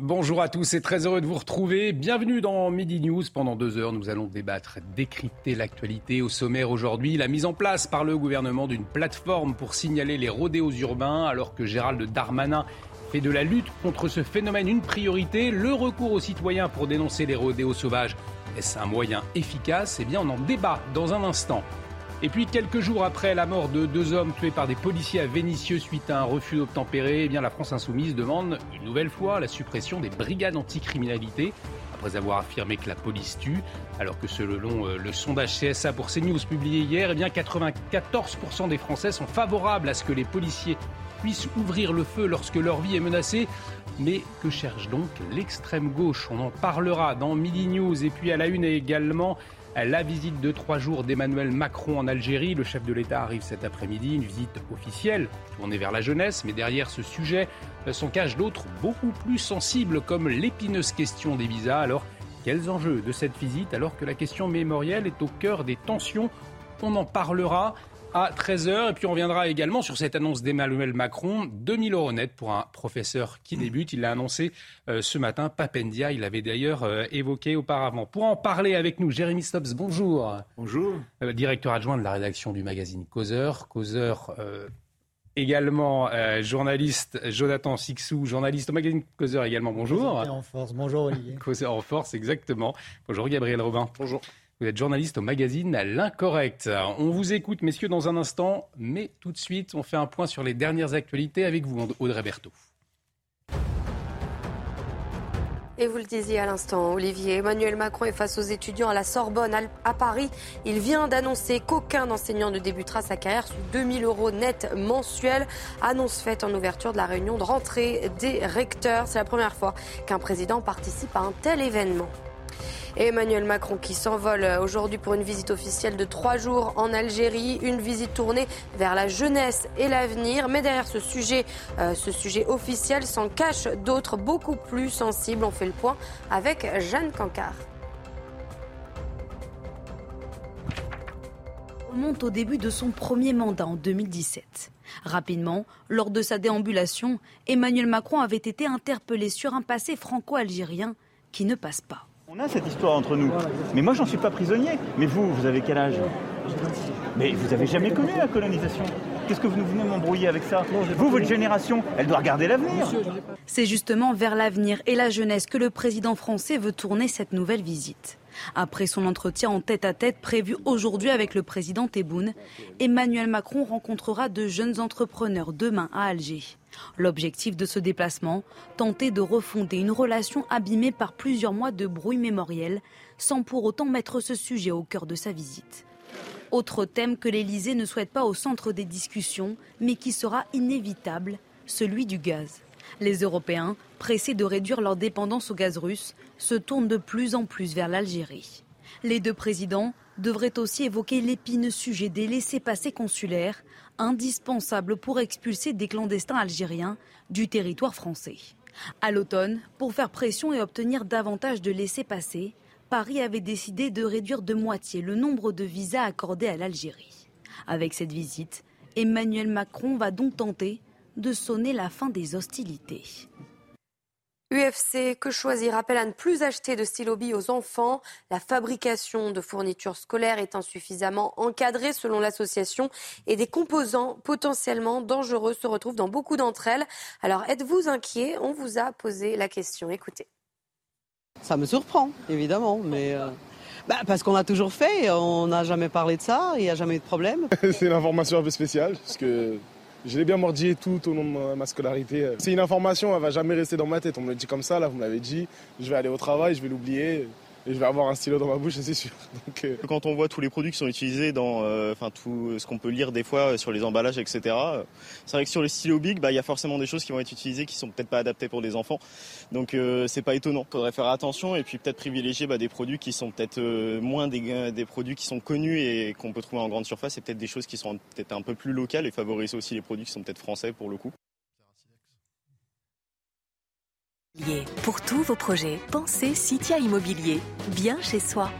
Bonjour à tous et très heureux de vous retrouver. Bienvenue dans Midi News. Pendant deux heures, nous allons débattre, décrypter l'actualité. Au sommaire aujourd'hui, la mise en place par le gouvernement d'une plateforme pour signaler les rodéos urbains alors que Gérald Darmanin fait de la lutte contre ce phénomène une priorité. Le recours aux citoyens pour dénoncer les rodéos sauvages, est-ce un moyen efficace? Eh bien, on en débat dans un instant. Et puis, quelques jours après la mort de deux hommes tués par des policiers à Vénissieux suite à un refus d'obtempérer, eh la France Insoumise demande une nouvelle fois la suppression des brigades anticriminalité après avoir affirmé que la police tue, alors que selon euh, le sondage CSA pour CNews publié hier, eh bien 94% des Français sont favorables à ce que les policiers puissent ouvrir le feu lorsque leur vie est menacée. Mais que cherche donc l'extrême gauche? On en parlera dans Midi News et puis à la une également la visite de trois jours d'Emmanuel Macron en Algérie. Le chef de l'État arrive cet après-midi, une visite officielle tournée vers la jeunesse, mais derrière ce sujet s'en cachent d'autres beaucoup plus sensibles comme l'épineuse question des visas. Alors, quels enjeux de cette visite alors que la question mémorielle est au cœur des tensions? On en parlera à 13h. Et puis on reviendra également sur cette annonce d'Emmanuel Macron, 2000 euros net pour un professeur qui débute. Il l'a annoncé euh, ce matin, Papendia. Il l'avait d'ailleurs euh, évoqué auparavant. Pour en parler avec nous, Jérémy Stops, bonjour. Bonjour. Euh, directeur adjoint de la rédaction du magazine Causeur. Causeur également journaliste Jonathan Sixou, journaliste au magazine Causeur également. Bonjour. en force. Bonjour Olivier. Causeur en force, exactement. Bonjour Gabriel Robin. Bonjour. Vous êtes journaliste au magazine L'Incorrect. On vous écoute, messieurs, dans un instant, mais tout de suite, on fait un point sur les dernières actualités avec vous, Audrey Berthaud. Et vous le disiez à l'instant, Olivier, Emmanuel Macron est face aux étudiants à la Sorbonne à Paris. Il vient d'annoncer qu'aucun enseignant ne débutera sa carrière sous 2000 euros net mensuels. Annonce faite en ouverture de la réunion de rentrée des recteurs. C'est la première fois qu'un président participe à un tel événement. Emmanuel Macron qui s'envole aujourd'hui pour une visite officielle de trois jours en Algérie, une visite tournée vers la jeunesse et l'avenir. Mais derrière ce sujet, euh, ce sujet officiel s'en cachent d'autres beaucoup plus sensibles. On fait le point avec Jeanne Cancard. On monte au début de son premier mandat en 2017. Rapidement, lors de sa déambulation, Emmanuel Macron avait été interpellé sur un passé franco-algérien qui ne passe pas. On a cette histoire entre nous. Mais moi, j'en suis pas prisonnier. Mais vous, vous avez quel âge? Mais vous avez jamais connu la colonisation? Qu'est-ce que vous venez m'embrouiller avec ça Vous, votre génération, elle doit regarder l'avenir. C'est justement vers l'avenir et la jeunesse que le président français veut tourner cette nouvelle visite. Après son entretien en tête-à-tête prévu aujourd'hui avec le président Tebboune, Emmanuel Macron rencontrera de jeunes entrepreneurs demain à Alger. L'objectif de ce déplacement, tenter de refonder une relation abîmée par plusieurs mois de bruit mémoriel, sans pour autant mettre ce sujet au cœur de sa visite. Autre thème que l'Élysée ne souhaite pas au centre des discussions, mais qui sera inévitable, celui du gaz. Les Européens, pressés de réduire leur dépendance au gaz russe, se tournent de plus en plus vers l'Algérie. Les deux présidents devraient aussi évoquer l'épineux sujet des laissés-passer consulaires, indispensables pour expulser des clandestins algériens du territoire français. À l'automne, pour faire pression et obtenir davantage de laissés-passer, Paris avait décidé de réduire de moitié le nombre de visas accordés à l'Algérie. Avec cette visite, Emmanuel Macron va donc tenter de sonner la fin des hostilités. UFC, que choisir Appelle à ne plus acheter de stylo billes aux enfants. La fabrication de fournitures scolaires est insuffisamment encadrée selon l'association et des composants potentiellement dangereux se retrouvent dans beaucoup d'entre elles. Alors êtes-vous inquiet? On vous a posé la question. Écoutez. Ça me surprend, évidemment, mais euh, bah, parce qu'on a toujours fait, on n'a jamais parlé de ça, il n'y a jamais eu de problème. C'est une information un peu spéciale, parce que je l'ai bien mordi tout au long de ma scolarité. C'est une information, elle va jamais rester dans ma tête. On me le dit comme ça, là, vous me l'avez dit. Je vais aller au travail, je vais l'oublier. Et je vais avoir un stylo dans ma bouche, c'est sûr. Euh, Quand on voit tous les produits qui sont utilisés dans, euh, tout ce qu'on peut lire des fois sur les emballages, etc. C'est vrai que sur les stylos Big, bah, il y a forcément des choses qui vont être utilisées qui sont peut-être pas adaptées pour des enfants. Donc c'est pas étonnant. Il faudrait faire attention et puis peut-être privilégier bah, des produits qui sont peut-être moins des, des produits qui sont connus et qu'on peut trouver en grande surface et peut-être des choses qui sont peut-être un peu plus locales et favoriser aussi les produits qui sont peut-être français pour le coup. Pour tous vos projets, pensez Citia Immobilier, bien chez soi.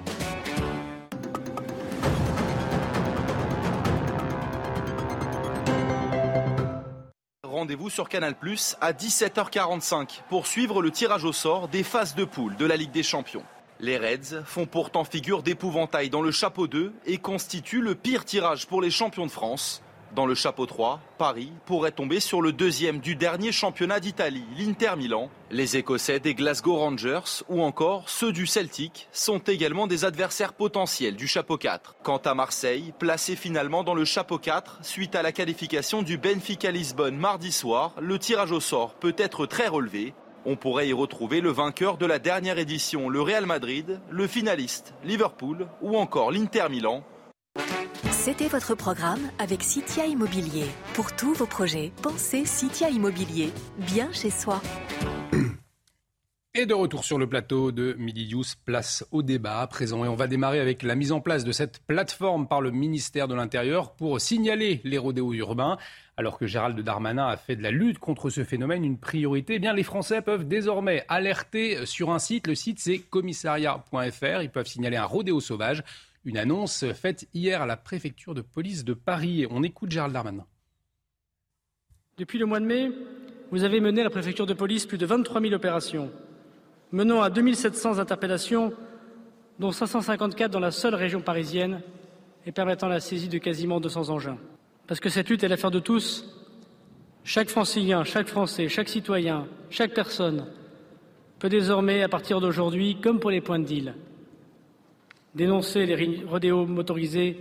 Rendez-vous sur Canal Plus à 17h45 pour suivre le tirage au sort des phases de poule de la Ligue des Champions. Les Reds font pourtant figure d'épouvantail dans le chapeau 2 et constituent le pire tirage pour les champions de France. Dans le chapeau 3, Paris pourrait tomber sur le deuxième du dernier championnat d'Italie, l'Inter Milan. Les Écossais des Glasgow Rangers ou encore ceux du Celtic sont également des adversaires potentiels du chapeau 4. Quant à Marseille, placé finalement dans le chapeau 4 suite à la qualification du Benfica Lisbonne mardi soir, le tirage au sort peut être très relevé. On pourrait y retrouver le vainqueur de la dernière édition, le Real Madrid, le finaliste, Liverpool ou encore l'Inter Milan. C'était votre programme avec Citia Immobilier. Pour tous vos projets, pensez Citia Immobilier, bien chez soi. Et de retour sur le plateau de Midi News, place au débat à présent. Et on va démarrer avec la mise en place de cette plateforme par le ministère de l'Intérieur pour signaler les rodéos urbains. Alors que Gérald Darmanin a fait de la lutte contre ce phénomène une priorité, eh bien les Français peuvent désormais alerter sur un site. Le site c'est commissariat.fr. Ils peuvent signaler un rodéo sauvage. Une annonce faite hier à la préfecture de police de Paris. On écoute Gérald Darmanin. Depuis le mois de mai, vous avez mené à la préfecture de police plus de 23 000 opérations, menant à 2700 interpellations, dont 554 dans la seule région parisienne, et permettant la saisie de quasiment 200 engins. Parce que cette lutte est l'affaire de tous. Chaque francilien, chaque Français, chaque citoyen, chaque personne peut désormais, à partir d'aujourd'hui, comme pour les points de deal, dénoncer les rodéos motorisés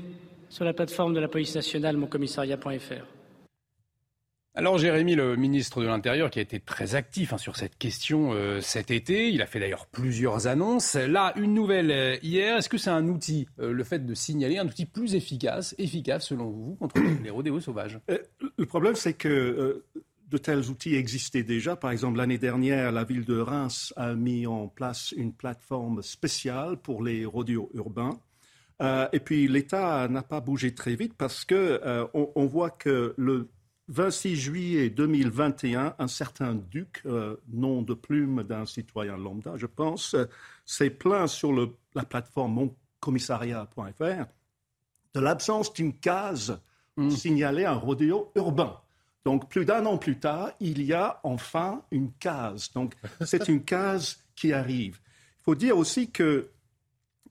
sur la plateforme de la police nationale moncommissariat.fr. Alors Jérémy, le ministre de l'Intérieur, qui a été très actif hein, sur cette question euh, cet été, il a fait d'ailleurs plusieurs annonces. Là, une nouvelle euh, hier. Est-ce que c'est un outil, euh, le fait de signaler, un outil plus efficace, efficace selon vous, contre les rodéos sauvages? Le problème, c'est que de tels outils existaient déjà. Par exemple, l'année dernière, la ville de Reims a mis en place une plateforme spéciale pour les rodéos urbains. et puis l'État n'a pas bougé très vite parce que on, voit que le 26 juillet 2021, un certain duc, euh, nom de plume d'un citoyen lambda, je pense, euh, s'est plaint sur le, la plateforme moncommissariat.fr de l'absence d'une case pour hmm. signaler un rodéo urbain. Donc, plus d'un an plus tard, il y a enfin une case. Donc, c'est une case qui arrive. Il faut dire aussi que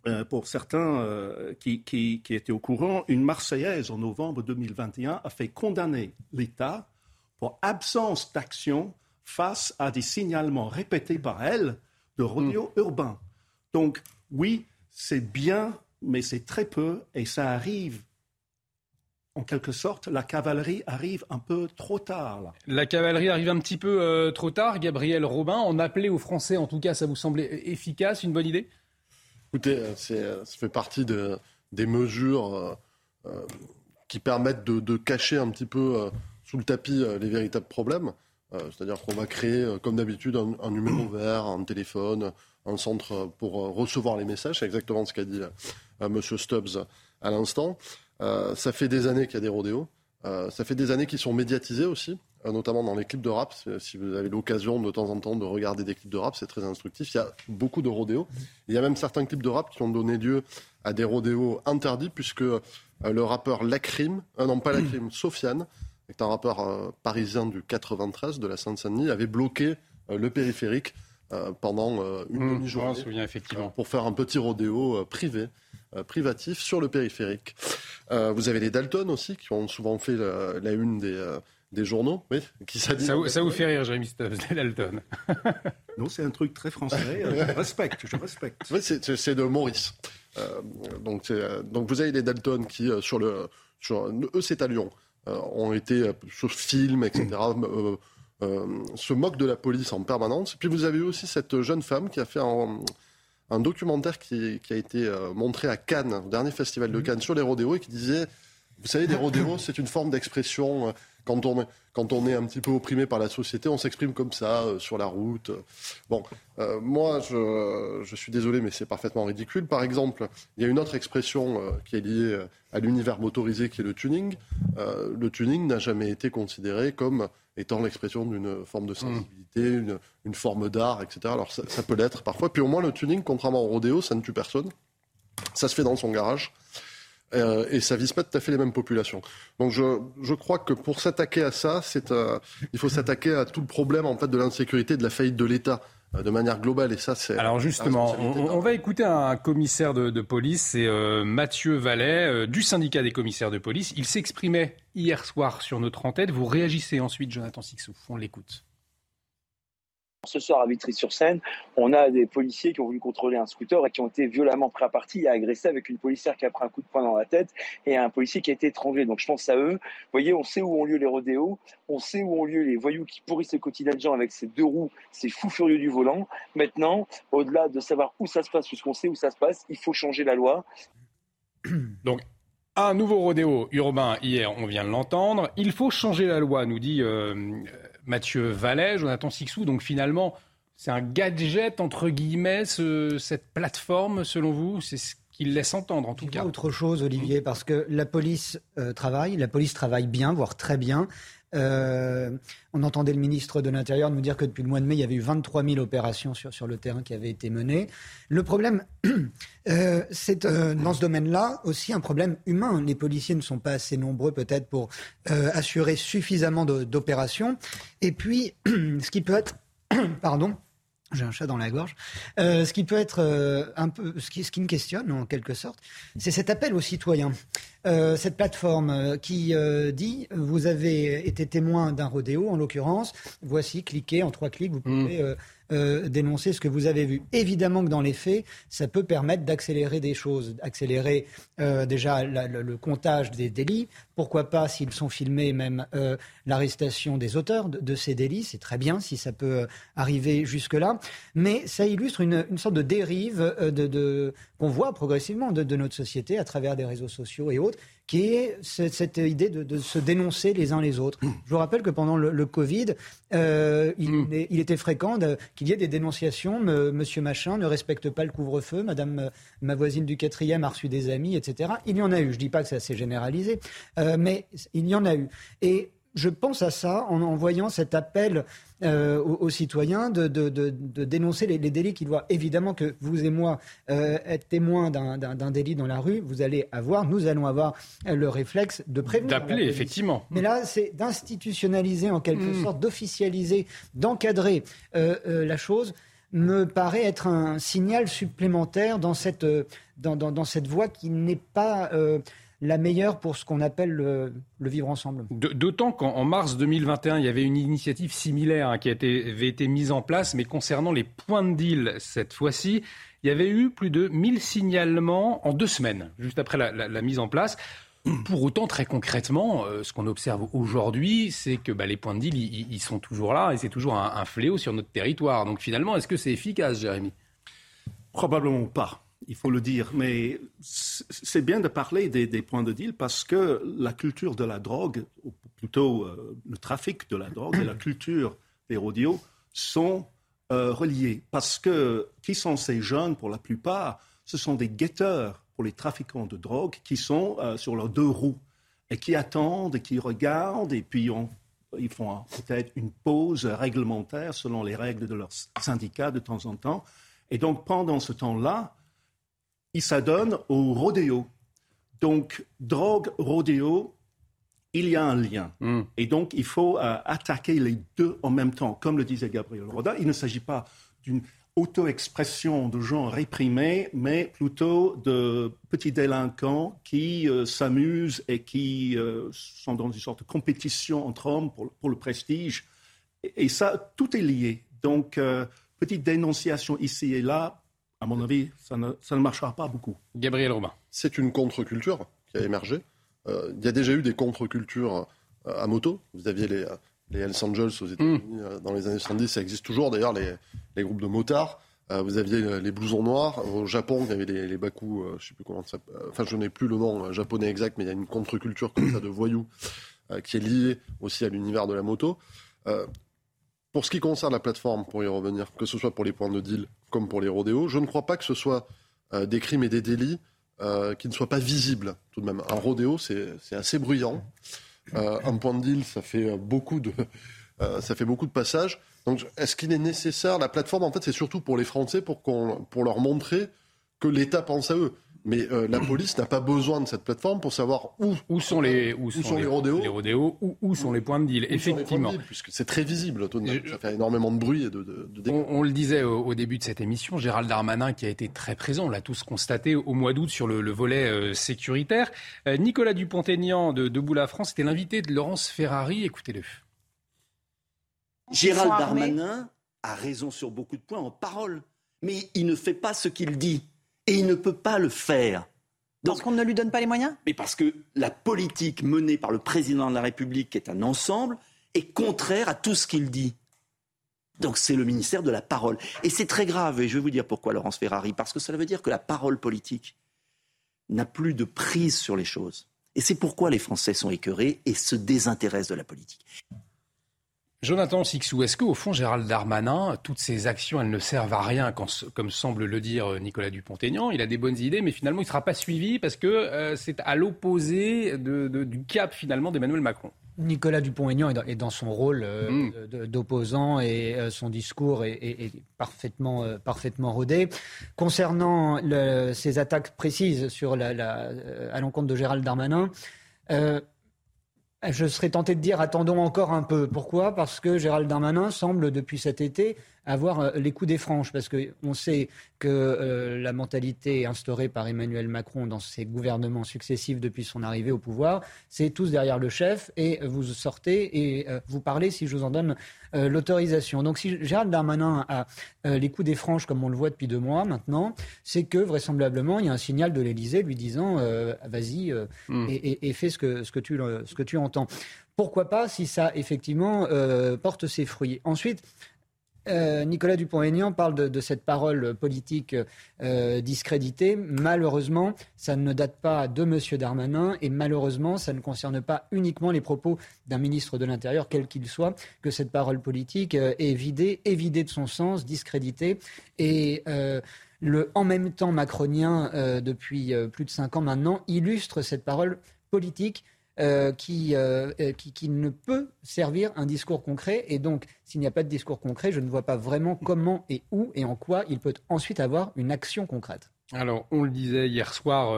euh, pour certains euh, qui, étaient au courant, une Marseillaise en novembre 2021 a fait condamner l'État pour absence d'action face à des signalements répétés par elle de rodéo mm. urbain. Donc oui, c'est bien, mais c'est très peu et ça arrive en quelque sorte, la cavalerie arrive un peu trop tard. La cavalerie arrive un petit peu euh, trop tard. Gabriel Robin, en appeler aux Français, en tout cas, ça vous semblait efficace, une bonne idée? Écoutez, euh, euh, ça fait partie des mesures euh, qui permettent de, cacher un petit peu sous le tapis les véritables problèmes. C'est-à-dire qu'on va créer, comme d'habitude, un, numéro vert, un téléphone, un centre pour recevoir les messages. C'est exactement ce qu'a dit M. Stubbs à l'instant. Ça fait des années qu'il y a des rodéos. ça fait des années qu'ils sont médiatisés aussi. Euh, notamment dans les clips de rap. Si vous avez l'occasion de temps en temps de regarder des clips de rap, c'est très instructif. Il y a beaucoup de rodéos. Il y a même certains clips de rap qui ont donné lieu à des rodéos interdits, puisque euh, le rappeur Lacrim, euh, non pas Lacrim, Sofiane, est un rappeur parisien du 93 de la Seine-Saint-Denis, avait bloqué le périphérique pendant une mmh, demi-journée effectivement. pour faire un petit rodéo privé, privatif sur le périphérique. vous avez les Dalton aussi qui ont souvent fait la une des des journaux, oui, qui ça, vous, ça vous fait rire, Jérémy Stubbs, Dalton. non, c'est un truc très français. Je respecte, je respecte. Oui, c'est de Maurice. Euh, donc, euh, donc vous avez les Dalton qui, euh, sur le, sur, eux, c'est à Lyon, ont été sur film, etc. se moquent de la police en permanence. Et puis vous avez aussi cette jeune femme qui a fait un, un documentaire qui, a été montré à Cannes, au dernier festival de mmh. Cannes, sur les rodéos, et qui disait, vous savez, les rodéos, c'est une forme d'expression quand on, est, quand on est un petit peu opprimé par la société, on s'exprime comme ça, euh, sur la route. Bon, euh, moi, je, je, suis désolé, mais c'est parfaitement ridicule. Par exemple, il y a une autre expression euh, qui est liée à l'univers motorisé, qui est le tuning. le tuning n'a jamais été considéré comme étant l'expression d'une forme de mmh. sensibilité, une, une, forme d'art, etc. Alors ça, ça peut l'être parfois. Puis au moins, le tuning, contrairement au rodéo, ça ne tue personne. Ça se fait dans son garage. Euh, et ça vise pas tout à fait les mêmes populations. Donc je, je crois que pour s'attaquer à ça, c'est euh, il faut s'attaquer à tout le problème en fait de l'insécurité, de la faillite de l'État euh, de manière globale. Et ça, c'est. Alors justement, on, va écouter un commissaire de, de police, c'est Mathieu Vallet du syndicat des commissaires de police. Il s'exprimait hier soir sur notre antenne. Vous réagissez ensuite, Jonathan Sixou. On l'écoute. Ce soir à Vitry-sur-Seine, on a des policiers qui ont voulu contrôler un scooter et qui ont été violemment pris à partie et agressés avec une policière qui a pris un coup de poing dans la tête et un policier qui a été étranglé. Donc je pense à eux. Vous voyez, on sait où ont lieu les rodéos, on sait où ont lieu les voyous qui pourrissent le quotidien de gens avec ces deux roues, ces fous furieux du volant. Maintenant, au-delà de savoir où ça se passe, puisqu'on sait où ça se passe, il faut changer la loi. Donc un nouveau rodéo urbain hier, on vient de l'entendre. Il faut changer la loi, nous dit euh, Mathieu Vallet, Jonathan Sixou. Donc finalement, c'est un gadget, entre guillemets, cette plateforme, selon vous C'est ce qu'il laisse entendre, en tout cas? autre chose, Olivier, parce que la police euh, travaille, la police travaille bien, voire très bien. Euh, on entendait le ministre de l'Intérieur nous dire que depuis le mois de mai, il y avait eu 23 000 opérations sur, sur le terrain qui avaient été menées. Le problème, euh, c'est euh, dans ce domaine-là aussi un problème humain. Les policiers ne sont pas assez nombreux peut-être pour assurer suffisamment d'opérations. Et puis, ce qui peut être, pardon, j'ai un chat dans la gorge. Ce qui peut être un peu, ce qui, ce qui, me questionne en quelque sorte, c'est cet appel aux citoyens. Euh, cette plateforme qui dit vous avez été témoin d'un rodéo, en l'occurrence, voici, cliquez en trois clics, vous pouvez mmh. Euh, dénoncer ce que vous avez vu. Évidemment que dans les faits, ça peut permettre d'accélérer des choses, accélérer euh, déjà le, comptage des délits. Pourquoi pas, s'ils sont filmés, même euh, l'arrestation des auteurs de, ces délits. C'est très bien si ça peut arriver jusque-là. Mais ça illustre une, sorte de dérive de, qu'on voit progressivement de notre société à travers des réseaux sociaux et autres qui est cette idée de, se dénoncer les uns les autres. Je vous rappelle que pendant le, Covid, euh, mm. il, était fréquent qu'il y ait des dénonciations. Monsieur Machin ne respecte pas le couvre-feu. Madame, ma voisine du quatrième a reçu des amis, etc. Il y en a eu. Je ne dis pas que ça s'est généralisé, euh, mais il y en a eu. Et je pense à ça en, voyant cet appel euh, aux, citoyens de, dénoncer les, délits qu'ils voient. Évidemment que vous et moi, euh, être témoins d'un délit dans la rue, vous allez avoir, nous allons avoir le réflexe de prévenir. D'appeler, effectivement. Mais là, c'est d'institutionnaliser en quelque mmh. sorte, d'officialiser, d'encadrer euh, la chose me paraît être un signal supplémentaire dans cette, dans, dans cette voie qui n'est pas la meilleure pour ce qu'on appelle le, vivre ensemble. D'autant qu'en mars 2021, il y avait une initiative similaire hein, qui avait été mise en place, mais concernant les points de deal cette fois-ci, il y avait eu plus de 1000 signalements en deux semaines, juste après la, mise en place. Pour autant, très concrètement, euh, ce qu'on observe aujourd'hui, c'est que bah, les points de deal, ils, sont toujours là et c'est toujours un fléau sur notre territoire. Donc finalement, est-ce que c'est efficace, Jérémy? Probablement pas il faut le dire. Mais c'est bien de parler des, points de deal parce que la culture de la drogue, ou plutôt euh, le trafic de la drogue et la culture des rodios sont euh, reliés. Parce que qui sont ces jeunes pour la plupart Ce sont des guetteurs pour les trafiquants de drogue qui sont euh, sur leurs deux roues et qui attendent et qui regardent et puis ils font peut-être une pause réglementaire selon les règles de leur syndicat de temps en temps. Et donc pendant ce temps-là, il s'adonne au rodéo. Donc, drogue, rodéo, il y a un lien. Hmm. Et donc, il faut euh, attaquer les deux en même temps. Comme le disait Gabriel Roda, il ne s'agit pas d'une auto-expression de gens réprimés, mais plutôt de petits délinquants qui euh, s'amusent et qui euh, sont dans une sorte de compétition entre hommes pour, le prestige. Et, ça, tout est lié. Donc, petite dénonciation ici et là, à mon avis, ça ne, ça ne marchera pas beaucoup. Gabriel Romain. C'est une contre-culture qui a émergé. Euh, il y a déjà eu des contre-cultures euh, à moto. Vous aviez les, les Hells Angels aux États-Unis hmm. euh, dans les années 70, ça existe toujours d'ailleurs, les, les, groupes de motards. vous aviez les blousons noirs. Au Japon, il y avait les, les baku, je sais plus comment ça Enfin, je n'ai plus le nom japonais exact, mais il y a une contre-culture comme ça de voyous qui est liée aussi à l'univers de la moto. Pour ce qui concerne la plateforme, pour y revenir, que ce soit pour les points de deal comme pour les rodéos, je ne crois pas que ce soit des crimes et des délits qui ne soient pas visibles tout de même. Un rodéo, c'est assez bruyant. un point de deal, ça fait beaucoup de, ça fait beaucoup de passages. Donc, est-ce qu'il est nécessaire? La plateforme, en fait, c'est surtout pour les Français, pour, pour leur montrer que l'État pense à eux. Mais euh, la police n'a pas besoin de cette plateforme pour savoir où, où sont les, où, sont, les, rodéos, les rodéos où, où, sont les points de deal. Effectivement. puisque c'est très visible, ça fait énormément de bruit et de, de, on, le disait au, début de cette émission, Gérald Darmanin qui a été très présent, on l'a tous constaté au mois d'août sur le, volet euh, sécuritaire. Euh, Nicolas Dupont-Aignan de Debout la France était l'invité de Laurence Ferrari. Écoutez-le. Gérald Darmanin a raison sur beaucoup de points en parole, mais il ne fait pas ce qu'il dit. Et il ne peut pas le faire. parce qu'on ne lui donne pas les moyens? Mais parce que la politique menée par le président de la République, qui est un ensemble, est contraire à tout ce qu'il dit. Donc c'est le ministère de la parole. Et c'est très grave, et je vais vous dire pourquoi, Laurence Ferrari, parce que cela veut dire que la parole politique n'a plus de prise sur les choses. Et c'est pourquoi les Français sont écœurés et se désintéressent de la politique. Jonathan Sixou, est-ce qu'au fond, Gérald Darmanin, toutes ces actions, elles ne servent à rien, comme semble le dire euh, Nicolas Dupont-Aignan Il a des bonnes idées, mais finalement, il ne sera pas suivi parce que euh, c'est à l'opposé du cap, finalement, d'Emmanuel Macron. Nicolas Dupont-Aignan est, dans son rôle euh, mm. d'opposant et son discours est, parfaitement, parfaitement rodé. Concernant ces attaques précises sur la, à l'encontre de Gérald Darmanin, je serais tenté de dire attendons encore un peu. Pourquoi? Parce que Gérald Darmanin semble, depuis cet été, avoir euh, les coups des franches, parce qu'on sait que euh, la mentalité instaurée par Emmanuel Macron dans ses gouvernements successifs depuis son arrivée au pouvoir, c'est tous derrière le chef et vous sortez et euh, vous parlez si je vous en donne l'autorisation. Donc si Gérald Darmanin a les coups des franches comme on le voit depuis deux mois maintenant, c'est que vraisemblablement il y a un signal de l'Élysée lui disant vas-y hmm. et, fais ce que, ce, que tu, ce que tu entends. Pourquoi pas si ça effectivement porte ses fruits. Ensuite, euh, Nicolas Dupont-Aignan parle de, cette parole politique euh, discréditée. Malheureusement, ça ne date pas de M. Darmanin et malheureusement, ça ne concerne pas uniquement les propos d'un ministre de l'Intérieur, quel qu'il soit, que cette parole politique euh, est vidée, est vidée de son sens, discréditée. Et le en même temps macronien, depuis plus de cinq ans maintenant, illustre cette parole politique euh, euh, euh, qui, qui, ne peut servir un discours concret. Et donc, s'il n'y a pas de discours concret, je ne vois pas vraiment comment et où et en quoi il peut ensuite avoir une action concrète. Alors, on le disait hier soir,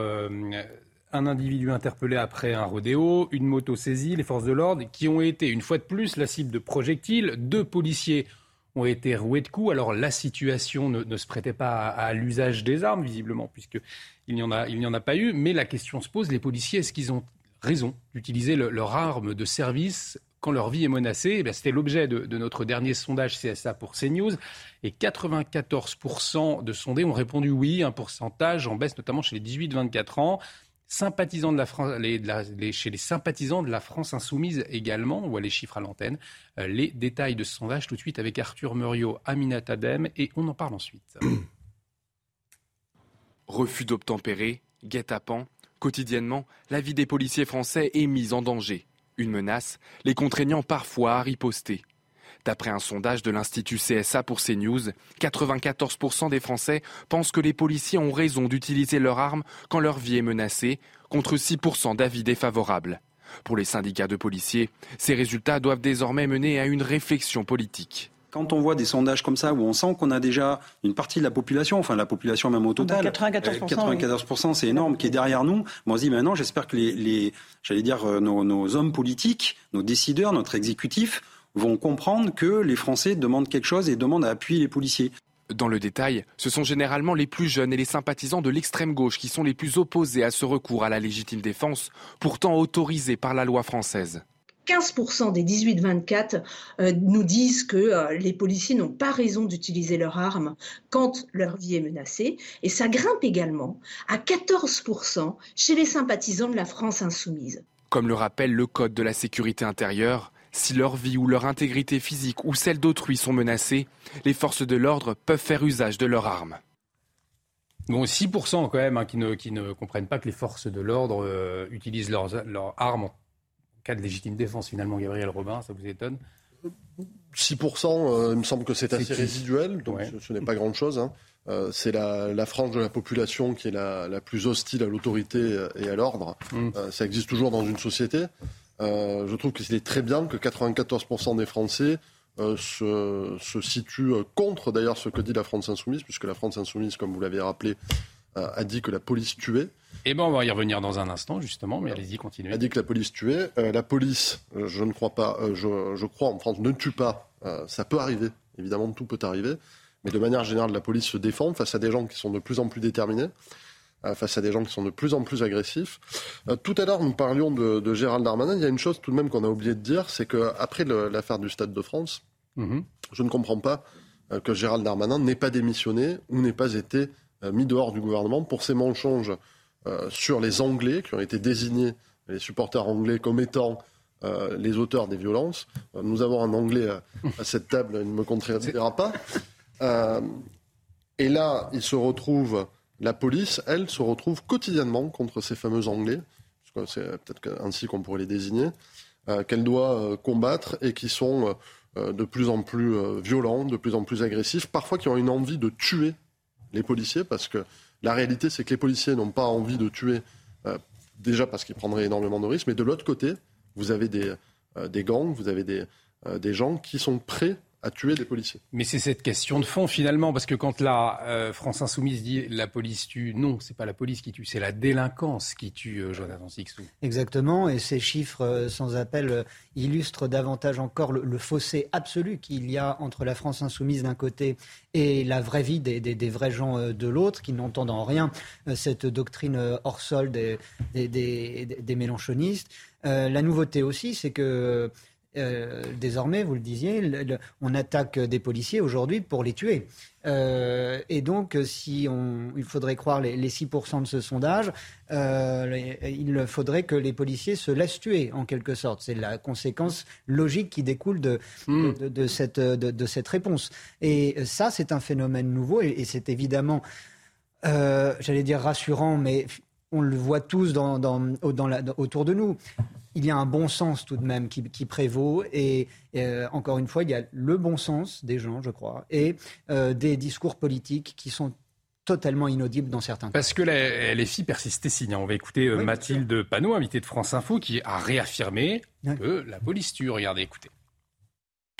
un individu interpellé après un rodéo, une moto saisie, les forces de l'ordre qui ont été, une fois de plus, la cible de projectiles. Deux policiers ont été roués de coups. Alors la situation ne, se prêtait pas à, l'usage des armes, visiblement, puisqu'il n'y en, il n'y en a pas eu. Mais la question se pose, les policiers, est-ce qu'ils ont raison d'utiliser leur arme de service quand leur vie est menacée. Eh c'était l'objet de, notre dernier sondage CSA pour CNews. Et 94% de sondés ont répondu oui, un pourcentage en baisse notamment chez les 18-24 ans. Sympathisants de la France, chez les sympathisants de la France insoumise également, on voit les chiffres à l'antenne. Euh, les détails de ce sondage tout de suite avec Arthur Muriot, Aminat Adem, et on en parle ensuite. Refus d'obtempérer, guet-apens, Quotidiennement, la vie des policiers français est mise en danger. Une menace, les contraignant parfois à riposter. D'après un sondage de l'Institut CSA pour CNews, 94% des Français pensent que les policiers ont raison d'utiliser leurs armes quand leur vie est menacée, contre 6% d'avis défavorables. Pour les syndicats de policiers, ces résultats doivent désormais mener à une réflexion politique. Quand on voit des sondages comme ça où on sent qu'on a déjà une partie de la population, enfin la population même au total, 94%, 94% c'est énorme, qui est derrière nous. Moi, on se dit maintenant, j'espère que les, j'allais dire euh, nos, nos, hommes politiques, nos décideurs, notre exécutif vont comprendre que les Français demandent quelque chose et demandent à appuyer les policiers. Dans le détail, ce sont généralement les plus jeunes et les sympathisants de l'extrême gauche qui sont les plus opposés à ce recours à la légitime défense, pourtant autorisé par la loi française. 15% des 18-24 euh, nous disent que euh, les policiers n'ont pas raison d'utiliser leurs armes quand leur vie est menacée. Et ça grimpe également à 14% chez les sympathisants de la France insoumise. Comme le rappelle le Code de la sécurité intérieure, Si leur vie ou leur intégrité physique ou celle d'autrui sont menacées, les forces de l'ordre peuvent faire usage de leurs armes. Bon, 6% quand même hein, qui, ne, qui, ne, comprennent pas que les forces de l'ordre euh, utilisent leurs, leurs, armes cas de légitime défense. Finalement, Gabriel Robin, ça vous étonne 6%, euh, il me semble que c'est assez résiduel, donc ouais. ce, ce n'est pas grand-chose. Hein. Euh, c'est la, la, frange de la population qui est la, la plus hostile à l'autorité et à l'ordre. Mm. Euh, ça existe toujours dans une société. Euh, je trouve qu'il est très bien que 94% des Français euh, se, se, situent contre d'ailleurs ce que dit la France insoumise, puisque la France insoumise, comme vous l'avez rappelé, a dit que la police tuait. Eh bien, on va y revenir dans un instant, justement, mais allez-y, continuez. A dit que la police tuait. Euh, la police, je ne crois pas, euh, je, je, crois en France, ne tue pas. Euh, ça peut arriver, évidemment, tout peut arriver. Mais de manière générale, la police se défend face à des gens qui sont de plus en plus déterminés, face à des gens qui sont de plus en plus agressifs. tout à l'heure, nous parlions de, de, Gérald Darmanin. Il y a une chose tout de même qu'on a oublié de dire, c'est qu'après l'affaire du Stade de France, mm -hmm. je ne comprends pas que Gérald Darmanin n'ait pas démissionné ou n'ait pas été mis dehors du gouvernement pour ces mensonges euh, sur les Anglais qui ont été désignés, les supporters anglais, comme étant euh, les auteurs des violences. Euh, nous avons un Anglais à, cette table, il ne me contredira pas. Euh, et là, il se retrouve, la police, elle, se retrouve quotidiennement contre ces fameux Anglais, c'est peut-être ainsi qu'on pourrait les désigner, euh, qu'elle doit combattre et qui sont de plus en plus violents, de plus en plus agressifs, parfois qui ont une envie de tuer les policiers parce que la réalité, c'est que les policiers n'ont pas envie de tuer, euh, déjà parce qu'ils prendraient énormément de risques, mais de l'autre côté, vous avez des, euh, gangs, vous avez euh, des gens qui sont prêts à tuer des policiers. Mais c'est cette question de fond finalement, parce que quand la euh, France Insoumise dit la police tue, non, c'est pas la police qui tue, c'est la délinquance qui tue euh, Jonathan Sixou. Exactement, et ces chiffres euh, sans appel euh, illustrent davantage encore le, le fossé absolu qu'il y a entre la France Insoumise d'un côté et la vraie vie des, des, des vrais gens de l'autre, qui n'entendent en rien cette doctrine hors sol des, des mélanchonistes. la nouveauté aussi, c'est que euh, désormais, vous le disiez, le, le, on attaque des policiers aujourd'hui pour les tuer. Euh, et donc, si on, il faudrait croire les, les 6% de ce sondage, euh, il faudrait que les policiers se laissent tuer, en quelque sorte. C'est la conséquence logique qui découle de, mmh. de, de, cette, de, cette réponse. Et ça, c'est un phénomène nouveau et, et c'est évidemment, j'allais dire rassurant, mais on le voit tous dans, dans, dans la, autour de nous il y a un bon sens tout de même qui, qui prévaut. Et euh, encore une fois, il y a le bon sens des gens, je crois, et euh, des discours politiques qui sont totalement inaudibles dans certains cas. Parce que les, les filles persistaient signe. On va écouter euh, oui, Mathilde Panot, invitée de France Info, qui a réaffirmé oui. que la police tue. Regardez, écoutez.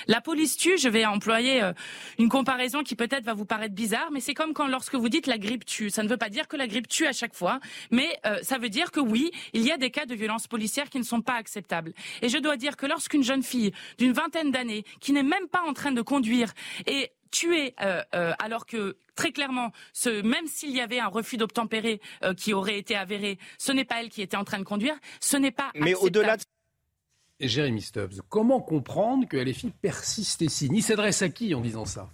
La police tue, je vais employer euh, une comparaison qui peut-être va vous paraître bizarre, mais c'est comme quand lorsque vous dites la grippe tue. Ça ne veut pas dire que la grippe tue à chaque fois, mais euh, ça veut dire que oui, il y a des cas de violences policières qui ne sont pas acceptables. Et je dois dire que lorsqu'une jeune fille d'une vingtaine d'années, qui n'est même pas en train de conduire, est tuée euh, euh, alors que très clairement, ce, même s'il y avait un refus d'obtempérer euh, qui aurait été avéré, ce n'est pas elle qui était en train de conduire, ce n'est pas Mais au-delà de Jérémy Stubbs, comment comprendre que LFI persiste et signe Il s'adresse à qui en disant ça?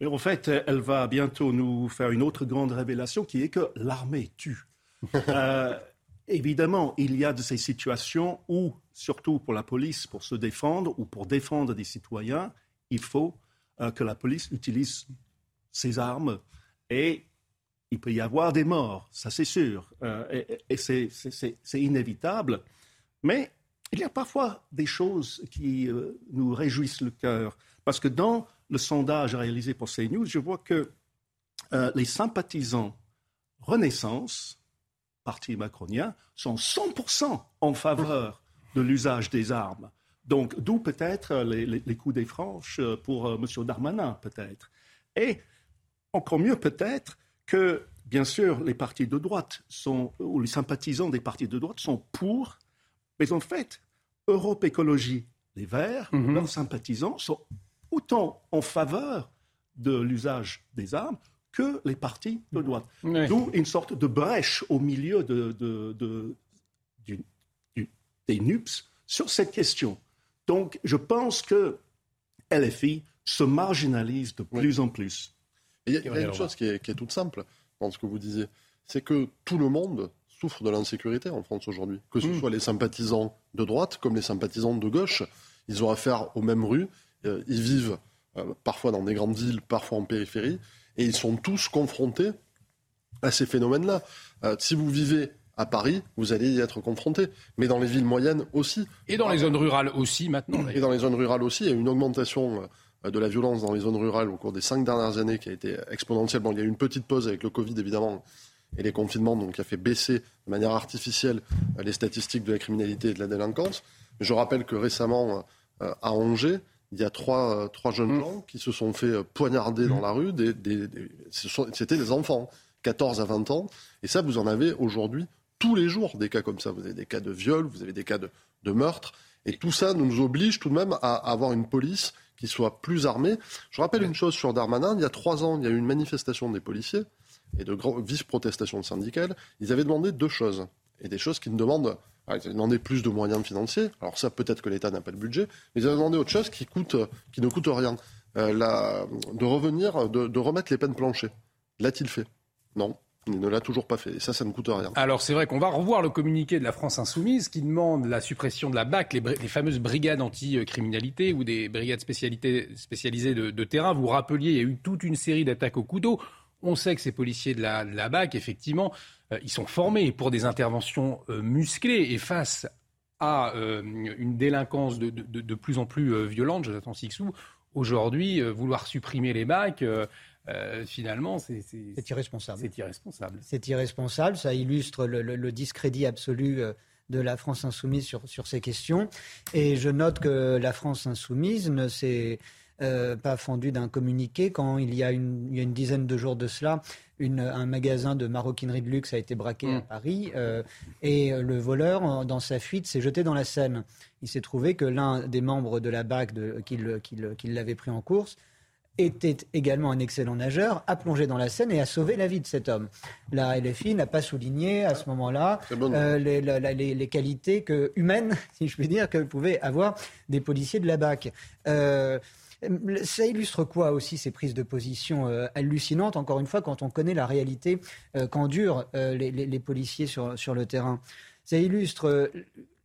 Mais En fait, elle va bientôt nous faire une autre grande révélation qui est que l'armée tue. euh, évidemment, il y a de ces situations où, surtout pour la police, pour se défendre ou pour défendre des citoyens, il faut euh, que la police utilise ses armes et il peut y avoir des morts, ça c'est sûr, euh, et, et c'est inévitable. Mais il y a parfois des choses qui euh, nous réjouissent le cœur. Parce que dans le sondage réalisé pour CNews, je vois que euh, les sympathisants Renaissance, parti macronien, sont 100% en faveur de l'usage des armes. Donc, d'où peut-être les, coups des franches pour euh, M. Darmanin, peut-être. Et encore mieux, peut-être que, bien sûr, les partis de droite sont, ou les sympathisants des partis de droite sont pour mais en fait, Europe Écologie, les Verts, mm -hmm. leurs sympathisants sont autant en faveur de l'usage des armes que les partis de droite. Oui. D'où une sorte de brèche au milieu de, de, de, du, du, des NUPS sur cette question. Donc, je pense que LFI se marginalise de plus oui. en plus. Il y, a, il y a une chose qui est, qui est toute simple dans ce que vous disiez, c'est que tout le monde souffrent de l'insécurité en France aujourd'hui, que ce mmh. soit les sympathisants de droite comme les sympathisants de gauche. Ils ont affaire aux mêmes rues. ils vivent parfois dans des grandes villes, parfois en périphérie. Et ils sont tous confrontés à ces phénomènes-là. si vous vivez à Paris, vous allez y être confronté. Mais dans les villes moyennes aussi. Et dans les zones rurales aussi maintenant. Et dans les zones rurales aussi, il y a une augmentation euh, de la violence dans les zones rurales au cours des cinq dernières années qui a été exponentielle. Bon, il y a eu une petite pause avec le Covid évidemment et les confinements, donc qui a fait baisser de manière artificielle euh, les statistiques de la criminalité et de la délinquance. Je rappelle que récemment, euh, à Angers, il y a trois, trois jeunes mmh. gens qui se sont fait poignarder dans mmh. la rue. C'était des enfants, 14 à 20 ans. Et ça, vous en avez aujourd'hui tous les jours des cas comme ça. Vous avez des cas de viol, vous avez des cas de, meurtre. Et tout ça nous oblige tout de même à avoir une police qui soit plus armée. Je rappelle une chose sur Darmanin. Il y a trois ans, il y a eu une manifestation des policiers et de vives protestations syndicales. Ils avaient demandé deux choses. Et des choses qui ne demandent ils avaient plus de moyens financiers. Alors ça, peut-être que l'État n'a pas le budget, mais ils avaient demandé autre chose qui, coûte, qui ne coûte rien. Euh, de revenir, de, de remettre les peines planchées. L'a-t-il fait? Non. Il ne l'a toujours pas fait. Et ça, ça ne coûte rien. Alors, c'est vrai qu'on va revoir le communiqué de la France Insoumise qui demande la suppression de la BAC, les, fameuses brigades anti-criminalité ou des brigades spécialisées de, terrain. Vous rappeliez, il y a eu toute une série d'attaques au couteau. On sait que ces policiers de la, BAC, effectivement, euh, ils sont formés pour des interventions euh, musclées et face à euh, une délinquance de, plus en plus violente, Jonathan Sixou, aujourd'hui, vouloir supprimer les BAC, finalement, c'est irresponsable. C'est irresponsable. C'est irresponsable. Ça illustre le, discrédit absolu de la France insoumise sur, sur, ces questions. Et je note que la France insoumise ne s'est euh, pas fendue d'un communiqué quand il y, a une, il y, a une, dizaine de jours de cela, une, un magasin de maroquinerie de luxe a été braqué à mm. Paris et le voleur, dans sa fuite, s'est jeté dans la Seine. Il s'est trouvé que l'un des membres de la BAC de, qui l'avait pris en course était également un excellent nageur, a plongé dans la Seine et a sauvé la vie de cet homme. La LFI n'a pas souligné à ce moment-là euh, les, qualités que, humaines, si je puis dire, que pouvaient avoir des policiers de la BAC. Euh, ça illustre quoi aussi ces prises de position euh, hallucinantes, encore une fois, quand on connaît la réalité qu'endurent les, policiers sur, sur le terrain? Ça illustre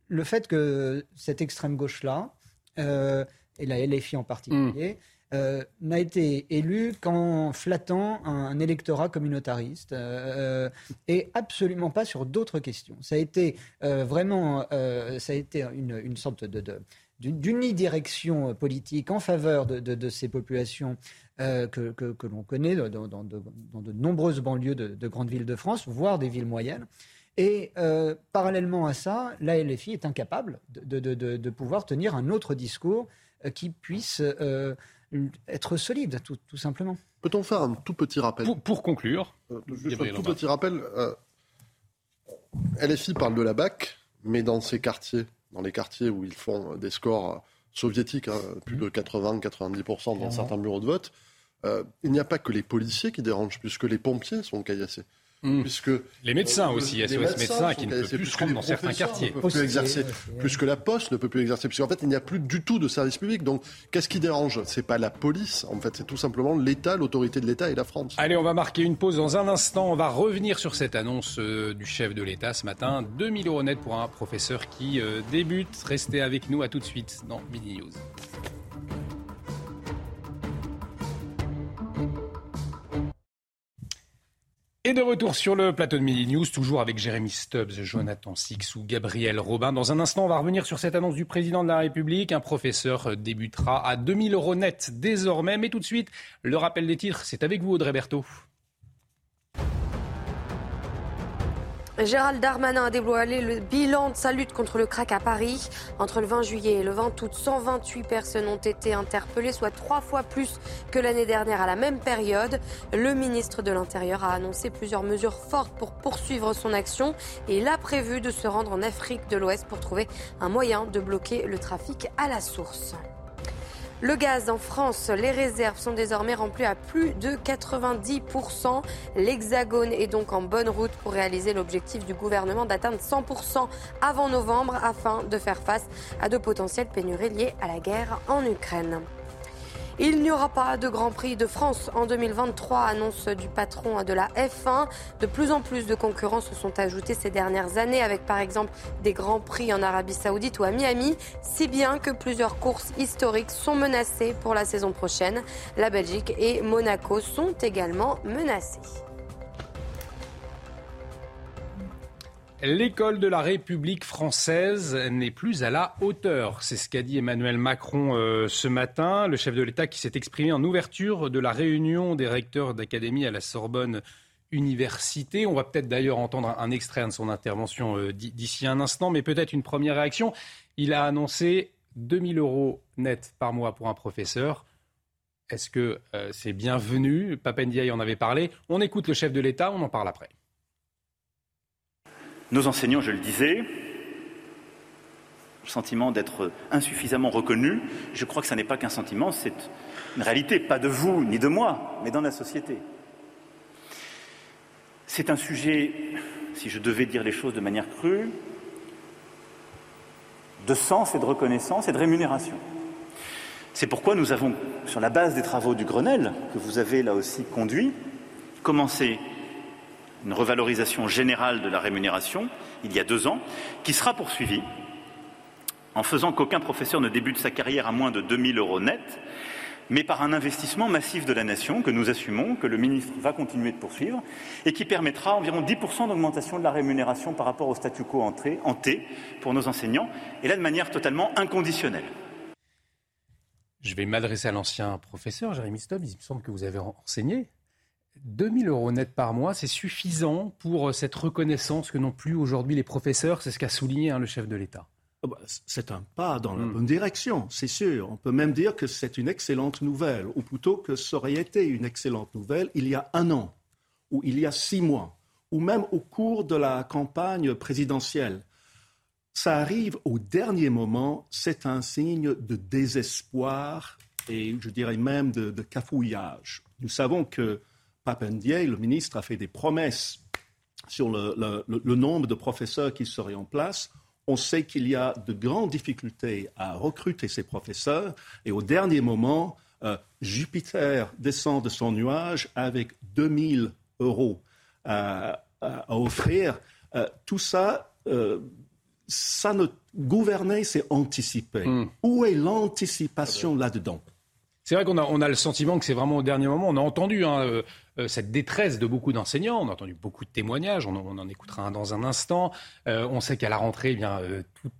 le fait que cette extrême gauche-là, et la LFI en particulier, euh, n'a été élu qu'en flattant un, électorat communautariste euh, et absolument pas sur d'autres questions. Ça a été euh, vraiment, ça a été une, sorte de, d'unidirection politique en faveur de, ces populations que, l'on connaît dans, de nombreuses banlieues de, grandes villes de France, voire des villes moyennes. Et parallèlement à ça, la LFI est incapable de, pouvoir tenir un autre discours qui puisse être solide, tout, simplement. Peut-on faire un tout petit rappel? Pour, conclure euh, Juste un tout petit rappel. Euh, LFI parle de la BAC, mais dans ces quartiers, dans les quartiers où ils font des scores soviétiques, hein, plus de 80-90% dans certains bureaux de vote, euh, il n'y a pas que les policiers qui dérangent, puisque les pompiers sont caillassés. Mmh. Puisque les médecins euh, aussi, SOS médecins, médecins qui ne peuvent plus se rendre dans certains quartiers. plus exercer, plus que la poste ne peut plus exercer, puisqu'en fait il n'y a plus du tout de service public. Donc qu'est-ce qui dérange? C'est pas la police, en fait, c'est tout simplement l'État, l'autorité de l'État et la France. Allez, on va marquer une pause dans un instant. On va revenir sur cette annonce euh, du chef de l'État ce matin. 2000 euros net pour un professeur qui euh, débute. Restez avec nous, à tout de suite dans Mini News. Et de retour sur le plateau de Midi News, toujours avec Jérémy Stubbs, Jonathan Six ou Gabriel Robin. Dans un instant, on va revenir sur cette annonce du président de la République. Un professeur débutera à 2000 euros net désormais. Mais tout de suite, le rappel des titres, c'est avec vous Audrey Berthaud. Gérald Darmanin a dévoilé le bilan de sa lutte contre le crack à Paris. Entre le 20 juillet et le 20 août, 128 personnes ont été interpellées, soit trois fois plus que l'année dernière à la même période. Le ministre de l'Intérieur a annoncé plusieurs mesures fortes pour poursuivre son action et il a prévu de se rendre en Afrique de l'Ouest pour trouver un moyen de bloquer le trafic à la source. Le gaz en France, les réserves sont désormais remplies à plus de 90%. L'Hexagone est donc en bonne route pour réaliser l'objectif du gouvernement d'atteindre 100% avant novembre afin de faire face à de potentielles pénuries liées à la guerre en Ukraine. Il n'y aura pas de Grand Prix de France en 2023, annonce du patron de la F1. De plus en plus de concurrents se sont ajoutés ces dernières années, avec par exemple des Grands Prix en Arabie Saoudite ou à Miami, si bien que plusieurs courses historiques sont menacées pour la saison prochaine. La Belgique et Monaco sont également menacées. L'école de la République française n'est plus à la hauteur. C'est ce qu'a dit Emmanuel Macron euh, ce matin, le chef de l'État qui s'est exprimé en ouverture de la réunion des recteurs d'académie à la Sorbonne Université. On va peut-être d'ailleurs entendre un, extrait de son intervention euh, d'ici un instant, mais peut-être une première réaction. Il a annoncé 2000 euros net par mois pour un professeur. Est-ce que euh, c'est bienvenu? Papendiaï en avait parlé. On écoute le chef de l'État, on en parle après. Nos enseignants, je le disais, le sentiment d'être insuffisamment reconnus, je crois que ce n'est pas qu'un sentiment, c'est une réalité, pas de vous ni de moi, mais dans la société. C'est un sujet, si je devais dire les choses de manière crue, de sens et de reconnaissance et de rémunération. C'est pourquoi nous avons, sur la base des travaux du Grenelle, que vous avez là aussi conduit, commencé une revalorisation générale de la rémunération il y a deux ans, qui sera poursuivie en faisant qu'aucun professeur ne débute sa carrière à moins de 2000 euros net, mais par un investissement massif de la nation que nous assumons, que le ministre va continuer de poursuivre, et qui permettra environ 10% d'augmentation de la rémunération par rapport au statu quo en T pour nos enseignants, et là de manière totalement inconditionnelle. Je vais m'adresser à l'ancien professeur, Jérémy Stobb. Il me semble que vous avez enseigné 2000 euros net par mois, c'est suffisant pour euh, cette reconnaissance que n'ont plus aujourd'hui les professeurs. C'est ce qu'a souligné hein, le chef de l'État. Ah bah, c'est un pas dans la hmm. bonne direction, c'est sûr. On peut même dire que c'est une excellente nouvelle, ou plutôt que ça aurait été une excellente nouvelle il y a un an, ou il y a six mois, ou même au cours de la campagne présidentielle. Ça arrive au dernier moment, c'est un signe de désespoir et je dirais même de, de cafouillage. Nous savons que Papendier, le ministre, a fait des promesses sur le, nombre de professeurs qui seraient en place. On sait qu'il y a de grandes difficultés à recruter ces professeurs. Et au dernier moment, euh, Jupiter descend de son nuage avec 2000 euros à, offrir. Euh, tout ça, euh, ça ne gouverner, c'est anticiper. Hmm. Où est l'anticipation là-dedans? C'est vrai qu'on a, on a le sentiment que c'est vraiment au dernier moment. On a entendu hein, euh, euh, cette détresse de beaucoup d'enseignants. On a entendu beaucoup de témoignages. On, en écoutera un dans un instant. Euh, on sait qu'à la rentrée, eh bien,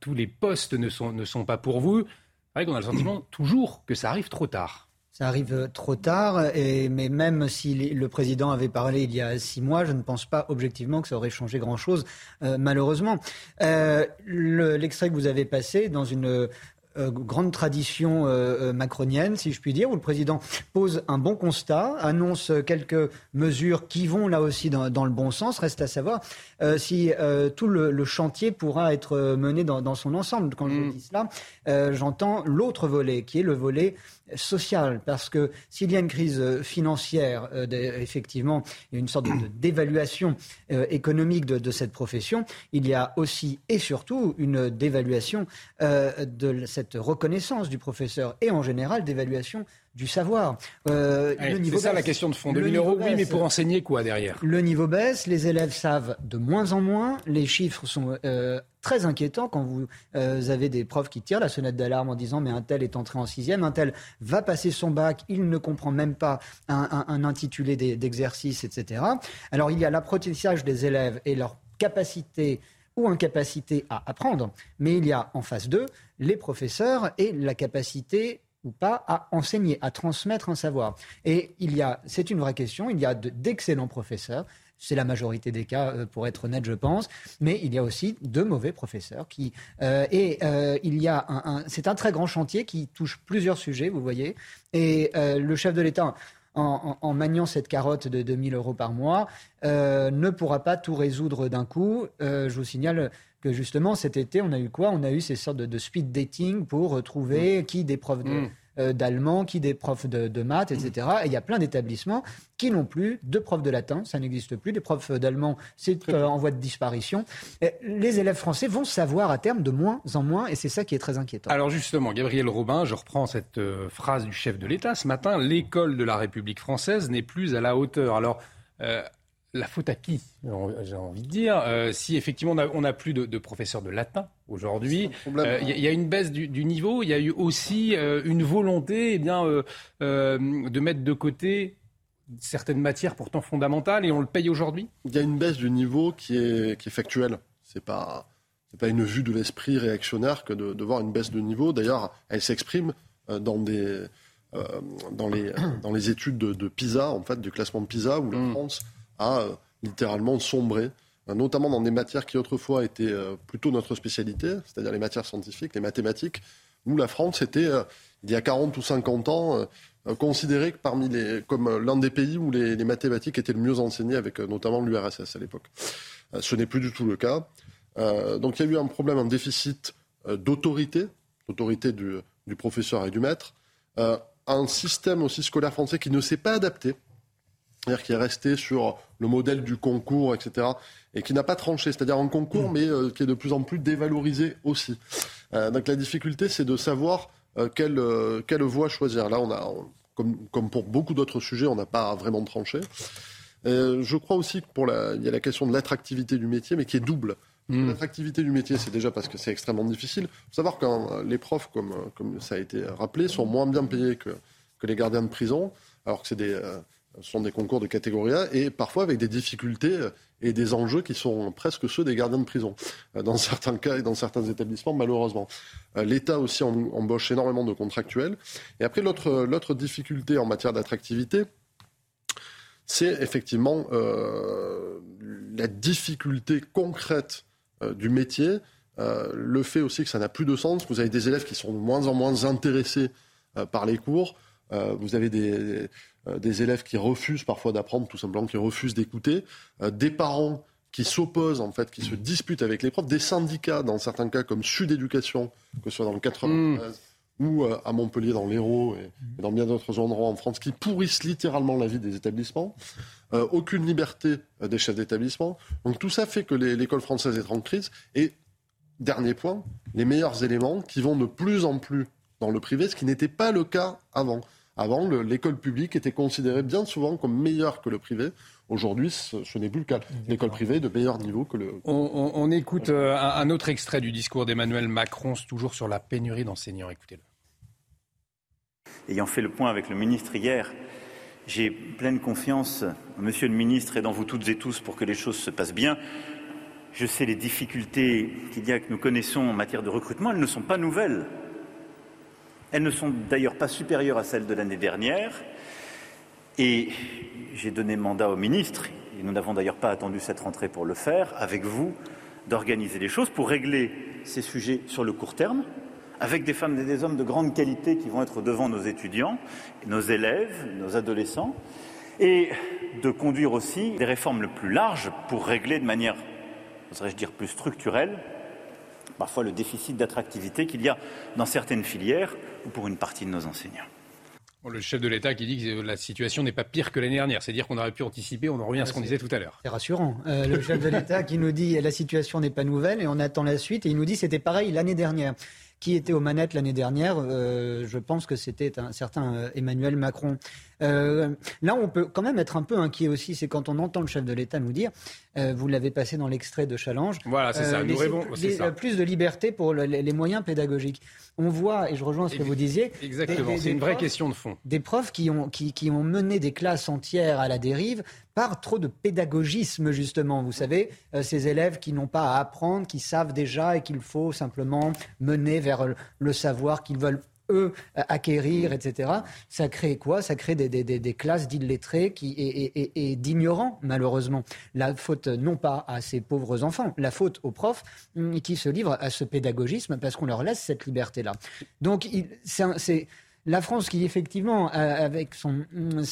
tous les postes ne sont, ne sont pas pour vous. C'est vrai qu'on a le sentiment toujours que ça arrive trop tard. Ça arrive trop tard, et, mais même si le président avait parlé il y a six mois, je ne pense pas objectivement que ça aurait changé grand-chose, malheureusement. L'extrait que vous avez passé dans une euh, grande tradition euh, euh, macronienne, si je puis dire, où le président pose un bon constat, annonce quelques mesures qui vont là aussi dans, le bon sens. Reste à savoir si tout le, chantier pourra être mené dans, son ensemble. Quand je mm. dis cela, j'entends l'autre volet, qui est le volet social, parce que s'il y a une crise financière, effectivement, il y a une sorte de, dévaluation économique de, de, cette profession, il y a aussi et surtout une dévaluation de cette cette reconnaissance du professeur et en général d'évaluation du savoir. Euh, c'est ça la question de fond. 2000 euros, oui, mais pour enseigner quoi derrière Le niveau baisse, les élèves savent de moins en moins, les chiffres sont euh, très inquiétants quand vous euh, avez des profs qui tirent la sonnette d'alarme en disant mais un tel est entré en sixième, un tel va passer son bac, il ne comprend même pas un, un intitulé d'exercice, etc. Alors il y a l'apprentissage des élèves et leur capacité ou incapacité à apprendre, mais il y a en face d'eux les professeurs et la capacité ou pas à enseigner, à transmettre un savoir. Et il y a, c'est une vraie question, il y a d'excellents professeurs, c'est la majorité des cas, euh, pour être honnête, je pense. Mais il y a aussi de mauvais professeurs qui euh, et euh, il y a un, c'est un très grand chantier qui touche plusieurs sujets, vous voyez. Et le chef de l'État en, maniant cette carotte de 2000 euros par mois, euh, ne pourra pas tout résoudre d'un coup. Euh, je vous signale que justement cet été, on a eu quoi? On a eu ces sortes de, speed dating pour trouver mm. qui des profs de, euh, d'allemand, qui des profs de, maths, etc. Et il y a plein d'établissements qui n'ont plus de profs de latin, ça n'existe plus. Des profs d'allemand, c'est euh, en voie de disparition. les élèves français vont savoir à terme de moins en moins, et c'est ça qui est très inquiétant. Alors justement, Gabriel Robin, je reprends cette phrase du chef de l'État ce matin, l'école de la République française n'est plus à la hauteur. Alors, la faute à qui J'ai envie de dire. Euh, si effectivement on n'a plus de, professeurs de latin aujourd'hui, euh, il y, a une baisse du, niveau. Il y a eu aussi euh, une volonté, eh bien, de mettre de côté certaines matières pourtant fondamentales, et on le paye aujourd'hui? Il y a une baisse du niveau qui est, qui est factuelle. C'est pas c'est pas une vue de l'esprit réactionnaire que de, voir une baisse de niveau. D'ailleurs, elle s'exprime dans des dans les dans les études de, PISA, en fait, du classement de PISA, où la mm. France euh, littéralement sombré, euh, notamment dans des matières qui autrefois étaient euh, plutôt notre spécialité, c'est-à-dire les matières scientifiques, les mathématiques, où la France était, il y a 40 ou 50 ans, considérée parmi les, comme l'un des pays où les, mathématiques étaient le mieux enseignées, avec notamment l'URSS à l'époque. ce n'est plus du tout le cas. donc il y a eu un problème, un déficit d'autorité, d'autorité du, professeur et du maître, un système aussi scolaire français qui ne s'est pas adapté c'est-à-dire qui est resté sur le modèle du concours, etc., et qui n'a pas tranché, c'est-à-dire un concours, mm. mais euh, qui est de plus en plus dévalorisé aussi. Euh, donc la difficulté, c'est de savoir euh, quelle, quelle, voie choisir. Là, on a, comme, comme pour beaucoup d'autres sujets, on n'a pas vraiment tranché. je crois aussi qu'il y a la question de l'attractivité du métier, mais qui est double. Mm. L'attractivité du métier, c'est déjà parce que c'est extrêmement difficile. Il faut savoir que les profs, comme, comme ça a été rappelé, sont moins bien payés que, que les gardiens de prison, alors que c'est des ce sont des concours de catégorie A et parfois avec des difficultés et des enjeux qui sont presque ceux des gardiens de prison, euh, dans certains cas et dans certains établissements, malheureusement. Euh, L'État aussi embauche énormément de contractuels. Et après, l'autre difficulté en matière d'attractivité, c'est effectivement euh, la difficulté concrète du métier, le fait aussi que ça n'a plus de sens. Vous avez des élèves qui sont de moins en moins intéressés par les cours. Vous avez des, euh, des élèves qui refusent parfois d'apprendre, tout simplement, qui refusent d'écouter, euh, des parents qui s'opposent, en fait, qui se disputent avec les profs, des syndicats, dans certains cas, comme Sud Éducation, que ce soit dans le 93 mmh. ou euh, à Montpellier, dans l'Hérault et, dans bien d'autres endroits en France, qui pourrissent littéralement la vie des établissements. aucune liberté des chefs d'établissement. Donc tout ça fait que l'école française est en crise. Et dernier point, les meilleurs éléments qui vont de plus en plus dans le privé, ce qui n'était pas le cas avant. Avant, l'école publique était considérée bien souvent comme meilleure que le privé. Aujourd'hui, ce, n'est plus le cas. L'école privée est de meilleur niveau que le. On, écoute euh, un, autre extrait du discours d'Emmanuel Macron, toujours sur la pénurie d'enseignants. Écoutez-le. Ayant fait le point avec le ministre hier, j'ai pleine confiance, monsieur le ministre, et dans vous toutes et tous pour que les choses se passent bien. Je sais les difficultés qu'il y a que nous connaissons en matière de recrutement, elles ne sont pas nouvelles. Elles ne sont d'ailleurs pas supérieures à celles de l'année dernière. Et j'ai donné mandat au ministre, et nous n'avons d'ailleurs pas attendu cette rentrée pour le faire, avec vous, d'organiser les choses pour régler ces sujets sur le court terme, avec des femmes et des hommes de grande qualité qui vont être devant nos étudiants, nos élèves, nos adolescents, et de conduire aussi des réformes le plus larges pour régler de manière, oserais-je dire, plus structurelle, parfois le déficit d'attractivité qu'il y a dans certaines filières ou pour une partie de nos enseignants. le chef de l'État qui dit que la situation n'est pas pire que l'année dernière, c'est-à-dire qu'on aurait pu anticiper, on en revient à ce qu'on disait tout à l'heure. C'est rassurant. Euh, le chef de l'État qui nous dit la situation n'est pas nouvelle et on attend la suite et il nous dit c'était pareil l'année dernière qui était aux manettes l'année dernière, euh, je pense que c'était un certain euh, Emmanuel Macron. Euh, là, on peut quand même être un peu inquiet aussi, c'est quand on entend le chef de l'État nous dire, vous l'avez passé dans l'extrait de Challenge, voilà, c'est ça, nous rêvons, plus de liberté pour les, moyens pédagogiques. On voit, et je rejoins ce que vous disiez, exactement, c'est une vraie question de fond. Des profs qui ont, qui, qui ont mené des classes entières à la dérive par trop de pédagogisme, justement. Vous savez, euh, ces élèves qui n'ont pas à apprendre, qui savent déjà et qu'il faut simplement mener vers le savoir qu'ils veulent acquérir, etc. Ça crée quoi? Ça crée des, classes d'illettrés et, d'ignorants, malheureusement. La faute non pas à ces pauvres enfants, la faute aux profs hum, qui se livrent à ce pédagogisme parce qu'on leur laisse cette liberté-là. Donc c'est la France qui effectivement, avec, son,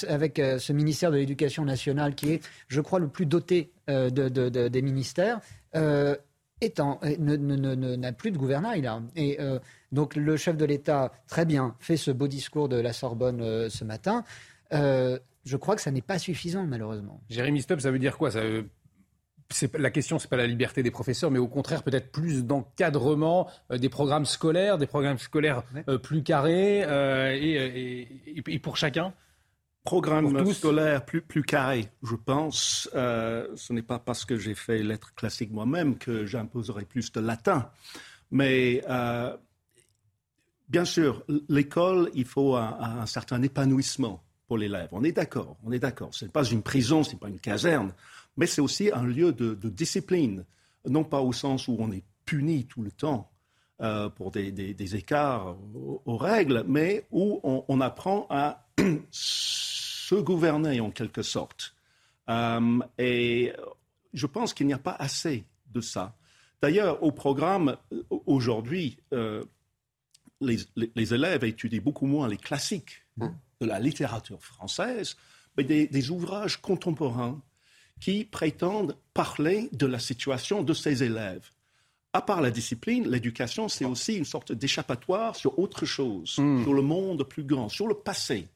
avec euh, ce ministère de l'Éducation nationale qui est, je crois, le plus doté euh, des ministères, euh, n'a plus de gouvernail là. Et Donc le chef de l'État, très bien, fait ce beau discours de la Sorbonne euh, ce matin. Euh, je crois que ça n'est pas suffisant, malheureusement. Jérémy Stubb, ça veut dire quoi? Ça, la question, ce n'est pas la liberté des professeurs, mais au contraire peut-être plus d'encadrement des programmes scolaires, des programmes scolaires plus carrés et, pour chacun? Programme scolaire plus, plus carré, je pense. ce n'est pas parce que j'ai fait lettres classiques moi-même que j'imposerai plus de latin. Mais bien sûr, l'école, il faut un, certain épanouissement pour l'élève. On est d'accord, on est d'accord. Ce n'est pas une prison, ce n'est pas une caserne, mais c'est aussi un lieu de, discipline, non pas au sens où on est puni tout le temps euh, pour des, écarts aux, règles, mais où on, apprend à se gouverner en quelque sorte. Euh, et je pense qu'il n'y a pas assez de ça. D'ailleurs, au programme, aujourd'hui, euh, les, élèves étudient beaucoup moins les classiques de la littérature française, mais des, ouvrages contemporains qui prétendent parler de la situation de ces élèves. À part la discipline, l'éducation, c'est aussi une sorte d'échappatoire sur autre chose, hmm. sur le monde plus grand, sur le passé,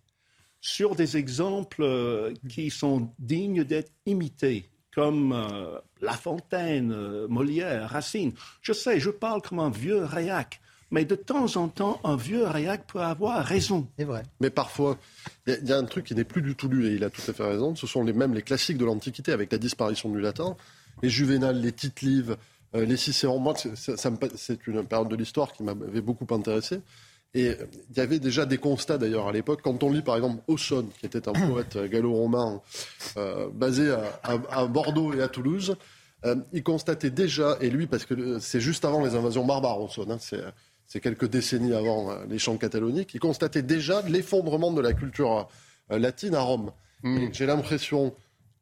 sur des exemples euh, qui sont dignes d'être imités, comme euh, La Fontaine, euh, Molière, Racine. Je sais, je parle comme un vieux réac, mais de temps en temps, un vieux réac peut avoir raison. C'est vrai. Mais parfois, il y, a un truc qui n'est plus du tout lu, et il a tout à fait raison. Ce sont les mêmes les classiques de l'Antiquité, avec la disparition du latin. Les Juvénal, les Tite-Live, euh, les Cicéron. Moi, c'est une période de l'histoire qui m'avait beaucoup intéressé. Et il y avait déjà des constats d'ailleurs à l'époque. Quand on lit par exemple Ausson, qui était un poète gallo-romain euh, basé à, Bordeaux et à Toulouse, euh, il constatait déjà, et lui parce que c'est juste avant les invasions barbares, Ausson, hein, c'est quelques décennies avant euh, les champs cataloniques, il constatait déjà l'effondrement de la culture euh, latine à Rome. Hmm. J'ai l'impression,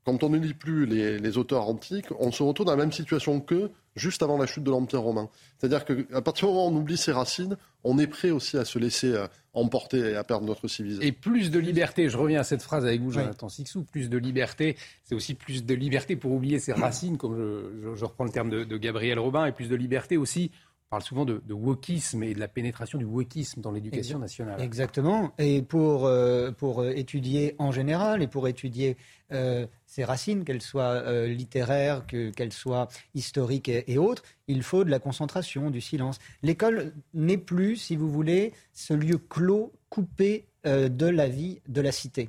quand on ne lit plus les, auteurs antiques, on se retrouve dans la même situation qu'eux juste avant la chute de l'Empire romain. C'est-à-dire qu'à partir du moment où on oublie ses racines, on est prêt aussi à se laisser euh, emporter et à perdre notre civilisation. Et plus de liberté, je reviens à cette phrase avec vous, Jonathan Sixou, plus de liberté, c'est aussi plus de liberté pour oublier ses racines, comme je, reprends le terme de, de Gabriel Robin, et plus de liberté aussi parle souvent de, wokisme et de la pénétration du wokisme dans l'éducation nationale. Exactement. Et pour, euh, pour euh, étudier en général et pour étudier euh, ses racines, qu'elles soient littéraires, qu'elles soient historiques et, autres, il faut de la concentration, du silence. L'école n'est plus, si vous voulez, ce lieu clos, coupé de la vie de la cité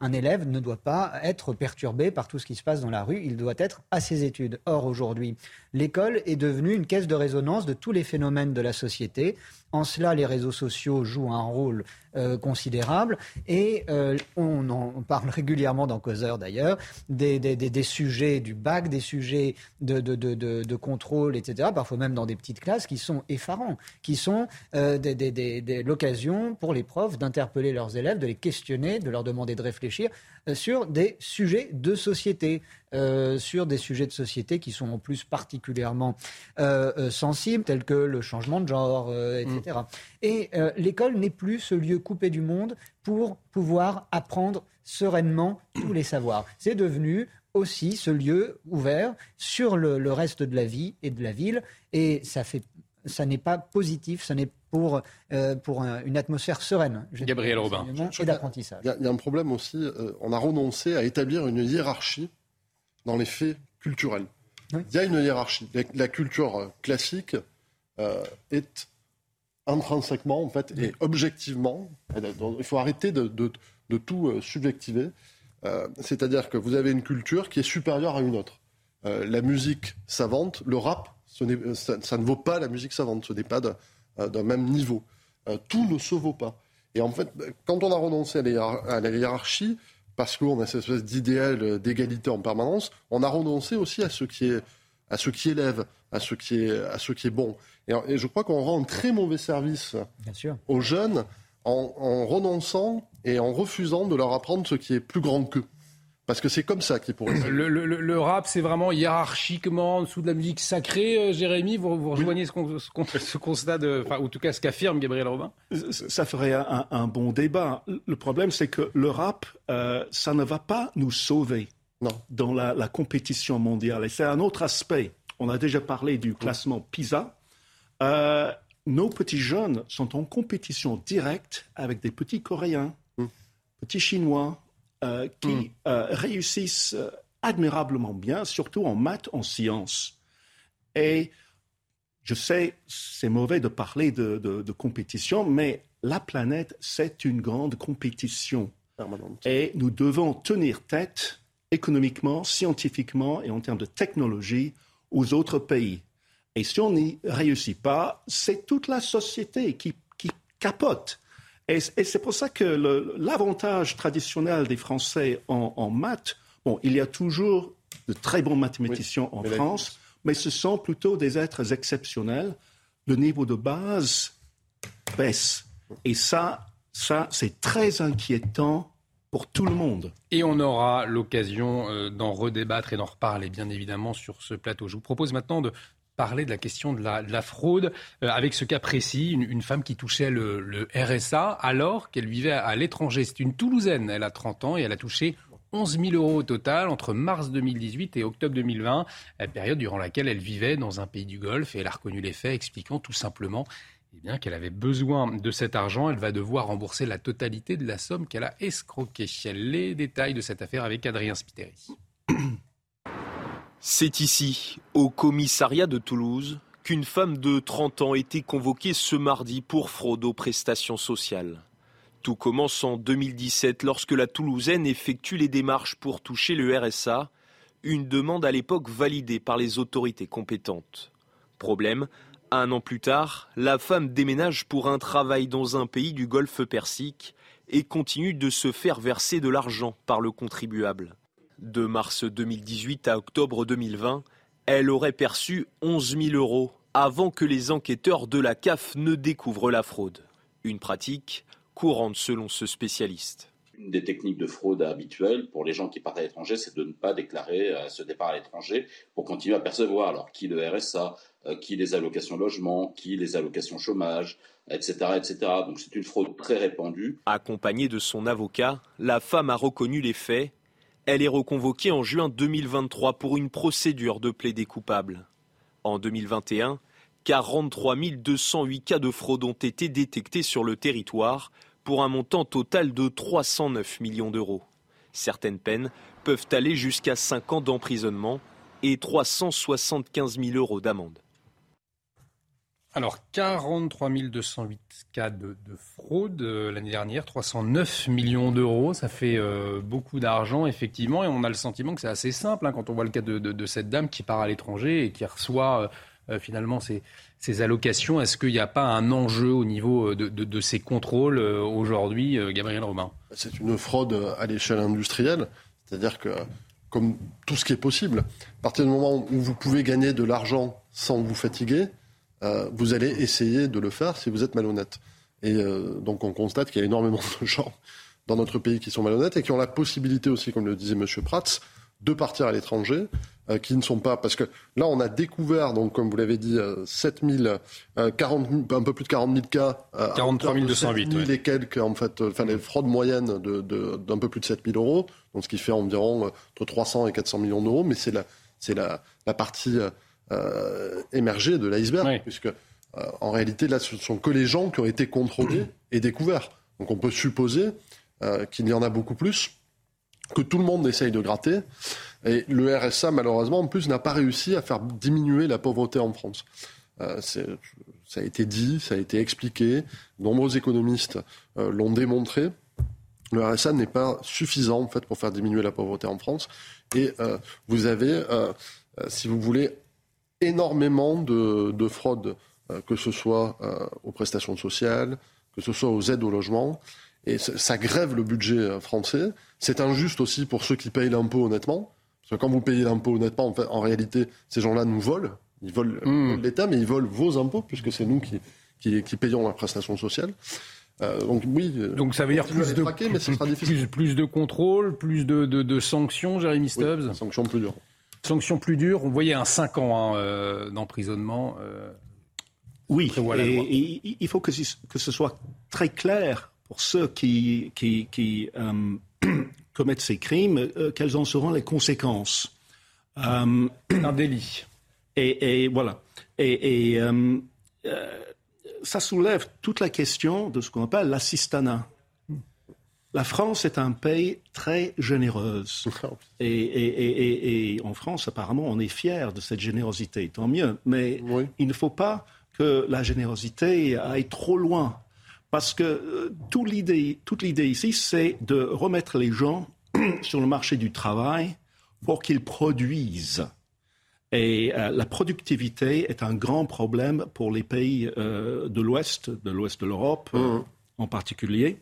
un élève ne doit pas être perturbé par tout ce qui se passe dans la rue, il doit être à ses études. Or, aujourd'hui, l'école est devenue une caisse de résonance de tous les phénomènes de la société. En cela, les réseaux sociaux jouent un rôle euh, considérable et euh, on en parle régulièrement dans Causeur d'ailleurs, des, sujets du bac, des sujets de, contrôle, etc., parfois même dans des petites classes qui sont effarants, qui sont euh, l'occasion pour les profs d'interpeller leurs élèves, de les questionner, de leur demander de réfléchir sur des sujets de société. Euh, sur des sujets de société qui sont en plus particulièrement euh, euh, sensibles, tels que le changement de genre, etc. Et mm. l'école n'est plus ce lieu coupé du monde pour pouvoir apprendre sereinement tous les savoirs. C'est devenu aussi ce lieu ouvert sur le, reste de la vie et de la ville, et ça fait ça n'est pas positif, ça n'est pour, pour une atmosphère sereine. Gabriel Robin. Et d'apprentissage. Il y, a un problème aussi, on a renoncé à établir une hiérarchie dans les faits culturels. Il y a une hiérarchie. La, culture euh, classique euh, est intrinsèquement, en fait, et objectivement, il faut arrêter de, tout euh, subjectiver. C'est-à-dire que vous avez une culture qui est supérieure à une autre. la musique savante, le rap, ça, ne vaut pas la musique savante, ce n'est pas d'un même niveau. tout ne se vaut pas. Et en fait, quand on a renoncé à la hiérarchie, parce qu'on a cette espèce d'idéal d'égalité en permanence, on a renoncé aussi à ce qui est à ce qui élève, à ce qui est, à ce qui est bon. Et, je crois qu'on rend un très mauvais service aux jeunes en, en, renonçant et en refusant de leur apprendre ce qui est plus grand qu'eux. Parce que c'est comme ça qu'il pourrait. Le, le, le, rap, c'est vraiment hiérarchiquement en dessous de la musique sacrée. Euh, Jérémy, vous, vous rejoignez ce, ce, constat, de, enfin, en tout cas ce qu'affirme Gabriel Robin Ça ferait un, bon débat. Le problème, c'est que le rap, euh, ça ne va pas nous sauver non. dans la, la compétition mondiale. Et c'est un autre aspect. On a déjà parlé du classement PISA. Euh, nos petits jeunes sont en compétition directe avec des petits Coréens, Hmm. petits Chinois, euh, qui euh, réussissent euh, admirablement bien, surtout en maths, en sciences. Et je sais, c'est mauvais de parler de, de- de compétition, mais la planète, c'est une grande compétition. Et nous devons tenir tête économiquement, scientifiquement et en termes de technologie aux autres pays. Et si on n'y réussit pas, c'est toute la société qui, qui capote. Et, et c'est pour ça que l'avantage traditionnel des Français en, en maths, bon, il y a toujours de très bons mathématiciens en mais France, mais ce sont plutôt des êtres exceptionnels. Le niveau de base baisse. Et ça, ça c'est très inquiétant pour tout le monde. Et on aura l'occasion euh, d'en redébattre et d'en reparler, bien évidemment, sur ce plateau. Je vous propose maintenant de parler de la question de la, de la fraude, euh, avec ce cas précis, une, une femme qui touchait le, le RSA alors qu'elle vivait à, à l'étranger. C'est une Toulousaine, elle a 30 ans et elle a touché 11 000 euros au total entre mars 2018 et octobre 2020, la période durant laquelle elle vivait dans un pays du Golfe et elle a reconnu les faits, expliquant tout simplement eh bien, qu'elle avait besoin de cet argent. Elle va devoir rembourser la totalité de la somme qu'elle a escroquée. Les détails de cette affaire avec Adrien Spiteri. C'est ici, au commissariat de Toulouse, qu'une femme de 30 ans était convoquée ce mardi pour fraude aux prestations sociales. Tout commence en 2017 lorsque la Toulousaine effectue les démarches pour toucher le RSA, une demande à l'époque validée par les autorités compétentes. Problème, un an plus tard, la femme déménage pour un travail dans un pays du Golfe Persique et continue de se faire verser de l'argent par le contribuable. De mars 2018 à octobre 2020, elle aurait perçu 11 000 euros avant que les enquêteurs de la CAF ne découvrent la fraude. Une pratique courante selon ce spécialiste. Une des techniques de fraude habituelles pour les gens qui partent à l'étranger, c'est de ne pas déclarer euh, ce départ à l'étranger pour continuer à percevoir. Alors, qui le RSA, euh, qui les allocations logement, qui les allocations chômage, etc., etc. Donc, c'est une fraude très répandue. Accompagnée de son avocat, la femme a reconnu les faits. Elle est reconvoquée en juin 2023 pour une procédure de plaidé coupable. En 2021, 43 208 cas de fraude ont été détectés sur le territoire pour un montant total de 309 millions d'euros. Certaines peines peuvent aller jusqu'à 5 ans d'emprisonnement et 375 000 euros d'amende. Alors, 43 208 cas de, de fraude euh, l'année dernière, 309 millions d'euros, ça fait euh, beaucoup d'argent, effectivement, et on a le sentiment que c'est assez simple hein, quand on voit le cas de, cette dame qui part à l'étranger et qui reçoit euh, finalement ses, allocations. Est-ce qu'il n'y a pas un enjeu au niveau de, ces contrôles aujourd'hui, Gabriel Robin? C'est une fraude à l'échelle industrielle, c'est-à-dire que, comme tout ce qui est possible, à partir du moment où vous pouvez gagner de l'argent sans vous fatiguer, euh, vous allez essayer de le faire si vous êtes malhonnête. Et euh, donc on constate qu'il y a énormément de gens dans notre pays qui sont malhonnêtes et qui ont la possibilité aussi, comme le disait M. Prats, de partir à l'étranger, euh, qui ne sont pas... Parce que là, on a découvert, donc, comme vous l'avez dit, euh, 7 000, euh, 40 000, un peu plus de 40 000 cas. euh, à 43 hauteur de 208, 7 000 ouais. et quelques, en fait, enfin, les fraudes moyennes de- de- d'un peu plus de 7 000 euros, donc ce qui fait environ entre 300 et 400 millions d'euros, mais c'est la, la, la partie euh, émergée de l'iceberg, puisque euh, en réalité, là, ce sont que les gens qui ont été contrôlés et découverts. Donc on peut supposer euh, qu'il y en a beaucoup plus, que tout le monde essaye de gratter. Et le RSA, malheureusement, en plus, n'a pas réussi à faire diminuer la pauvreté en France. Euh, ça a été dit, ça a été expliqué, nombreux économistes euh, l'ont démontré. Le RSA n'est pas suffisant en fait pour faire diminuer la pauvreté en France. Et euh, vous avez, si vous voulez, énormément de, de fraudes, euh, que ce soit euh, aux prestations sociales, que ce soit aux aides au logement. Et ça, grève le budget euh, français. C'est injuste aussi pour ceux qui payent l'impôt honnêtement. Parce que quand vous payez l'impôt honnêtement, en, fait, en réalité, ces gens-là nous volent. Ils volent, ils volent l'État, mais ils volent vos impôts, puisque c'est nous qui, qui, qui payons la prestation sociale. Euh, donc oui. Donc ça veut dire plus de, traquer, mais ce sera difficile. plus, plus de contrôle, plus de, de- de sanctions, Jérémy Stubbs? Sanctions plus dures. Sanctions plus dures. On voyait un 5 ans hein, euh, d'emprisonnement. euh, Oui, et, il faut que, ce- que ce soit très clair pour ceux qui, qui, qui, euh, commettent ces crimes, quelles en seront les conséquences. Un délit. Et, et voilà. Et, ça soulève toute la question de ce qu'on appelle l'assistanat. La France est un pays très généreux. Et, en France, apparemment, on est fier de cette générosité. Tant mieux. Mais il ne faut pas que la générosité aille trop loin. Parce que euh, toute l'idée ici, c'est de remettre les gens sur le marché du travail pour qu'ils produisent. Et euh, la productivité est un grand problème pour les pays euh, de l'Ouest, de l'Ouest de l'Europe mmh. en particulier.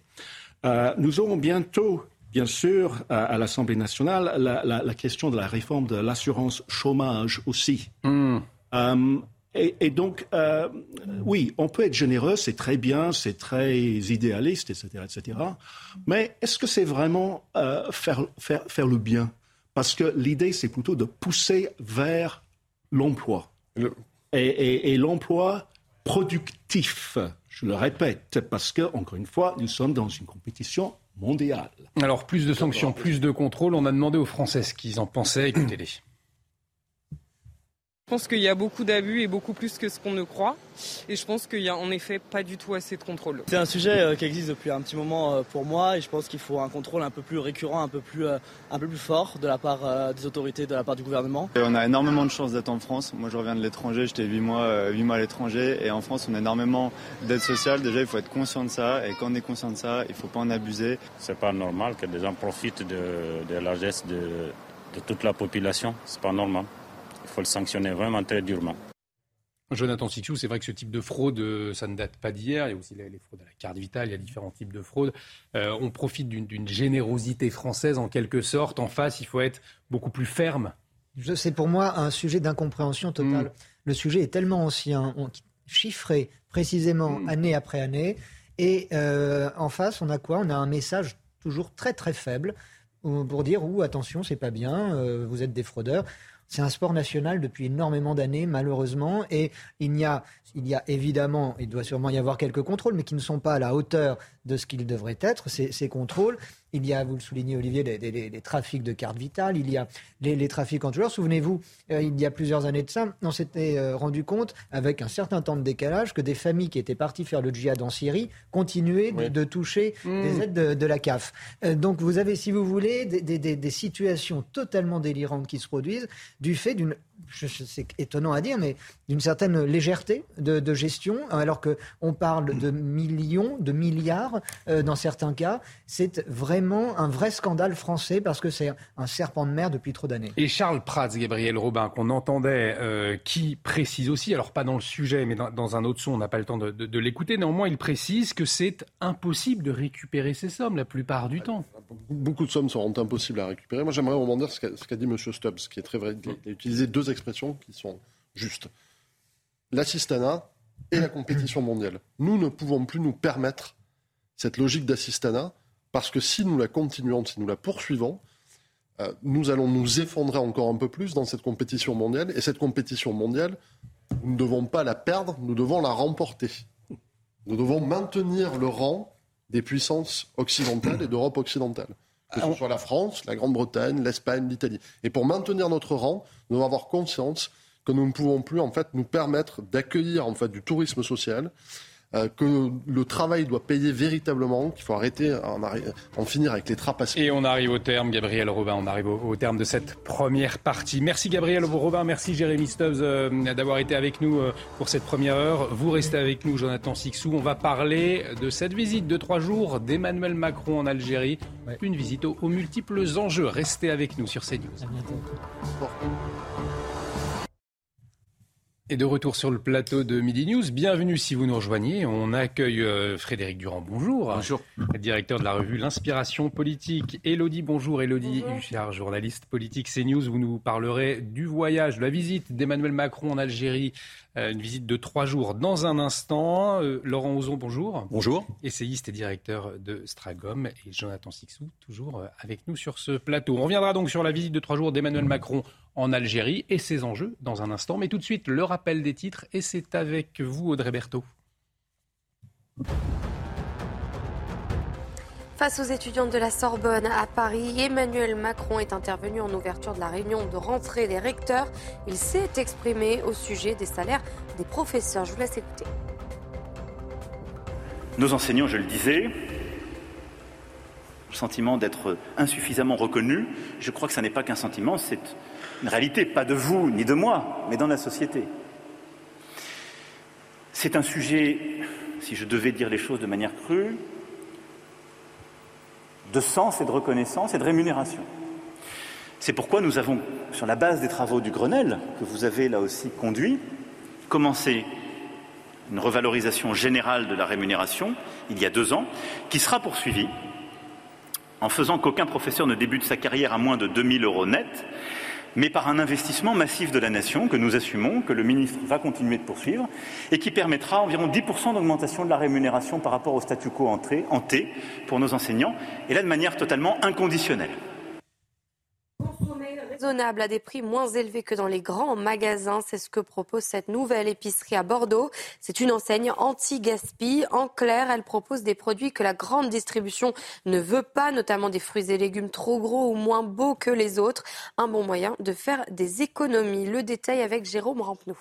Euh, nous aurons bientôt, bien sûr, à, l'Assemblée nationale, la, question de la réforme de l'assurance chômage aussi. Hmm. Euh, et, donc, euh, oui, on peut être généreux, c'est très bien, c'est très idéaliste, etc., etc. Mais est-ce que c'est vraiment faire, faire, faire le bien? Parce que l'idée, c'est plutôt de pousser vers l'emploi. Et, et l'emploi productif. Je le répète, parce que, encore une fois, nous sommes dans une compétition mondiale. Alors, plus de sanctions, plus de contrôles. On a demandé aux Français ce qu'ils en pensaient. Écoutez-les. Je pense qu'il y a beaucoup d'abus et beaucoup plus que ce qu'on ne croit. Et je pense qu'il n'y a en effet pas du tout assez de contrôle. C'est un sujet euh, qui existe depuis un petit moment euh, pour moi et je pense qu'il faut un contrôle un peu plus récurrent, un peu plus, euh, un peu plus fort de la part des autorités, de la part du gouvernement. on a énormément de chance d'être en France. Moi je reviens de l'étranger, j'étais 8 mois, 8 mois à l'étranger et en France on a énormément d'aide sociale. Déjà il faut être conscient de ça et quand on est conscient de ça, il ne faut pas en abuser. C'est pas normal que des gens profitent de, de la geste de, de toute la population. C'est pas normal. Il faut le sanctionner vraiment très durement. Jonathan Sixou, c'est vrai que ce type de fraude, euh, ça ne date pas d'hier. Il y a aussi les, fraudes à la carte vitale, il y a différents types de fraudes. Euh, on profite d'une générosité française en quelque sorte. En face, il faut être beaucoup plus ferme. C'est pour moi un sujet d'incompréhension totale. Mm. Le sujet est tellement ancien, chiffré précisément mm. année après année. Et euh, en face, on a quoi? On a un message toujours très très faible pour dire ou attention, c'est pas bien, vous êtes des fraudeurs. C'est un sport national depuis énormément d'années, malheureusement, et il y a, évidemment, il doit sûrement y avoir quelques contrôles, mais qui ne sont pas à la hauteur de ce qu'ils devraient être, ces contrôles. Il y a, vous le soulignez Olivier, les, trafics de cartes vitales, il y a les, trafics en joueurs. Souvenez-vous, euh, il y a plusieurs années de ça, on s'était euh, rendu compte, avec un certain temps de décalage, que des familles qui étaient parties faire le djihad en Syrie continuaient de, toucher mmh. des aides de, la CAF. Euh, donc vous avez, si vous voulez, des, des situations totalement délirantes qui se produisent du fait d'une c'est étonnant à dire, mais d'une certaine légèreté de, gestion, alors qu'on parle de millions, de milliards euh, dans certains cas. C'est vraiment un vrai scandale français parce que c'est un serpent de mer depuis trop d'années. Et Charles Prats, Gabriel Robin, qu'on entendait, euh, qui précise aussi, alors pas dans le sujet, mais dans, un autre son, on n'a pas le temps de, l'écouter, néanmoins il précise que c'est impossible de récupérer ces sommes la plupart du temps. Beaucoup de sommes seront impossibles à récupérer. Moi j'aimerais rebondir ce qu'a dit M. Stubbs, qui est très vrai. Il a utilisé deux expressions qui sont justes. L'assistanat et la compétition mondiale. Nous ne pouvons plus nous permettre cette logique d'assistanat parce que si nous la continuons, si nous la poursuivons, euh, nous allons nous effondrer encore un peu plus dans cette compétition mondiale. Et cette compétition mondiale, nous ne devons pas la perdre, nous devons la remporter. Nous devons maintenir le rang des puissances occidentales et d'Europe occidentale que ce soit la France, la Grande-Bretagne, l'Espagne, l'Italie. Et pour maintenir notre rang, nous devons avoir conscience que nous ne pouvons plus en fait nous permettre d'accueillir en fait du tourisme social euh, que le travail doit payer véritablement, qu'il faut arrêter, en, en, finir avec les trapasses. Et on arrive au terme, Gabriel Robin, on arrive au, terme de cette première partie. Merci Gabriel Robin, merci Jérémy Stubbs euh, d'avoir été avec nous euh, pour cette première heure. Vous restez avec nous, Jonathan Sixou. On va parler de cette visite de trois jours d'Emmanuel Macron en Algérie. Une visite aux, multiples enjeux. Restez avec nous sur CNews. Et de retour sur le plateau de Midi News, bienvenue si vous nous rejoignez. On accueille euh, Frédéric Durand, bonjour. Bonjour. Directeur de la revue L'Inspiration Politique. Elodie, bonjour. Elodie Huchard, journaliste politique CNews. Vous nous parlerez du voyage, de la visite d'Emmanuel Macron en Algérie euh, une visite de trois jours dans un instant. Euh, Laurent Ozon, bonjour. Bonjour. Essayiste et directeur de Stragom. Et Jonathan Sixou, toujours avec nous sur ce plateau. On reviendra donc sur la visite de trois jours d'Emmanuel Macron en Algérie et ses enjeux dans un instant. Mais tout de suite, le rappel des titres. Et c'est avec vous, Audrey Berthaud. Face aux étudiantes de la Sorbonne à Paris, Emmanuel Macron est intervenu en ouverture de la réunion de rentrée des recteurs. Il s'est exprimé au sujet des salaires des professeurs. Je vous laisse écouter. Nos enseignants, je le disais, le sentiment d'être insuffisamment reconnus, je crois que ce n'est pas qu'un sentiment, c'est une réalité, pas de vous ni de moi, mais dans la société. C'est un sujet, si je devais dire les choses de manière crue, de sens et de reconnaissance et de rémunération. C'est pourquoi nous avons, sur la base des travaux du Grenelle, que vous avez là aussi conduit, commencé une revalorisation générale de la rémunération il y a deux ans, qui sera poursuivie en faisant qu'aucun professeur ne débute sa carrière à moins de 2000 euros net, mais par un investissement massif de la nation que nous assumons, que le ministre va continuer de poursuivre, et qui permettra environ 10% d'augmentation de la rémunération par rapport au statu quo en T pour nos enseignants, et là de manière totalement inconditionnelle raisonnable à des prix moins élevés que dans les grands magasins. C'est ce que propose cette nouvelle épicerie à Bordeaux. C'est une enseigne anti-gaspi. En clair, elle propose des produits que la grande distribution ne veut pas, notamment des fruits et légumes trop gros ou moins beaux que les autres. Un bon moyen de faire des économies. Le détail avec Jérôme Rampenou.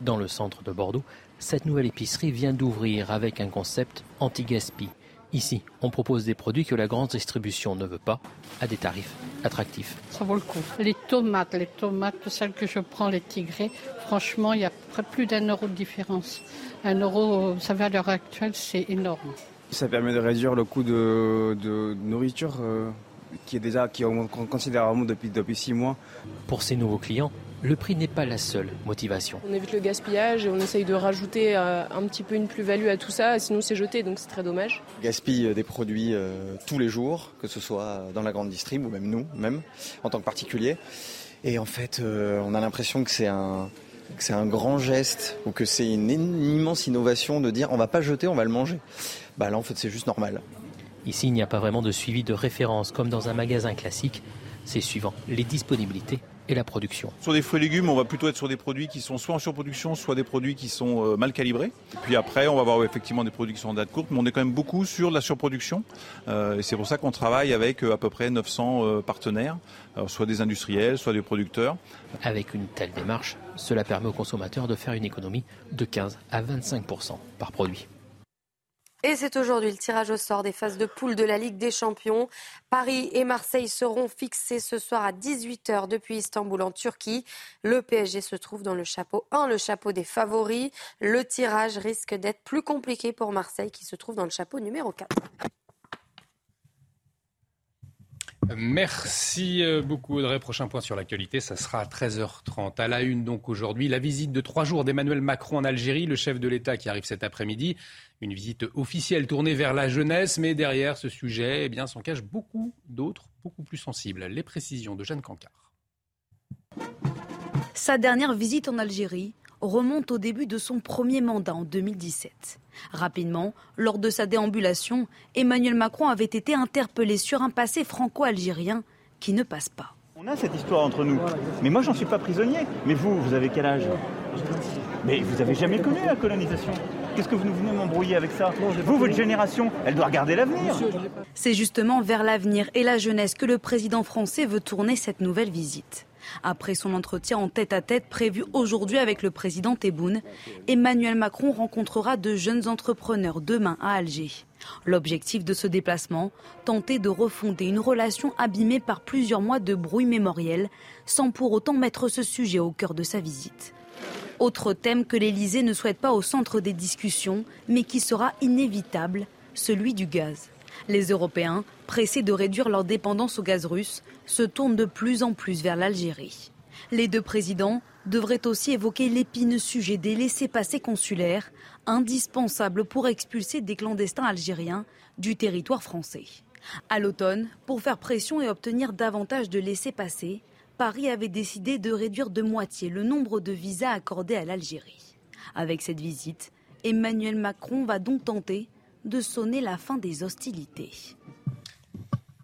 Dans le centre de Bordeaux, cette nouvelle épicerie vient d'ouvrir avec un concept anti-gaspi. Ici, on propose des produits que la grande distribution ne veut pas à des tarifs attractifs. Ça vaut le coup. Les tomates, les tomates, celles que je prends, les tigrés, franchement, il y a plus d'un euro de différence. Un euro, vous savez, à l'heure actuelle, c'est énorme. Ça permet de réduire le coût de, nourriture euh, qui est déjà qui augmente considérablement depuis, depuis six mois. Pour ces nouveaux clients, le prix n'est pas la seule motivation. On évite le gaspillage et on essaye de rajouter euh, un petit peu une plus-value à tout ça, sinon c'est jeté, donc c'est très dommage. On gaspille euh, des produits euh, tous les jours, que ce soit dans la grande distrib ou même nous, même en tant que particulier. Et en fait, on a l'impression que c'est un, c'est un grand geste ou que c'est une, immense innovation de dire on va pas jeter, on va le manger. Bah là, en fait, c'est juste normal. Ici, il n'y a pas vraiment de suivi de référence comme dans un magasin classique. C'est suivant les disponibilités et la production. Sur des fruits et légumes, on va plutôt être sur des produits qui sont soit en surproduction, soit des produits qui sont euh, mal calibrés. Et puis après, on va avoir effectivement des produits qui sont en date courte, mais on est quand même beaucoup sur la surproduction. Euh, et c'est pour ça qu'on travaille avec euh, à peu près 900 partenaires, soit des industriels, soit des producteurs. Avec une telle démarche, cela permet aux consommateurs de faire une économie de 15 à 25% par produit. Et c'est aujourd'hui le tirage au sort des phases de poule de la Ligue des Champions. Paris et Marseille seront fixés ce soir à 18h depuis Istanbul en Turquie. Le PSG se trouve dans le chapeau 1, le chapeau des favoris. Le tirage risque d'être plus compliqué pour Marseille qui se trouve dans le chapeau numéro 4. Merci euh, beaucoup Audrey. Prochain point sur l'actualité, ça sera à 13h30. À la une donc aujourd'hui, la visite de trois jours d'Emmanuel Macron en Algérie, le chef de l'État qui arrive cet après-midi. Une visite officielle tournée vers la jeunesse, mais derrière ce sujet, eh bien, s'en cachent beaucoup d'autres, beaucoup plus sensibles. Les précisions de Jeanne Cancard. Sa dernière visite en Algérie remonte au début de son premier mandat en 2017. Rapidement, lors de sa déambulation, Emmanuel Macron avait été interpellé sur un passé franco-algérien qui ne passe pas. On a cette histoire entre nous. Mais moi, j'en suis pas prisonnier. Mais vous, vous avez quel âge? Mais vous avez jamais connu la colonisation. Qu'est-ce que vous venez m'embrouiller avec ça? Vous, votre génération, elle doit regarder l'avenir. C'est justement vers l'avenir et la jeunesse que le président français veut tourner cette nouvelle visite. Après son entretien en tête-à-tête prévu aujourd'hui avec le président Tebboune, Emmanuel Macron rencontrera de jeunes entrepreneurs demain à Alger. L'objectif de ce déplacement, tenter de refonder une relation abîmée par plusieurs mois de bruit mémoriel, sans pour autant mettre ce sujet au cœur de sa visite. Autre thème que l'Élysée ne souhaite pas au centre des discussions, mais qui sera inévitable, celui du gaz. Les Européens, pressés de réduire leur dépendance au gaz russe, se tournent de plus en plus vers l'Algérie. Les deux présidents devraient aussi évoquer l'épineux sujet des laissés-passer consulaires, indispensables pour expulser des clandestins algériens du territoire français. À l'automne, pour faire pression et obtenir davantage de laissés-passer, Paris avait décidé de réduire de moitié le nombre de visas accordés à l'Algérie. Avec cette visite, Emmanuel Macron va donc tenter de sonner la fin des hostilités.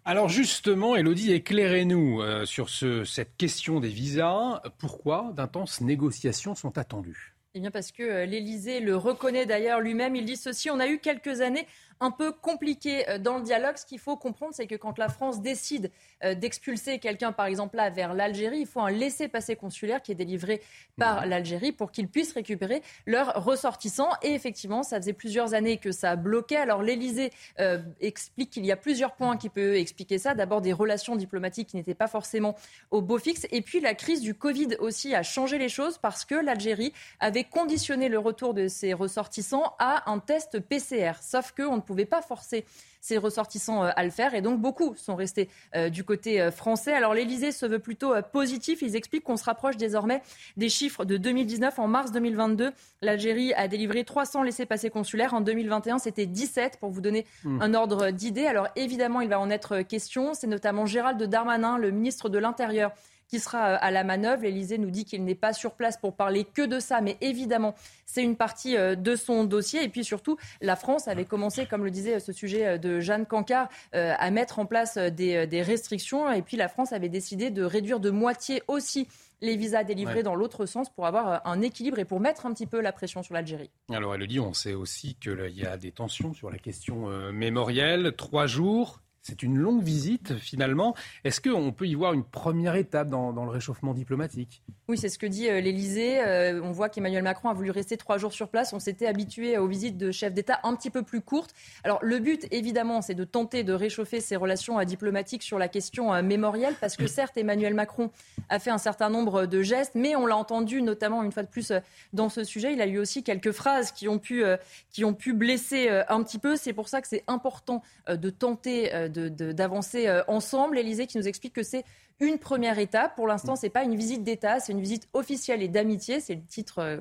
Alors justement, Elodie, éclairez-nous euh, sur cette question des visas. Pourquoi d'intenses négociations sont attendues? Eh bien parce que euh, l'Élysée le reconnaît d'ailleurs lui-même. Il dit ceci, on a eu quelques années un peu compliqué euh, dans le dialogue. Ce qu'il faut comprendre, c'est que quand la France décide euh, d'expulser quelqu'un, par exemple là, vers l'Algérie, il faut un laissez-passer consulaire qui est délivré par l'Algérie pour qu'ils puissent récupérer leurs ressortissants. Et effectivement, ça faisait plusieurs années que ça bloquait. Alors l'Élysée euh, explique qu'il y a plusieurs points qui peuvent expliquer ça. D'abord des relations diplomatiques qui n'étaient pas forcément au beau fixe. Et puis la crise du Covid aussi a changé les choses parce que l'Algérie avait conditionné le retour de ses ressortissants à un test PCR. Sauf qu'on ne pouvait pas forcer ses ressortissants euh, à le faire. Et donc, beaucoup sont restés euh, du côté euh, français. Alors, l'Élysée se veut plutôt positif. Ils expliquent qu'on se rapproche désormais des chiffres de 2019. En mars 2022, l'Algérie a délivré 300 laissés-passer consulaires. En 2021, c'était 17, pour vous donner hmm. un ordre d'idée. Alors, évidemment, il va en être question. C'est notamment Gérald Darmanin, le ministre de l'Intérieur, qui sera euh, à la manœuvre. L'Elysée nous dit qu'il n'est pas sur place pour parler que de ça, mais évidemment, c'est une partie euh, de son dossier. Et puis surtout, la France avait commencé, comme le disait ce sujet euh, de Jeanne Cancard, à mettre en place des, restrictions. Et puis la France avait décidé de réduire de moitié aussi les visas délivrés dans l'autre sens pour avoir un équilibre et pour mettre un petit peu la pression sur l'Algérie. Alors Elodie, on sait aussi qu'il y a des tensions sur la question mémorielle. Trois jours, c'est une longue visite finalement. Est-ce qu'on peut y voir une première étape dans, le réchauffement diplomatique? Oui, c'est ce que dit euh, l'Elysée. Euh, on voit qu'Emmanuel Macron a voulu rester trois jours sur place. On s'était habitué aux visites de chefs d'État un petit peu plus courtes. Alors le but, évidemment, c'est de tenter de réchauffer ces relations euh, diplomatiques sur la question mémorielle, parce que certes, Emmanuel Macron a fait un certain nombre de gestes, mais on l'a entendu notamment une fois de plus dans ce sujet. Il a eu aussi quelques phrases qui ont pu, qui ont pu blesser un petit peu. C'est pour ça que c'est important de tenter d'avancer euh, ensemble. L'Elysée qui nous explique que c'est une première étape. Pour l'instant, ce n'est pas une visite d'État, c'est une visite officielle et d'amitié. C'est le titre euh,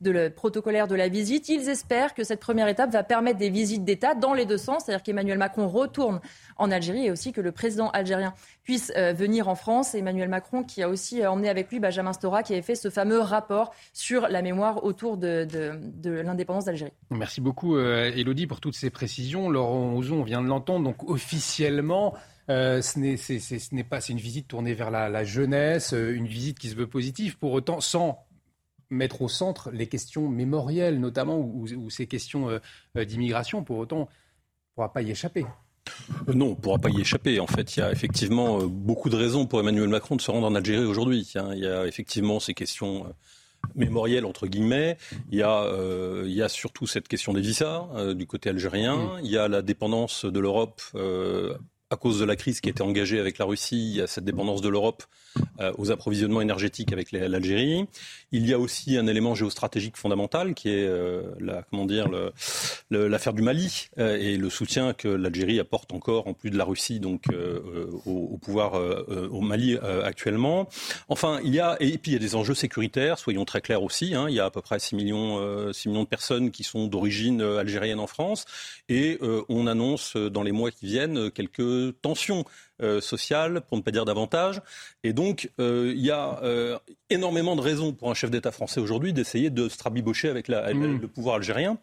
de le protocolaire de la visite. Ils espèrent que cette première étape va permettre des visites d'État dans les deux sens, c'est-à-dire qu'Emmanuel Macron retourne en Algérie et aussi que le président algérien puisse euh, venir en France. Emmanuel Macron qui a aussi emmené avec lui Benjamin Stora qui avait fait ce fameux rapport sur la mémoire autour de, l'indépendance d'Algérie. Merci beaucoup Elodie pour toutes ces précisions. Laurent Ozon, on vient de l'entendre, donc officiellement euh, ce n'est pas, c'est une visite tournée vers la, jeunesse, euh, une visite qui se veut positive, pour autant sans mettre au centre les questions mémorielles, notamment, ou, ces questions euh, d'immigration. Pour autant, on ne pourra pas y échapper. Non, on ne pourra pas y échapper. En fait, il y a effectivement beaucoup de raisons pour Emmanuel Macron de se rendre en Algérie aujourd'hui. Il y a effectivement ces questions mémorielles, entre guillemets. Il y a, il y a surtout cette question des visas du côté algérien. Mm. Il y a la dépendance de l'Europe à cause de la crise qui était engagée avec la Russie, a cette dépendance de l'Europe euh, aux approvisionnements énergétiques avec l'Algérie. Il y a aussi un élément géostratégique fondamental qui est euh, la, l'affaire du Mali euh, et le soutien que l'Algérie apporte encore en plus de la Russie donc au, pouvoir au Mali actuellement. Enfin, il y a et puis il y a des enjeux sécuritaires, soyons très clairs aussi. Hein, il y a à peu près 6 millions 6 millions de personnes qui sont d'origine algérienne en France et on annonce dans les mois qui viennent quelques tensions euh, sociale, pour ne pas dire davantage. Et donc, euh, il y a euh, énormément de raisons pour un chef d'État français aujourd'hui d'essayer de se trabibocher avec, mm. le pouvoir algérien.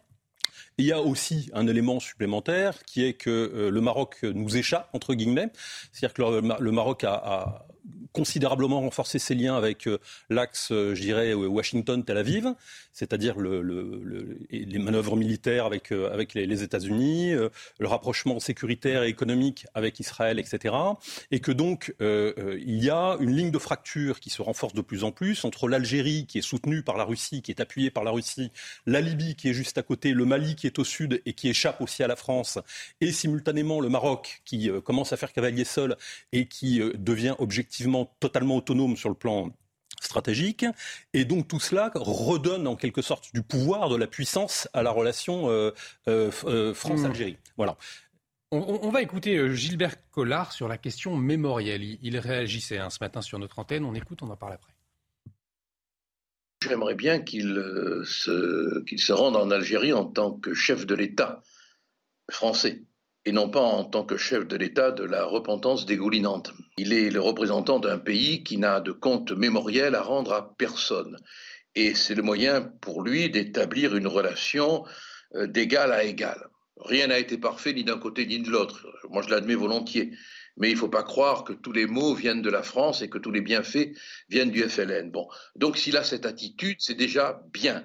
Il y a aussi un élément supplémentaire qui est que le Maroc nous échappe, entre guillemets. C'est-à-dire que le, Maroc a, considérablement renforcé ses liens avec l'axe, je dirais, Washington-Tel Aviv c'est-à-dire le, les manœuvres militaires avec, euh, avec les, États-Unis, euh, le rapprochement sécuritaire et économique avec Israël, etc. Et que donc euh, il y a une ligne de fracture qui se renforce de plus en plus entre l'Algérie qui est soutenue par la Russie, qui est appuyée par la Russie, la Libye qui est juste à côté, le Mali qui est au sud et qui échappe aussi à la France, et simultanément le Maroc qui commence à faire cavalier seul et qui devient objectivement totalement autonome sur le plan stratégique. Et donc tout cela redonne en quelque sorte du pouvoir, de la puissance à la relation euh, euh, euh, France-Algérie. Voilà. On, va écouter Gilbert Collard sur la question mémorielle. Il, réagissait hein, ce matin sur notre antenne. On écoute, on en parle après. J'aimerais bien qu'il se, qu'il se rende en Algérie en tant que chef de l'État français et non pas en tant que chef de l'État de la repentance dégoulinante. Il est le représentant d'un pays qui n'a de compte mémoriel à rendre à personne. Et c'est le moyen pour lui d'établir une relation euh, d'égal à égal. Rien n'a été parfait ni d'un côté ni de l'autre. Moi, je l'admets volontiers. Mais il ne faut pas croire que tous les maux viennent de la France et que tous les bienfaits viennent du FLN. Bon. Donc, s'il a cette attitude, c'est déjà bien.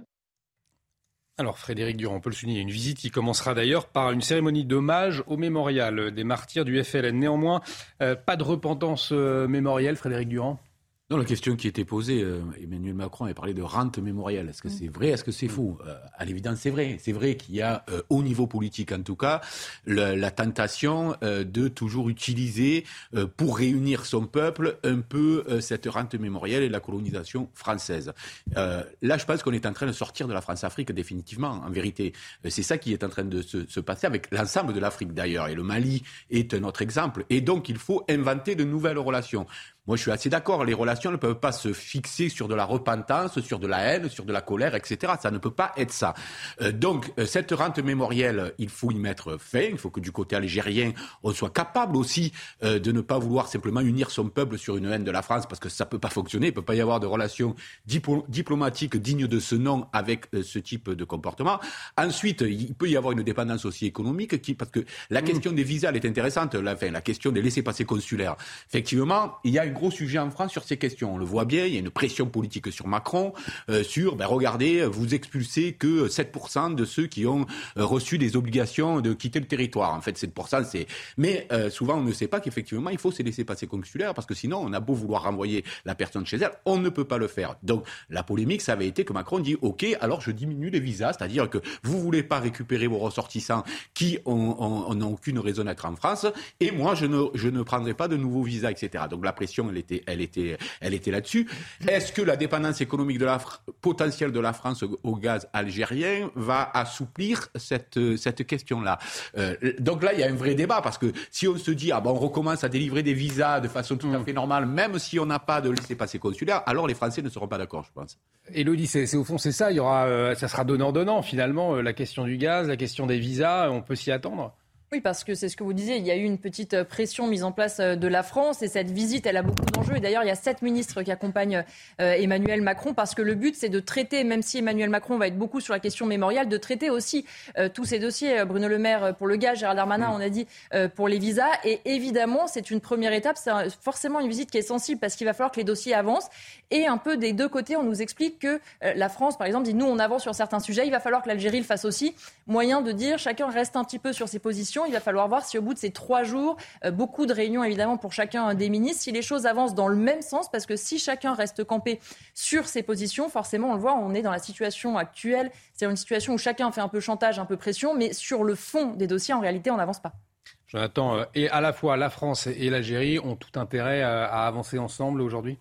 Alors Frédéric Durand, peut le souligner, une visite qui commencera d'ailleurs par une cérémonie d'hommage au mémorial des martyrs du FLN. Néanmoins, euh, pas de repentance euh, mémorielle, Frédéric Durand? Non, la question qui était posée, euh, Emmanuel Macron avait parlé de rente mémorielle. Est-ce que mm. c'est vrai? Est-ce que c'est mm. faux? Euh, À l'évidence, c'est vrai. C'est vrai qu'il y a, euh, au niveau politique en tout cas, la tentation de toujours utiliser, pour réunir son peuple, un peu cette rente mémorielle et la colonisation française. là, je pense qu'on est en train de sortir de la France-Afrique définitivement, en vérité. c'est ça qui est en train de se, se passer avec l'ensemble de l'Afrique d'ailleurs. Et le Mali est un autre exemple. Et donc, il faut inventer de nouvelles relations. Moi, je suis assez d'accord. Les relations ne peuvent pas se fixer sur de la repentance, sur de la haine, sur de la colère, etc. Ça ne peut pas être ça. Euh, donc, euh, cette rente mémorielle, il faut y mettre fin. Il faut que du côté algérien, on soit capable aussi euh, de ne pas vouloir simplement unir son peuple sur une haine de la France, parce que ça ne peut pas fonctionner. Il ne peut pas y avoir de relations diplomatiques dignes de ce nom avec ce type de comportement. Ensuite, il peut y avoir une dépendance aussi économique, qui, parce que la mmh. question des visas, elle est intéressante. La, fin, la question des laissés-passer consulaires. Effectivement, il y a une gros sujet en France sur ces questions. On le voit bien, il y a une pression politique sur Macron, euh, sur, ben regardez, vous expulsez que 7% de ceux qui ont euh, reçu des obligations de quitter le territoire. En fait, 7%, c'est... Mais euh, souvent, on ne sait pas qu'effectivement, il faut se laisser passer consulaire, parce que sinon, on a beau vouloir renvoyer la personne chez elle, on ne peut pas le faire. Donc, la polémique, ça avait été que Macron dit, OK, alors je diminue les visas, c'est-à-dire que vous voulez pas récupérer vos ressortissants qui n'ont aucune raison d'être en France, et moi, je ne, je ne prendrai pas de nouveaux visas, etc. Donc, la pression elle était, elle était, elle était là-dessus. Est-ce que la dépendance économique de la, potentielle de la France au gaz algérien va assouplir cette, cette question-là? Euh, Donc là, il y a un vrai débat parce que si on se dit, ah ben, on recommence à délivrer des visas de façon tout à fait normale, même si on n'a pas de laisser-passer consulaire, alors les Français ne seront pas d'accord, je pense. Elodie, c'est au fond, c'est ça. Il y aura, euh, ça sera donnant-donnant finalement. Euh, la question du gaz, la question des visas, on peut s'y attendre? Oui, parce que c'est ce que vous disiez, il y a eu une petite euh, pression mise en place euh, de la France et cette visite, elle a beaucoup d'enjeux. Et d'ailleurs, il y a sept ministres qui accompagnent euh, Emmanuel Macron parce que le but, c'est de traiter, même si Emmanuel Macron va être beaucoup sur la question mémoriale, de traiter aussi tous ces dossiers. Bruno Le Maire pour le gaz, Gérald Darmanin, on a dit pour les visas. Et évidemment, c'est une première étape. C'est forcément une visite qui est sensible parce qu'il va falloir que les dossiers avancent. Et un peu des deux côtés, on nous explique que la France, par exemple, dit nous, on avance sur certains sujets. Il va falloir que l'Algérie le fasse aussi. Moyen de dire chacun reste un petit peu sur ses positions il va falloir voir si au bout de ces trois jours, euh, beaucoup de réunions évidemment pour chacun des ministres, si les choses avancent dans le même sens, parce que si chacun reste campé sur ses positions, forcément, on le voit, on est dans la situation actuelle, c'est une situation où chacun fait un peu chantage, un peu pression, mais sur le fond des dossiers, en réalité, on n'avance pas. Jonathan, euh, et à la fois la France et l'Algérie ont tout intérêt euh, à avancer ensemble aujourd'hui?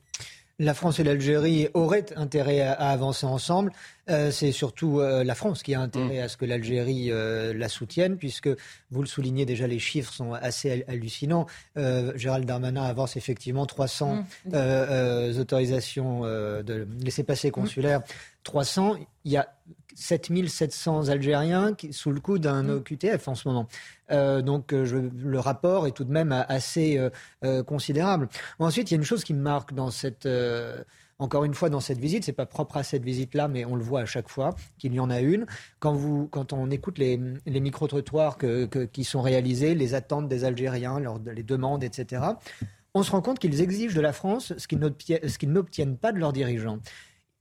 La France et l'Algérie auraient intérêt à, avancer ensemble. Euh, c'est surtout euh, la France qui a intérêt mm. à ce que l'Algérie euh, la soutienne, puisque vous le soulignez déjà, les chiffres sont assez hallucinants. Gérald Darmanin avance effectivement 300 mm. autorisations de laisser passer consulaires. 300, il y a 7700 Algériens qui, sous le coup d'un mm. OQTF en ce moment. Euh, donc euh, le rapport est tout de même assez euh, considérable. Ensuite, il y a une chose qui me marque dans cette encore une fois, dans cette visite, c'est pas propre à cette visite-là, mais on le voit à chaque fois qu'il y en a une. Quand, vous, quand on écoute les, les micro-trottoirs qui sont réalisés, les attentes des Algériens, les demandes, etc., on se rend compte qu'ils exigent de la France ce qu'ils n'obtiennent pas de leurs dirigeants.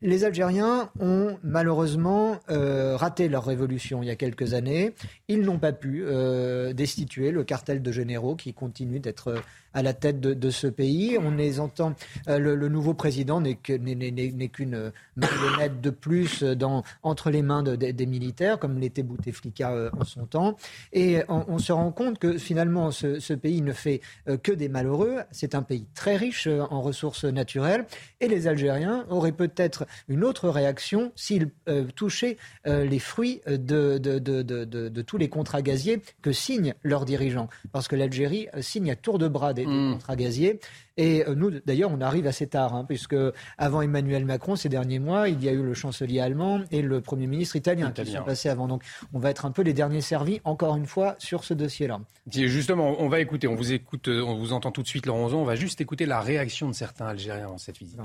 Les Algériens ont malheureusement euh, raté leur révolution il y a quelques années. Ils n'ont pas pu euh, destituer le cartel de généraux qui continue d'être à la tête de, ce pays. On les entend. Euh, le, nouveau président n'est qu'une marionnette de plus dans, entre les mains des militaires, comme l'était Bouteflika euh, en son temps. Et on, se rend compte que finalement, ce, pays ne fait euh, que des malheureux. C'est un pays très riche en ressources naturelles. Et les Algériens auraient peut-être une autre réaction s'ils touchaient les fruits de, de, tous les contrats gaziers que signent leurs dirigeants. Parce que l'Algérie signe à tour de bras des, hmm. contrats gaziers. Et euh, nous, d'ailleurs, on arrive assez tard, hein, puisque avant Emmanuel Macron, ces derniers mois, il y a eu le chancelier allemand et le Premier ministre italien, qui sont passés avant. Donc, on va être un peu les derniers servis, encore une fois, sur ce dossier-là. Justement, on va écouter, on vous écoute, euh, on vous entend tout de suite, Laurent On va juste écouter la réaction de certains Algériens dans cette visite.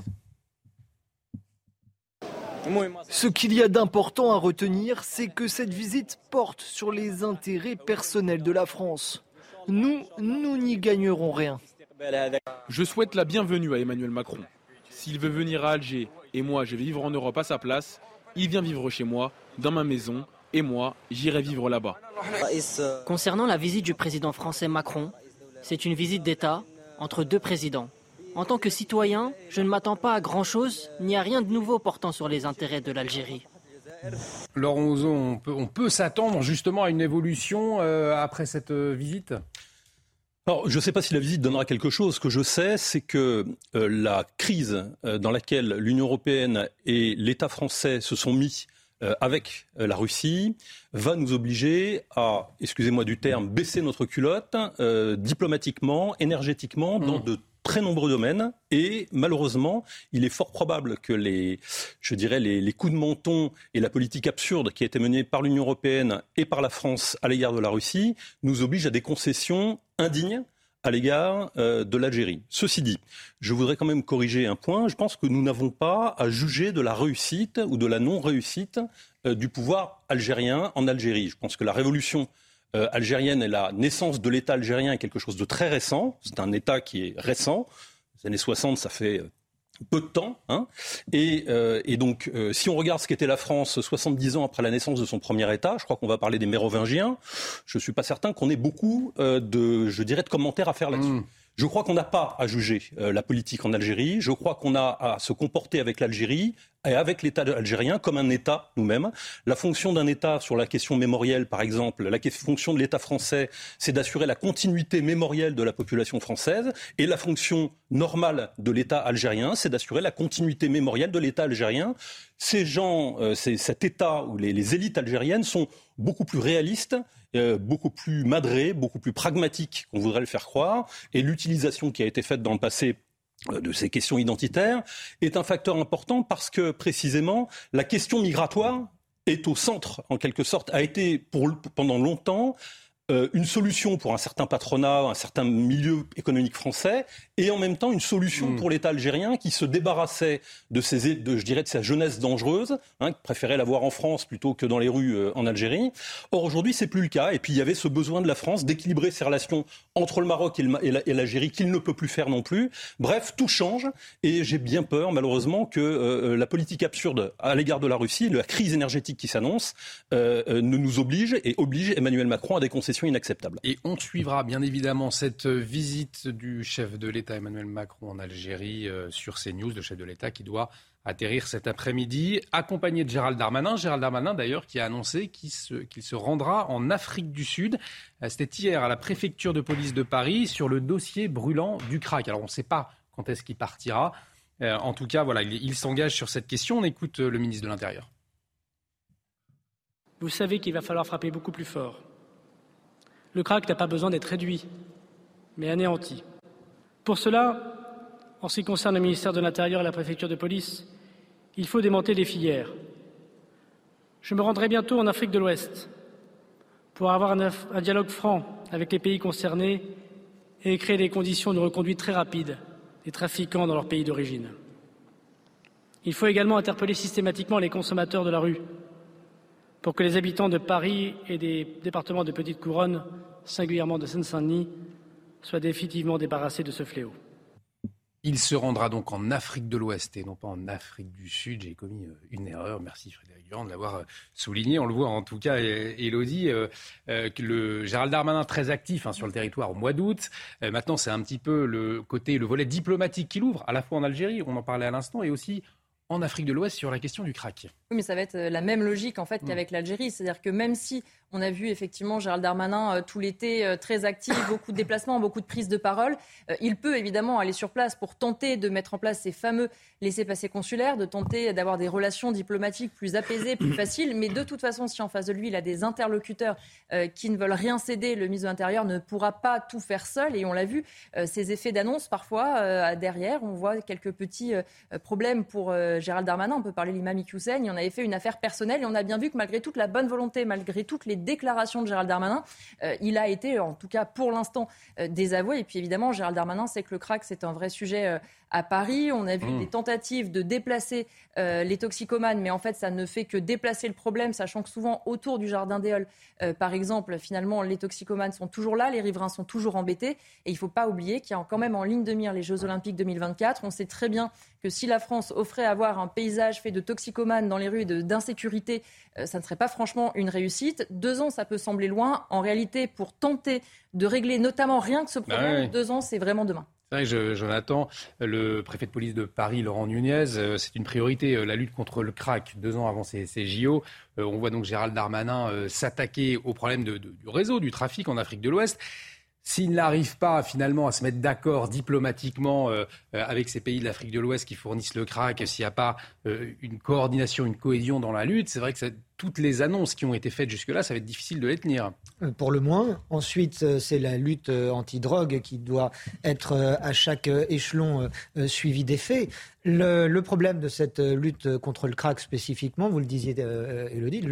Ce qu'il y a d'important à retenir, c'est que cette visite porte sur les intérêts personnels de la France. Nous, nous n'y gagnerons rien. Je souhaite la bienvenue à Emmanuel Macron. S'il veut venir à Alger et moi je vais vivre en Europe à sa place, il vient vivre chez moi, dans ma maison, et moi, j'irai vivre là-bas. Concernant la visite du président français Macron, c'est une visite d'État entre deux présidents. En tant que citoyen, je ne m'attends pas à grand-chose, ni à rien de nouveau portant sur les intérêts de l'Algérie. Laurent Ozon, on peut, s'attendre justement à une évolution euh, après cette euh, visite? Alors, je ne sais pas si la visite donnera quelque chose. Ce que je sais, c'est que euh, la crise dans laquelle l'Union européenne et l'État français se sont mis avec la Russie va nous obliger à, excusez-moi du terme, baisser notre culotte diplomatiquement, énergétiquement, dans mmh. de très nombreux domaines et malheureusement, il est fort probable que les, je dirais, les, coups de menton et la politique absurde qui a été menée par l'Union européenne et par la France à l'égard de la Russie nous obligent à des concessions indignes à l'égard euh, de l'Algérie. Ceci dit, je voudrais quand même corriger un point. Je pense que nous n'avons pas à juger de la réussite ou de la non-réussite euh, du pouvoir algérien en Algérie. Je pense que la révolution euh, algérienne et la naissance de l'État algérien est quelque chose de très récent. C'est un État qui est récent. Les années 60, ça fait euh, peu de temps. Hein. Et, euh, et, donc, si on regarde ce qu'était la France 70 ans après la naissance de son premier État, je crois qu'on va parler des Mérovingiens, je ne suis pas certain qu'on ait beaucoup de, je dirais, de commentaires à faire là-dessus. Hmm. Je crois qu'on n'a pas à juger la politique en Algérie. Je crois qu'on a à se comporter avec l'Algérie et avec l'État algérien comme un État nous-mêmes. La fonction d'un État sur la question mémorielle, par exemple, la fonction de l'État français, c'est d'assurer la continuité mémorielle de la population française, et la fonction normale de l'État algérien, c'est d'assurer la continuité mémorielle de l'État algérien. Ces gens, euh, cet État ou les, élites algériennes sont beaucoup plus réalistes euh, beaucoup plus madrés, beaucoup plus pragmatiques qu'on voudrait le faire croire, et l'utilisation qui a été faite dans le passé euh, de ces questions identitaires est un facteur important parce que précisément la question migratoire est au centre, en quelque sorte, a été pendant longtemps euh, une solution pour un certain patronat, un certain milieu économique français, et en même temps une solution hmm. pour l'État algérien qui se débarrassait de, ses, de, je dirais, de sa jeunesse dangereuse, hein, qui préférait la voir en France plutôt que dans les rues euh, en Algérie. Or aujourd'hui, c'est plus le cas, et puis il y avait ce besoin de la France d'équilibrer ses relations entre le Maroc et l'Algérie qu'il ne peut plus faire non plus. Bref, tout change, et j'ai bien peur, malheureusement, que euh, la politique absurde à l'égard de la Russie, la crise énergétique qui s'annonce, ne nous oblige et oblige Emmanuel Macron à des inacceptable. Et on suivra bien évidemment cette visite du chef de l'État Emmanuel Macron en Algérie euh, sur CNews, le chef de l'État qui doit atterrir cet après-midi, accompagné de Gérald Darmanin. Gérald Darmanin, d'ailleurs, qui a annoncé qu'il se, se, rendra en Afrique du Sud. Euh, c'était hier à la préfecture de police de Paris sur le dossier brûlant du crack. Alors, on ne sait pas quand est-ce qu'il partira. Euh, en tout cas, voilà, il s'engage sur cette question. On écoute le ministre de l'Intérieur. Vous savez qu'il va falloir frapper beaucoup plus fort. Le crack n'a pas besoin d'être réduit, mais anéanti. Pour cela, en ce qui concerne le ministère de l'Intérieur et la préfecture de police, il faut démonter les filières. Je me rendrai bientôt en Afrique de l'Ouest pour avoir un, dialogue franc avec les pays concernés et créer des conditions de reconduite très rapides des trafiquants dans leur pays d'origine. Il faut également interpeller systématiquement les consommateurs de la rue pour que les habitants de Paris et des départements de Petite Couronne, singulièrement de Seine-Saint-Denis, soient définitivement débarrassés de ce fléau. Il se rendra donc en Afrique de l'Ouest et non pas en Afrique du Sud. J'ai commis euh, une erreur. Merci Frédéric Durand de l'avoir euh, souligné. On le voit en tout cas, Elodie, euh, que le Gérald Darmanin très actif hein, sur le territoire au mois d'août. maintenant, c'est un petit peu le côté, le volet diplomatique qu'il ouvre, à la fois en Algérie, on en parlait à l'instant, et aussi en Afrique de l'Ouest sur la question du crack. Oui, mais ça va être la même logique en fait mm. qu'avec l'Algérie, c'est-à-dire que même si on a vu effectivement Gérald Darmanin euh, tout l'été euh, très actif, beaucoup de déplacements, beaucoup de prises de parole. Euh, il peut évidemment aller sur place pour tenter de mettre en place ces fameux laissés-passer consulaires, de tenter d'avoir des relations diplomatiques plus apaisées, plus faciles. Mais de toute façon, si en face de lui, il a des interlocuteurs qui ne veulent rien céder, le ministre de l'Intérieur ne pourra pas tout faire seul. Et on l'a vu, ces effets d'annonce, parfois, derrière, on voit quelques petits problèmes pour Gérald Darmanin. On peut parler de l'imam Iqiyoussen. Il en avait fait une affaire personnelle et on a bien vu que malgré toute la bonne volonté, malgré toutes les déclarations de Gérald Darmanin, il a été, en tout cas pour l'instant, désavoué. Et puis évidemment, Gérald Darmanin sait que le crack, c'est un vrai sujet à Paris. On a vu mmh. des tentatives de déplacer euh, les toxicomanes, mais en fait, ça ne fait que déplacer le problème, sachant que souvent, autour du jardin des euh, par exemple, finalement, les toxicomanes sont toujours là, les riverains sont toujours embêtés. Et il ne faut pas oublier qu'il y a quand même en ligne de mire les Jeux Olympiques 2024. On sait très bien que si la France offrait à avoir un paysage fait de toxicomanes dans les rues et d'insécurité, euh, ça ne serait pas franchement une réussite. Deux ans, ça peut sembler loin. En réalité, pour tenter de régler notamment rien que ce bah problème, deux ans, c'est vraiment demain. Jonathan, le préfet de police de Paris, Laurent Nunez, euh, c'est une priorité, euh, la lutte contre le crack, deux ans avant ces, JO. Euh, on voit donc Gérald Darmanin s'attaquer au problème du réseau, du trafic en Afrique de l'Ouest. S'il n'arrive pas finalement à se mettre d'accord diplomatiquement avec ces pays de l'Afrique de l'Ouest qui fournissent le crack, s'il n'y a pas une coordination, une cohésion dans la lutte, c'est vrai que ça, toutes les annonces qui ont été faites jusque-là, ça va être difficile de les tenir. Euh, pour le moins. Ensuite, euh, c'est la lutte euh, anti-drogue qui doit être à chaque échelon suivi des faits. Le, problème de cette lutte contre le crack spécifiquement, vous le disiez, Elodie,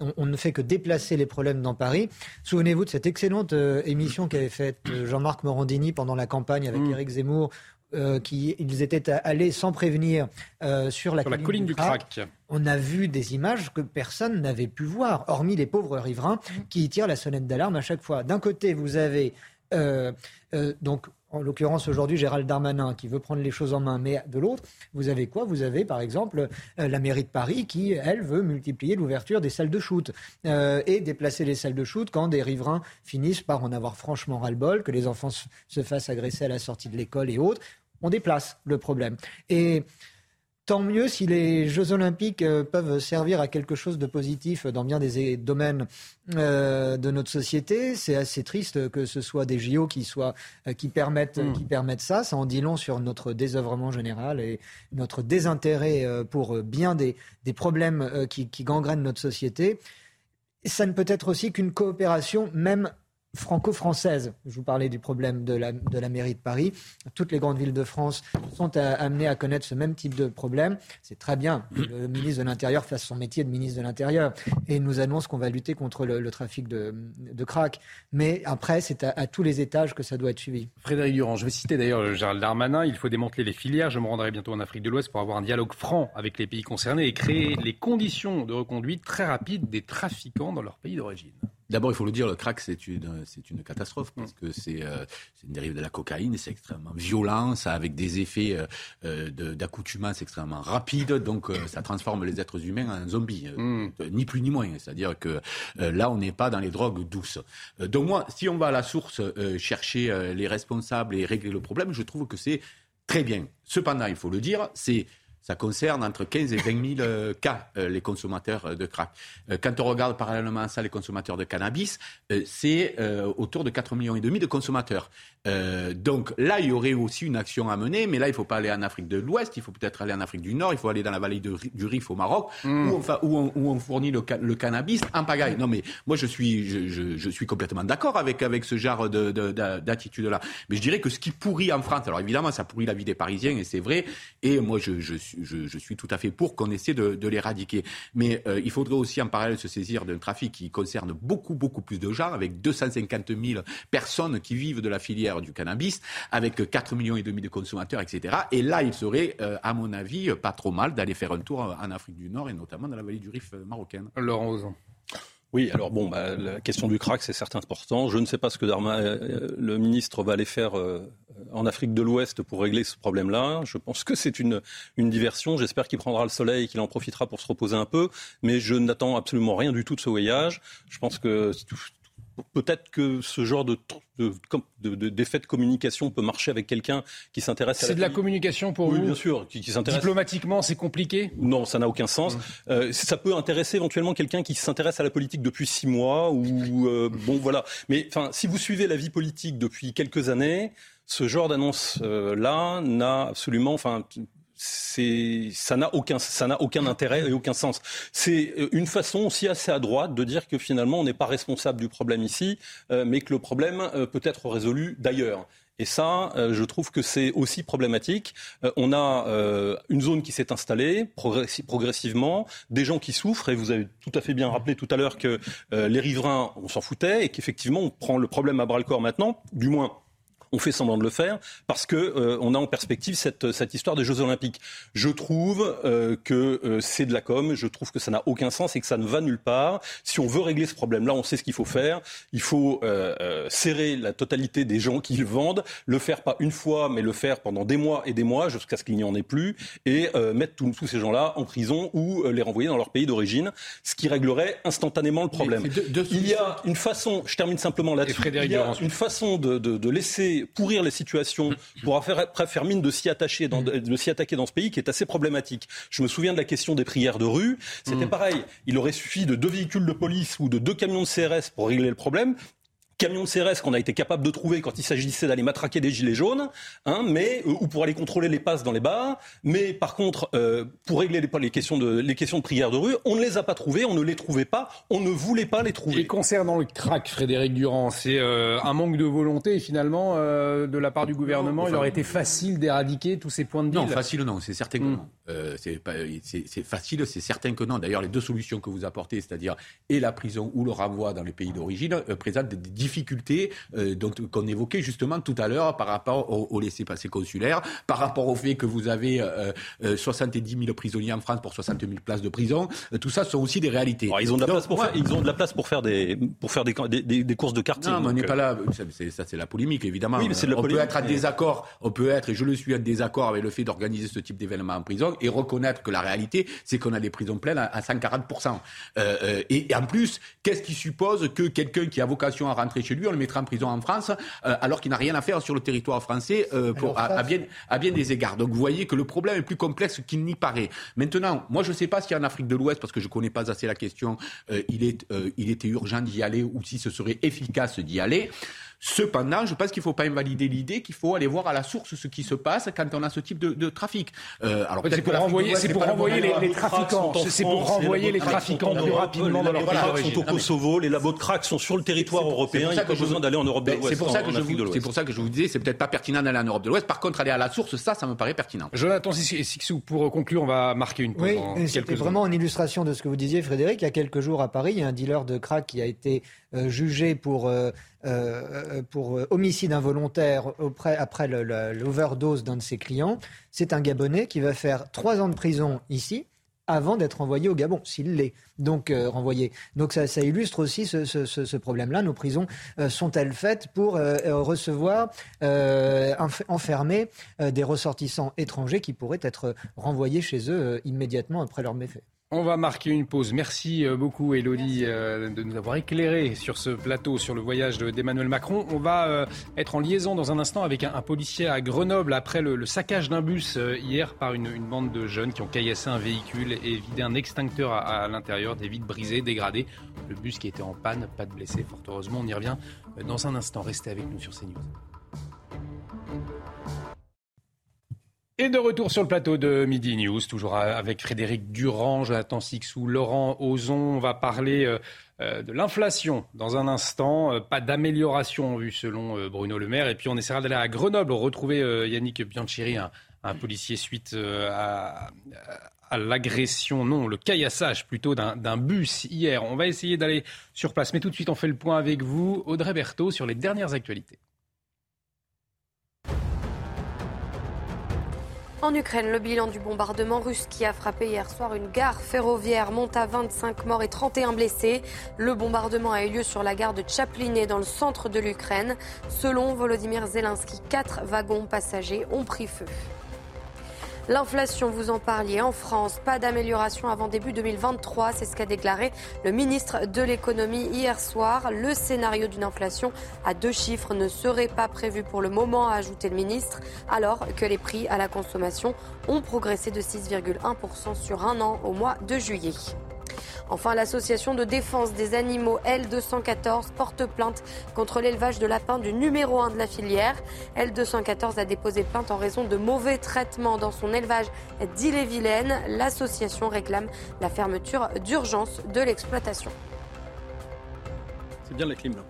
on, ne fait que déplacer les problèmes dans Paris. Souvenez-vous de cette excellente émission qu'avait faite Jean-Marc Morandini pendant la campagne avec Eric mmh. Zemmour, euh, qui ils étaient allés sans prévenir euh, sur la, colline, du, crack. On a vu des images que personne n'avait pu voir, hormis les pauvres riverains mmh. qui tirent la sonnette d'alarme à chaque fois. D'un côté, vous avez euh, donc en l'occurrence aujourd'hui Gérald Darmanin qui veut prendre les choses en main, mais de l'autre, vous avez quoi? Vous avez par exemple la mairie de Paris qui, elle, veut multiplier l'ouverture des salles de shoot et déplacer les salles de shoot quand des riverains finissent par en avoir franchement ras-le-bol, que les enfants se fassent agresser à la sortie de l'école et autres on déplace le problème. Et tant mieux si les Jeux Olympiques euh, peuvent servir à quelque chose de positif dans bien des domaines euh, de notre société. C'est assez triste que ce soit des JO qui, soient, euh, qui, permettent, hmm. qui permettent ça. Ça en dit long sur notre désœuvrement général et notre désintérêt pour bien des, problèmes qui, qui gangrènent notre société. Ça ne peut être aussi qu'une coopération, même franco-française. Je vous parlais du problème de la, mairie de Paris. Toutes les grandes villes de France sont amenées à connaître ce même type de problème. C'est très bien que le ministre de l'Intérieur fasse son métier de ministre de l'Intérieur et nous annonce qu'on va lutter contre le, trafic de, de, crack. Mais après, c'est à, tous les étages que ça doit être suivi. Frédéric Durand, je vais citer d'ailleurs Gérald Darmanin. Il faut démanteler les filières. Je me rendrai bientôt en Afrique de l'Ouest pour avoir un dialogue franc avec les pays concernés et créer les conditions de reconduite très rapides des trafiquants dans leur pays d'origine. D'abord, il faut le dire, le crack, c'est une, c'est une catastrophe parce que c'est, euh, c'est une dérive de la cocaïne, c'est extrêmement violent, ça avec des effets euh, euh d'accoutumance extrêmement rapides, donc euh, ça transforme les êtres humains en zombies, mm. ni plus ni moins. C'est-à-dire que là, on n'est pas dans les drogues douces. donc moi, si on va à la source chercher les responsables et régler le problème, je trouve que c'est très bien. Cependant, il faut le dire, c'est ça concerne entre 15 et 20 000 euh, cas, euh, les consommateurs euh, de crack. quand on regarde parallèlement à ça les consommateurs de cannabis, c'est autour de 4 millions et demi de consommateurs. Donc là, il y aurait aussi une action à mener, mais là, il ne faut pas aller en Afrique de l'Ouest, il faut peut-être aller en Afrique du Nord, il faut aller dans la vallée du Rif au Maroc, hmm. où, on, où, où, on, fournit le, le, cannabis en pagaille. Non, mais moi, je suis, je, je, je suis complètement d'accord avec, avec ce genre d'attitude-là. Mais je dirais que ce qui pourrit en France, alors évidemment, ça pourrit la vie des Parisiens, et c'est vrai, et moi, je, je suis tout à fait pour qu'on essaie de, l'éradiquer. Mais euh, il faudrait aussi en parallèle se saisir d'un trafic qui concerne beaucoup, beaucoup plus de gens, avec 250 000 personnes qui vivent de la filière du cannabis, avec 4 millions et demi de consommateurs, etc. Et là, il serait, euh, à mon avis, pas trop mal d'aller faire un tour en Afrique du Nord et notamment dans la vallée du Rif marocaine. Laurent oui, alors bon, bah, la question du crack, c'est certes important. Je ne sais pas ce que euh, le ministre va aller faire euh, en Afrique de l'Ouest pour régler ce problème-là. Je pense que c'est une, une diversion. J'espère qu'il prendra le soleil et qu'il en profitera pour se reposer un peu. Mais je n'attends absolument rien du tout de ce voyage. Je pense que peut-être que ce genre de, d'effet de, communication peut marcher avec quelqu'un qui s'intéresse à. C'est de la communication pour oui, vous bien sûr. Qui, s'intéresse... Diplomatiquement, c'est compliqué Non, ça n'a aucun sens. Mmh. Euh, ça peut intéresser éventuellement quelqu'un qui s'intéresse à la politique depuis six mois ou euh, bon voilà. Mais enfin, si vous suivez la vie politique depuis quelques années, ce genre d'annonce euh, n'a absolument, enfin, ça n'a aucun ça n'a aucun intérêt et aucun sens. C'est euh, une façon aussi assez à droite de dire que finalement on n'est pas responsable du problème ici, euh, mais que le problème euh, peut être résolu d'ailleurs. Et ça, euh, je trouve que c'est aussi problématique. Euh, on a euh, une zone qui s'est installée progressivement, des gens qui souffrent, et vous avez tout à fait bien rappelé tout à l'heure que les riverains, on s'en foutait, et qu'effectivement, on prend le problème à bras le corps maintenant, du moins on fait semblant de le faire parce que euh, on a en perspective cette, cette histoire des Jeux Olympiques. Je trouve euh, que euh, c'est de la com. Je trouve que ça n'a aucun sens et que ça ne va nulle part. Si on veut régler ce problème-là, on sait ce qu'il faut faire. Il faut serrer la totalité des gens qui le vendent, le faire pas une fois, mais le faire pendant des mois et des mois jusqu'à ce qu'il n'y en ait plus, et mettre tous ces gens-là en prison ou les renvoyer dans leur pays d'origine, ce qui réglerait instantanément le problème. il y a une façon, je termine simplement là-dessus, il y a une façon de, de, de laisser pourrir les situations pour faire, faire mine de s'y attacher, dans, de s'y attaquer dans ce pays qui est assez problématique. Je me souviens de la question des prières de rue. C'était mm. pareil. Il aurait suffi de deux véhicules de police ou de deux camions de CRS pour régler le problème camion de CRS qu'on a été capable de trouver quand il s'agissait d'aller matraquer des gilets jaunes, hein, mais euh, ou pour aller contrôler les passes dans les bars. Mais par contre, euh, pour régler les, les, questions de les questions de prière de rue, on ne les a pas trouvées, on ne les trouvait pas, on ne voulait pas les trouver. Et concernant le crack, Frédéric Durand, c'est euh, un manque de volonté et finalement de la part du gouvernement, il aurait été facile d'éradiquer tous ces points de deal. Non, facile non, c'est certain que hmm. non. c'est facile, c'est certain que non. D'ailleurs, les deux solutions que vous apportez, c'est-à-dire et la prison ou le renvoi dans les pays d'origine, présentent des difficultés euh, qu'on évoquait justement tout à l'heure par rapport au, au laissez-passer consulaire, par rapport au fait que vous avez euh, euh, 70 000 prisonniers en France pour 60 000 places de prison. Euh, tout ça sont aussi des réalités. ils, ont de la place pour faire, ils ont de la place pour faire des, pour faire des, des, des courses de quartier. Non, mais on n'est pas là. Ça, c'est la polémique, évidemment. Oui, mais on peut être en désaccord, on peut être, et je le suis, en désaccord avec le fait d'organiser ce type d'événement en prison et reconnaître que la réalité, c'est qu'on a des prisons pleines à, 140%. et, et en plus, qu'est-ce qui suppose que quelqu'un qui a vocation à rentrer chez lui, on le mettra en prison en France, euh, alors qu'il n'a rien à faire sur le territoire français euh, pour, à, bien, à, bien, des égards. Donc vous voyez que le problème est plus complexe qu'il n'y paraît. Maintenant, moi je ne sais pas a en Afrique de l'Ouest, parce que je ne connais pas assez la question, euh, il, est, il était urgent d'y aller ou si ce serait efficace d'y aller. Cependant, je pense qu'il ne faut pas invalider l'idée qu'il faut aller voir à la source ce qui se passe quand on a ce type de, trafic. Euh, alors c'est pour renvoyer, c'est pour renvoyer les, trafiquants. C'est pour renvoyer les trafiquants plus rapidement dans leur pays sont au Kosovo, les labos de crack sont sur le territoire européen. Il n'y a pas besoin d'aller en Europe de l'Ouest. C'est pour ça que je vous, c'est pour ça que je vous disais, c'est peut-être pas pertinent d'aller en Europe de l'Ouest. Par contre, aller à la source, ça, ça me paraît pertinent. Jonathan Sixou, pour conclure, on va marquer une pause. Oui, c'était vraiment en illustration de ce que vous disiez, Frédéric. Il y a quelques jours à Paris, il y a un dealer de crack qui a été euh, jugé pour, euh, euh, pour homicide involontaire après l'overdose d'un de ses clients. C'est un Gabonais qui va faire trois ans de prison ici avant d'être envoyé au Gabon, s'il l'est, donc renvoyé. Donc ça, illustre aussi ce, problème-là. Nos prisons sont-elles faites pour recevoir, enfermer des ressortissants étrangers qui pourraient être renvoyés chez eux immédiatement après leur méfait on va marquer une pause. Merci euh, beaucoup, Elodie, euh, de nous avoir éclairé sur ce plateau, sur le voyage d'Emmanuel Macron. On va euh, être en liaison dans un instant avec un, policier à Grenoble après le, saccage d'un bus hier par une, bande de jeunes qui ont caillassé un véhicule et vidé un extincteur à, l'intérieur, des vitres brisées, dégradées. Le bus qui était en panne, pas de blessés, fort heureusement. On y revient dans un instant. Restez avec nous sur CNews. Et de retour sur le plateau de Midi News, toujours avec Frédéric Durand, Jonathan Sixou, Laurent Ozon. On va parler euh, euh, de l'inflation dans un instant. Euh, pas d'amélioration vue selon Bruno Le Maire. Et puis on essaiera d'aller à Grenoble retrouver Yannick Bianchiri, un, policier suite à, à l'agression, non, le caillassage plutôt d'un bus hier. On va essayer d'aller sur place. Mais tout de suite, on fait le point avec vous, Audrey Berthaud, sur les dernières actualités. En Ukraine, le bilan du bombardement russe qui a frappé hier soir une gare ferroviaire monte à 25 morts et 31 blessés. Le bombardement a eu lieu sur la gare de Chapliné dans le centre de l'Ukraine. Selon Volodymyr Zelensky, quatre wagons passagers ont pris feu. L'inflation, vous en parliez en France, pas d'amélioration avant début 2023, c'est ce qu'a déclaré le ministre de l'économie hier soir. Le scénario d'une inflation à deux chiffres ne serait pas prévu pour le moment, a ajouté le ministre, alors que les prix à la consommation ont progressé de 6,1% sur un an au mois de juillet. Enfin, l'association de défense des animaux L214 porte plainte contre l'élevage de lapins du numéro 1 de la filière. L214 a déposé plainte en raison de mauvais traitements dans son élevage d'Ille-et-Vilaine. L'association réclame la fermeture d'urgence de l'exploitation. C'est bien la clim là.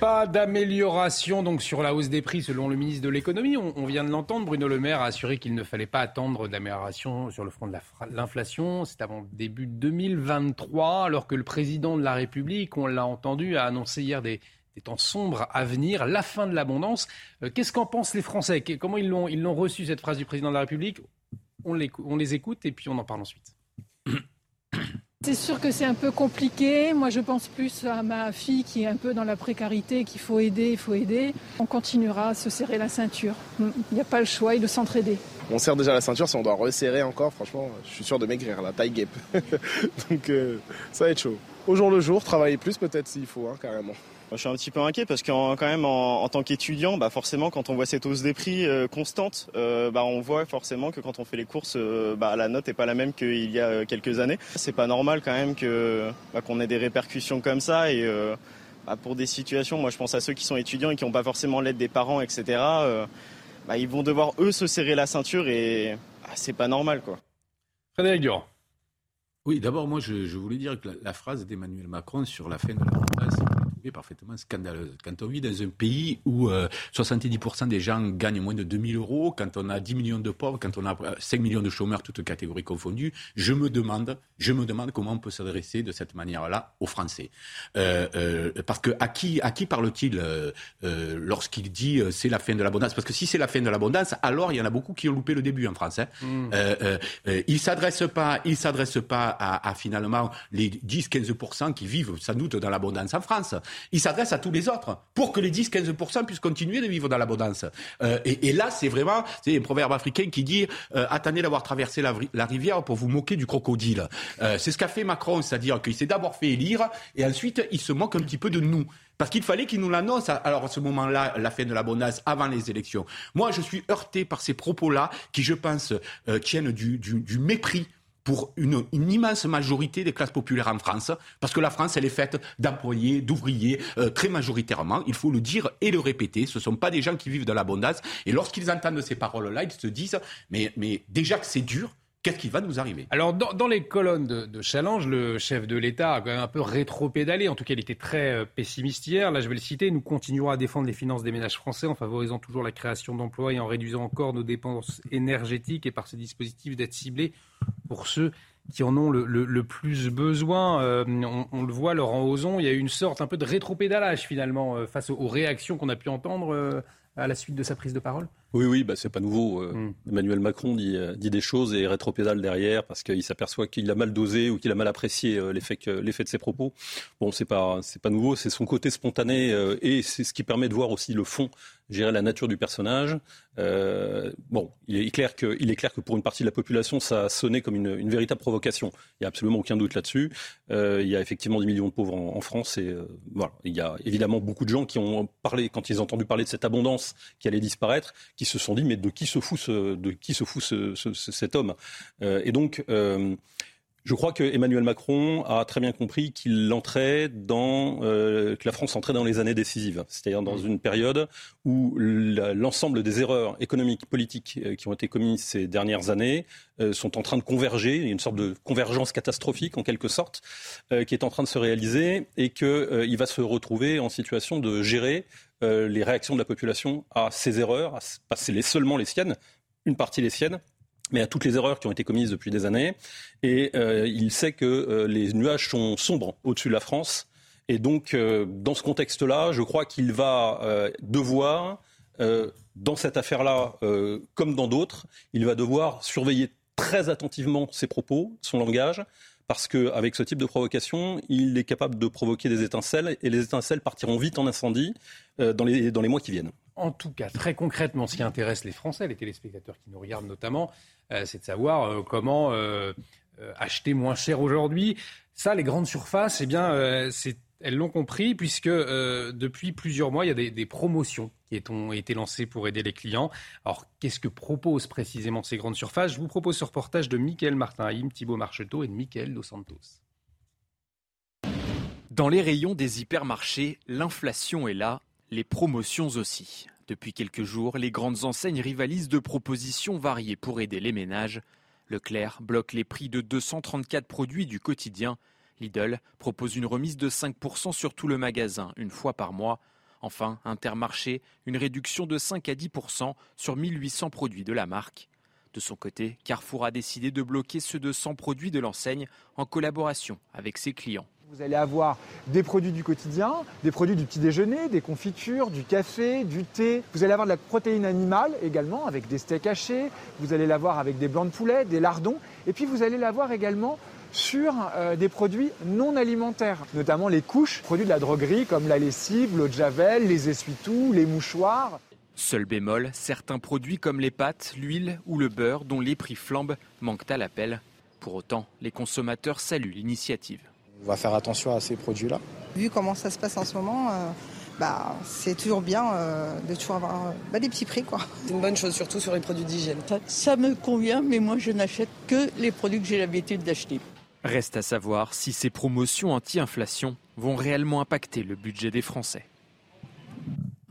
Pas d'amélioration donc sur la hausse des prix selon le ministre de l'économie. On, vient de l'entendre. Bruno Le Maire a assuré qu'il ne fallait pas attendre d'amélioration sur le front de l'inflation. C'est avant début 2023, alors que le président de la République, on l'a entendu, a annoncé hier des, temps sombres à venir, la fin de l'abondance. Euh, qu'est-ce qu'en pensent les Français? Comment ils l'ont, reçu cette phrase du président de la République? On on les écoute et puis on en parle ensuite. C'est sûr que c'est un peu compliqué. Moi, je pense plus à ma fille qui est un peu dans la précarité, qu'il faut aider, il faut aider. On continuera à se serrer la ceinture. Il n'y a pas le choix, il de s'entraider. On serre déjà la ceinture, si on doit resserrer encore, franchement, je suis sûr de maigrir, la taille guêpe. Donc, euh, ça va être chaud. Au jour le jour, travailler plus peut-être s'il faut, hein, carrément. Je suis un petit peu inquiet parce qu'en quand même en, tant qu'étudiant, bah forcément quand on voit cette hausse des prix euh, constante, euh, bah on voit forcément que quand on fait les courses, euh, bah la note est pas la même qu'il y a quelques années. C'est pas normal quand même que bah, qu'on ait des répercussions comme ça et bah, pour des situations, moi je pense à ceux qui sont étudiants et qui n'ont pas forcément l'aide des parents, etc. bah, ils vont devoir eux se serrer la ceinture et bah, c'est pas normal quoi. Frédéric Durand. Oui, d'abord moi je, voulais dire que la, phrase d'Emmanuel Macron sur la fin de la parfaitement scandaleuse. Quand on vit dans un pays où 70% euh, des gens gagnent moins de 2000 euros, quand on a 10 millions de pauvres, quand on a 5 euh, millions de chômeurs, toutes catégories confondues, je me demande, je me demande comment on peut s'adresser de cette manière-là aux Français. Euh, parce que à qui, à qui parle-t-il lorsqu'il dit c'est la fin de l'abondance? Parce que si c'est la fin de l'abondance, alors il y en a beaucoup qui ont loupé le début en France. Hein. Mmh. il s'adresse pas, il s'adresse pas à, à finalement les 10-15% qui vivent sans doute dans l'abondance en France il s'adresse à tous les autres pour que les 10-15% puissent continuer de vivre dans l'abondance. Euh, et, là, c'est vraiment, c'est un proverbe africain qui dit euh, attendez d'avoir traversé la, rivière pour vous moquer du crocodile. Euh, c'est ce qu'a fait Macron, c'est-à-dire qu'il s'est d'abord fait élire et ensuite il se moque un petit peu de nous. Parce qu'il fallait qu'il nous l'annonce, alors à ce moment-là, la fin de l'abondance, avant les élections. Moi, je suis heurté par ces propos-là qui, je pense, tiennent du mépris pour une, immense majorité des classes populaires en France, parce que la France, elle est faite d'employés, d'ouvriers, euh, très majoritairement, il faut le dire et le répéter, ce ne sont pas des gens qui vivent de l'abondance, et lorsqu'ils entendent ces paroles-là, ils se disent, mais, mais déjà que c'est dur, Qu'est-ce qui va nous arriver? Alors, dans, les colonnes de, Challenge, le chef de l'État a quand même un peu rétro-pédalé. En tout cas, il était très euh, pessimiste hier. Là, je vais le citer. Nous continuerons à défendre les finances des ménages français en favorisant toujours la création d'emplois et en réduisant encore nos dépenses énergétiques et par ce dispositif d'être ciblés pour ceux qui en ont le, plus besoin. Euh, on, le voit, Laurent Ozon, il y a eu une sorte un peu de rétro-pédalage finalement euh, face aux, réactions qu'on a pu entendre à la suite de sa prise de parole oui, oui, bah, c'est pas nouveau. Euh, mm. Emmanuel Macron dit, euh, dit, des choses et rétropédale derrière parce qu'il s'aperçoit qu'il a mal dosé ou qu'il a mal apprécié euh, l'effet, l'effet de ses propos. Bon, c'est pas, c'est pas nouveau, c'est son côté spontané et c'est ce qui permet de voir aussi le fond, gérer la nature du personnage. bon, il est, clair que, il est clair que pour une partie de la population, ça a sonné comme une, une véritable provocation. Il n'y a absolument aucun doute là-dessus. il y a effectivement 10 millions de pauvres en, en France et voilà, il y a évidemment beaucoup de gens qui ont parlé, quand ils ont entendu parler de cette abondance qui allait disparaître, qui se sont dit mais de qui se fout, ce, de qui se fout ce, cet homme? Euh, Et donc euh, je crois que Emmanuel Macron a très bien compris qu'il entrait dans euh, que la France entrait dans les années décisives, c'est-à-dire dans une période où l'ensemble des erreurs économiques, politiques qui ont été commises ces dernières années sont en train de converger. Il y a une sorte de convergence catastrophique en quelque sorte qui est en train de se réaliser et qu'il va se retrouver en situation de gérer euh, les réactions de la population à ces erreurs, pas seulement les siennes, une partie les siennes, mais à toutes les erreurs qui ont été commises depuis des années. Et euh, il sait que euh, les nuages sont sombres au-dessus de la France. Et donc, dans ce contexte-là, je crois qu'il va devoir, dans cette affaire-là, comme dans d'autres, il va devoir surveiller très attentivement ses propos, son langage, parce qu'avec ce type de provocation, il est capable de provoquer des étincelles et les étincelles partiront vite en incendie euh, dans, les, dans les mois qui viennent. En tout cas, très concrètement, ce qui intéresse les Français, les téléspectateurs qui nous regardent notamment, euh, c'est de savoir euh, comment acheter moins cher aujourd'hui. Ça, les grandes surfaces, eh bien, c'est elles l'ont compris puisque euh, depuis plusieurs mois, il y a des, promotions qui ont été lancées pour aider les clients. Alors, qu'est-ce que proposent précisément ces grandes surfaces? Je vous propose ce reportage de Mickaël Martin-Haïm, Thibault Marcheteau et de Mickaël Dos Santos. Dans les rayons des hypermarchés, l'inflation est là, les promotions aussi. Depuis quelques jours, les grandes enseignes rivalisent de propositions variées pour aider les ménages. Leclerc bloque les prix de 234 produits du quotidien Lidl propose une remise de 5% sur tout le magasin, une fois par mois. Enfin, Intermarché, une réduction de 5 à 10% sur 1800 produits de la marque. De son côté, Carrefour a décidé de bloquer ceux de 100 produits de l'enseigne en collaboration avec ses clients. Vous allez avoir des produits du quotidien, des produits du petit déjeuner, des confitures, du café, du thé. Vous allez avoir de la protéine animale également avec des steaks hachés. Vous allez l'avoir avec des blancs de poulet, des lardons. Et puis vous allez l'avoir également sur euh, des produits non alimentaires, notamment les couches, produits de la droguerie comme la lessive, l'eau de javel, les essuie-tout, les mouchoirs. Seul bémol, certains produits comme les pâtes, l'huile ou le beurre dont les prix flambent manquent à l'appel. Pour autant, les consommateurs saluent l'initiative. On va faire attention à ces produits-là. Vu comment ça se passe en ce moment, euh, bah, c'est toujours bien euh, de toujours avoir bah, des petits prix. C'est une bonne chose, surtout sur les produits d'hygiène. Ça, ça me convient, mais moi je n'achète que les produits que j'ai l'habitude d'acheter. Reste à savoir si ces promotions anti-inflation vont réellement impacter le budget des Français.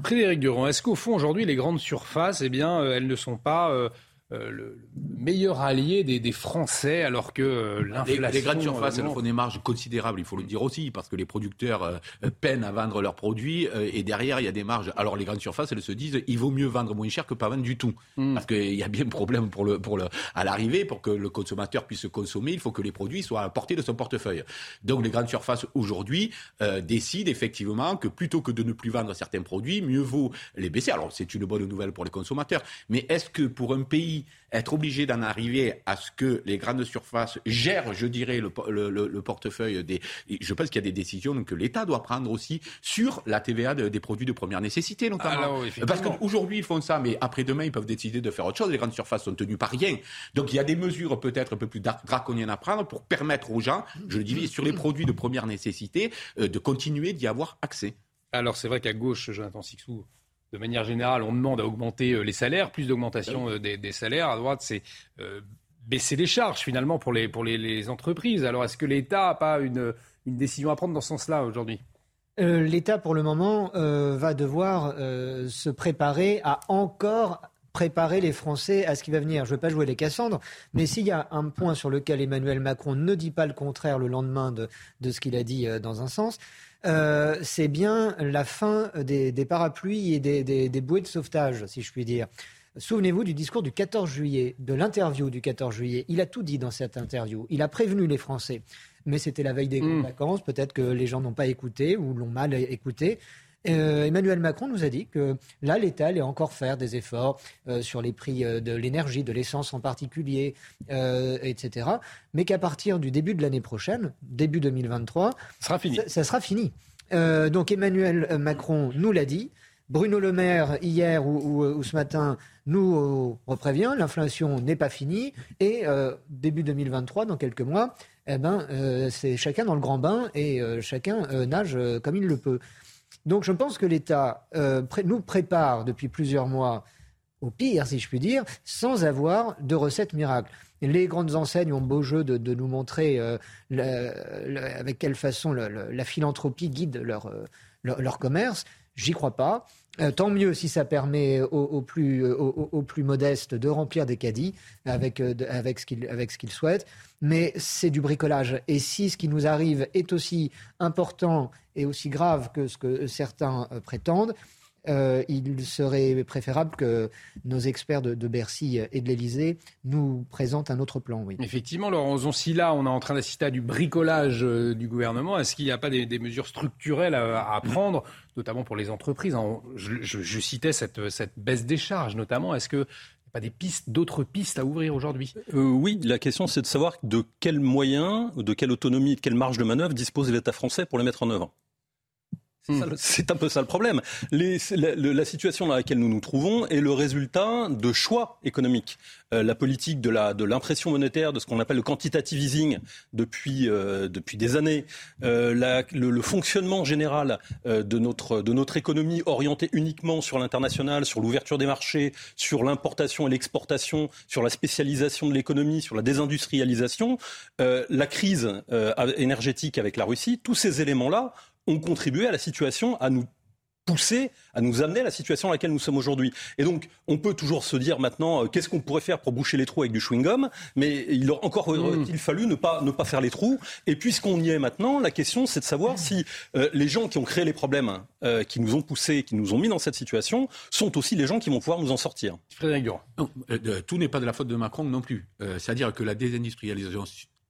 Frédéric Durand, est-ce qu'au fond aujourd'hui les grandes surfaces, eh bien, euh, elles ne sont pas euh, le meilleur allié des, des Français alors que euh, l'inflation... Les, les, grandes surfaces, euh, elles font des marges considérables, il faut le dire aussi, parce que les producteurs euh, peinent à vendre leurs produits et derrière, il y a des marges. Alors les grandes surfaces, elles se disent, il vaut mieux vendre moins cher que pas vendre du tout. Mm. Parce qu'il y a bien problème pour le, pour le, à l'arrivée, pour que le consommateur puisse consommer, il faut que les produits soient à portée de son portefeuille. Donc les grandes surfaces, aujourd'hui, décident effectivement que plutôt que de ne plus vendre certains produits, mieux vaut les baisser. Alors c'est une bonne nouvelle pour les consommateurs, mais est-ce que pour un pays être obligé d'en arriver à ce que les grandes surfaces gèrent, je dirais, le, le, le portefeuille des. Je pense qu'il y a des décisions que l'État doit prendre aussi sur la TVA de, des produits de première nécessité, notamment. Alors, Parce qu'aujourd'hui, ils font ça, mais après-demain, ils peuvent décider de faire autre chose. Les grandes surfaces sont tenues par rien. Donc, il y a des mesures peut-être un peu plus draconiennes à prendre pour permettre aux gens, je le dis, sur les produits de première nécessité, euh, de continuer d'y avoir accès. Alors, c'est vrai qu'à gauche, Jonathan Sixou, de manière générale, on demande à augmenter euh, les salaires, plus d'augmentation euh, des, salaires. À droite, c'est euh, baisser les charges finalement pour les, entreprises. Alors, est-ce que l'État n'a pas une, décision à prendre dans ce sens-là aujourd'hui? L'État, pour le moment, va devoir se préparer à encore préparer les Français à ce qui va venir. Je ne veux pas jouer les Cassandres, mais s'il y a un point sur lequel Emmanuel Macron ne dit pas le contraire le lendemain de, de ce qu'il a dit dans un sens, euh, c'est bien la fin des, des parapluies et des, des, des, bouées de sauvetage, si je puis dire. Souvenez-vous du discours du 14 juillet, de l'interview du 14 juillet. Il a tout dit dans cette interview. Il a prévenu les Français. Mais c'était la veille des mmh. vacances. Peut-être que les gens n'ont pas écouté ou l'ont mal écouté. Euh, Emmanuel Macron nous a dit que là, l'État allait encore faire des efforts euh, sur les prix euh, de l'énergie, de l'essence en particulier, euh, etc. Mais qu'à partir du début de l'année prochaine, début 2023, ça sera fini. Ça, ça sera fini. Donc Emmanuel Macron nous l'a dit. Bruno Le Maire, hier ou, ou, ou ce matin, nous reprévient, l'inflation n'est pas finie. Et début 2023, dans quelques mois, eh ben, c'est chacun dans le grand bain et chacun nage comme il le peut. Donc je pense que l'État euh, nous prépare depuis plusieurs mois au pire, si je puis dire, sans avoir de recette miracle. Les grandes enseignes ont beau jeu de, nous montrer euh, avec quelle façon la philanthropie guide leur, euh, leur, commerce. J'y crois pas. Tant mieux si ça permet aux, plus, aux, modestes de remplir des caddies avec, ce qu'ils qu souhaitent. Mais c'est du bricolage. Et si ce qui nous arrive est aussi important et aussi grave que ce que certains euh, prétendent, euh, il serait préférable que nos experts de, Bercy et de l'Elysée nous présentent un autre plan. Effectivement, Laurent si là, on est en train d'assister à du bricolage euh, du gouvernement, est-ce qu'il n'y a pas des, mesures structurelles à, prendre, notamment pour les entreprises je, je, je, citais cette, cette baisse des charges, notamment. Est-ce que pas des pistes, d'autres pistes à ouvrir aujourd'hui euh, Oui, la question c'est de savoir de quels moyens, de quelle autonomie, de quelle marge de manœuvre dispose l'État français pour les mettre en œuvre. C'est un peu ça le problème. Les, la, la, situation dans laquelle nous nous trouvons est le résultat de choix économiques. Euh, la politique de l'impression de monétaire, de ce qu'on appelle le quantitative easing depuis, euh, depuis des années, euh, la, le, le, fonctionnement général euh, de, notre, de notre économie orientée uniquement sur l'international, sur l'ouverture des marchés, sur l'importation et l'exportation, sur la spécialisation de l'économie, sur la désindustrialisation, euh, la crise énergétique avec la Russie, tous ces éléments-là ont contribué à la situation à nous poussé à nous amener à la situation à laquelle nous sommes aujourd'hui. Et donc, on peut toujours se dire maintenant, euh, qu'est-ce qu'on pourrait faire pour boucher les trous avec du chewing-gum Mais il aurait encore mmh. il fallu ne pas, ne pas faire les trous. Et puisqu'on y est maintenant, la question, c'est de savoir si euh, les gens qui ont créé les problèmes, euh, qui nous ont poussés, qui nous ont mis dans cette situation, sont aussi les gens qui vont pouvoir nous en sortir. Frédéric Durand. tout n'est pas de la faute de Macron non plus. C'est-à-dire que la désindustrialisation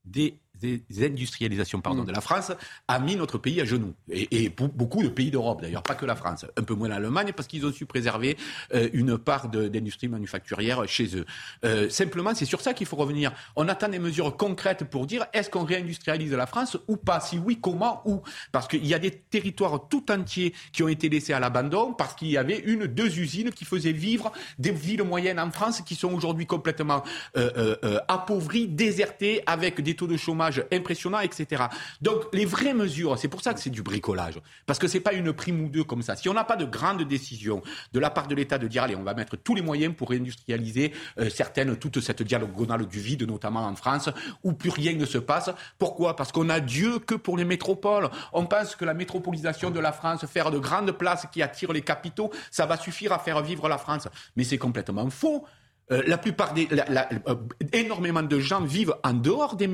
des désindustrialisation pardon, mm. de la France a mis notre pays à genoux. Et, beaucoup de pays d'Europe, d'ailleurs, pas que la France. Un peu moins l'Allemagne, parce qu'ils ont su préserver euh, une part d'industrie manufacturière chez eux. Euh, simplement, c'est sur ça qu'il faut revenir. On attend des mesures concrètes pour dire est-ce qu'on réindustrialise la France ou pas? Si oui, comment Où Parce qu'il y a des territoires tout entiers qui ont été laissés à l'abandon parce qu'il y avait une, deux usines qui faisaient vivre des villes moyennes en France qui sont aujourd'hui complètement euh, appauvries, désertées, avec des taux de chômage impressionnant, etc. Donc les vraies mesures, c'est pour ça que c'est du bricolage, parce que c'est pas une prime ou deux comme ça. Si on n'a pas de grande décision de la part de l'État de dire allez, on va mettre tous les moyens pour réindustrialiser euh, certaines, toute cette diagonale du vide, notamment en France, où plus rien ne se passe. Pourquoi? Parce qu'on a Dieu que pour les métropoles. On pense que la métropolisation de la France, faire de grandes places qui attirent les capitaux, ça va suffire à faire vivre la France. Mais c'est complètement faux. Euh, la plupart des, euh, énormément de gens vivent en dehors des,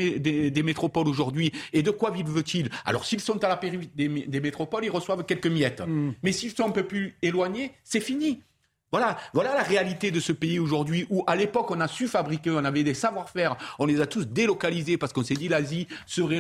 métropoles aujourd'hui. Et de quoi vivent-ils? Alors, s'ils sont à la périphérie des, métropoles, ils reçoivent quelques miettes. Mm. Mais s'ils sont un peu plus éloignés, c'est fini. Voilà, voilà la réalité de ce pays aujourd'hui où à l'époque on a su fabriquer, on avait des savoir-faire, on les a tous délocalisés parce qu'on s'est dit l'Asie serait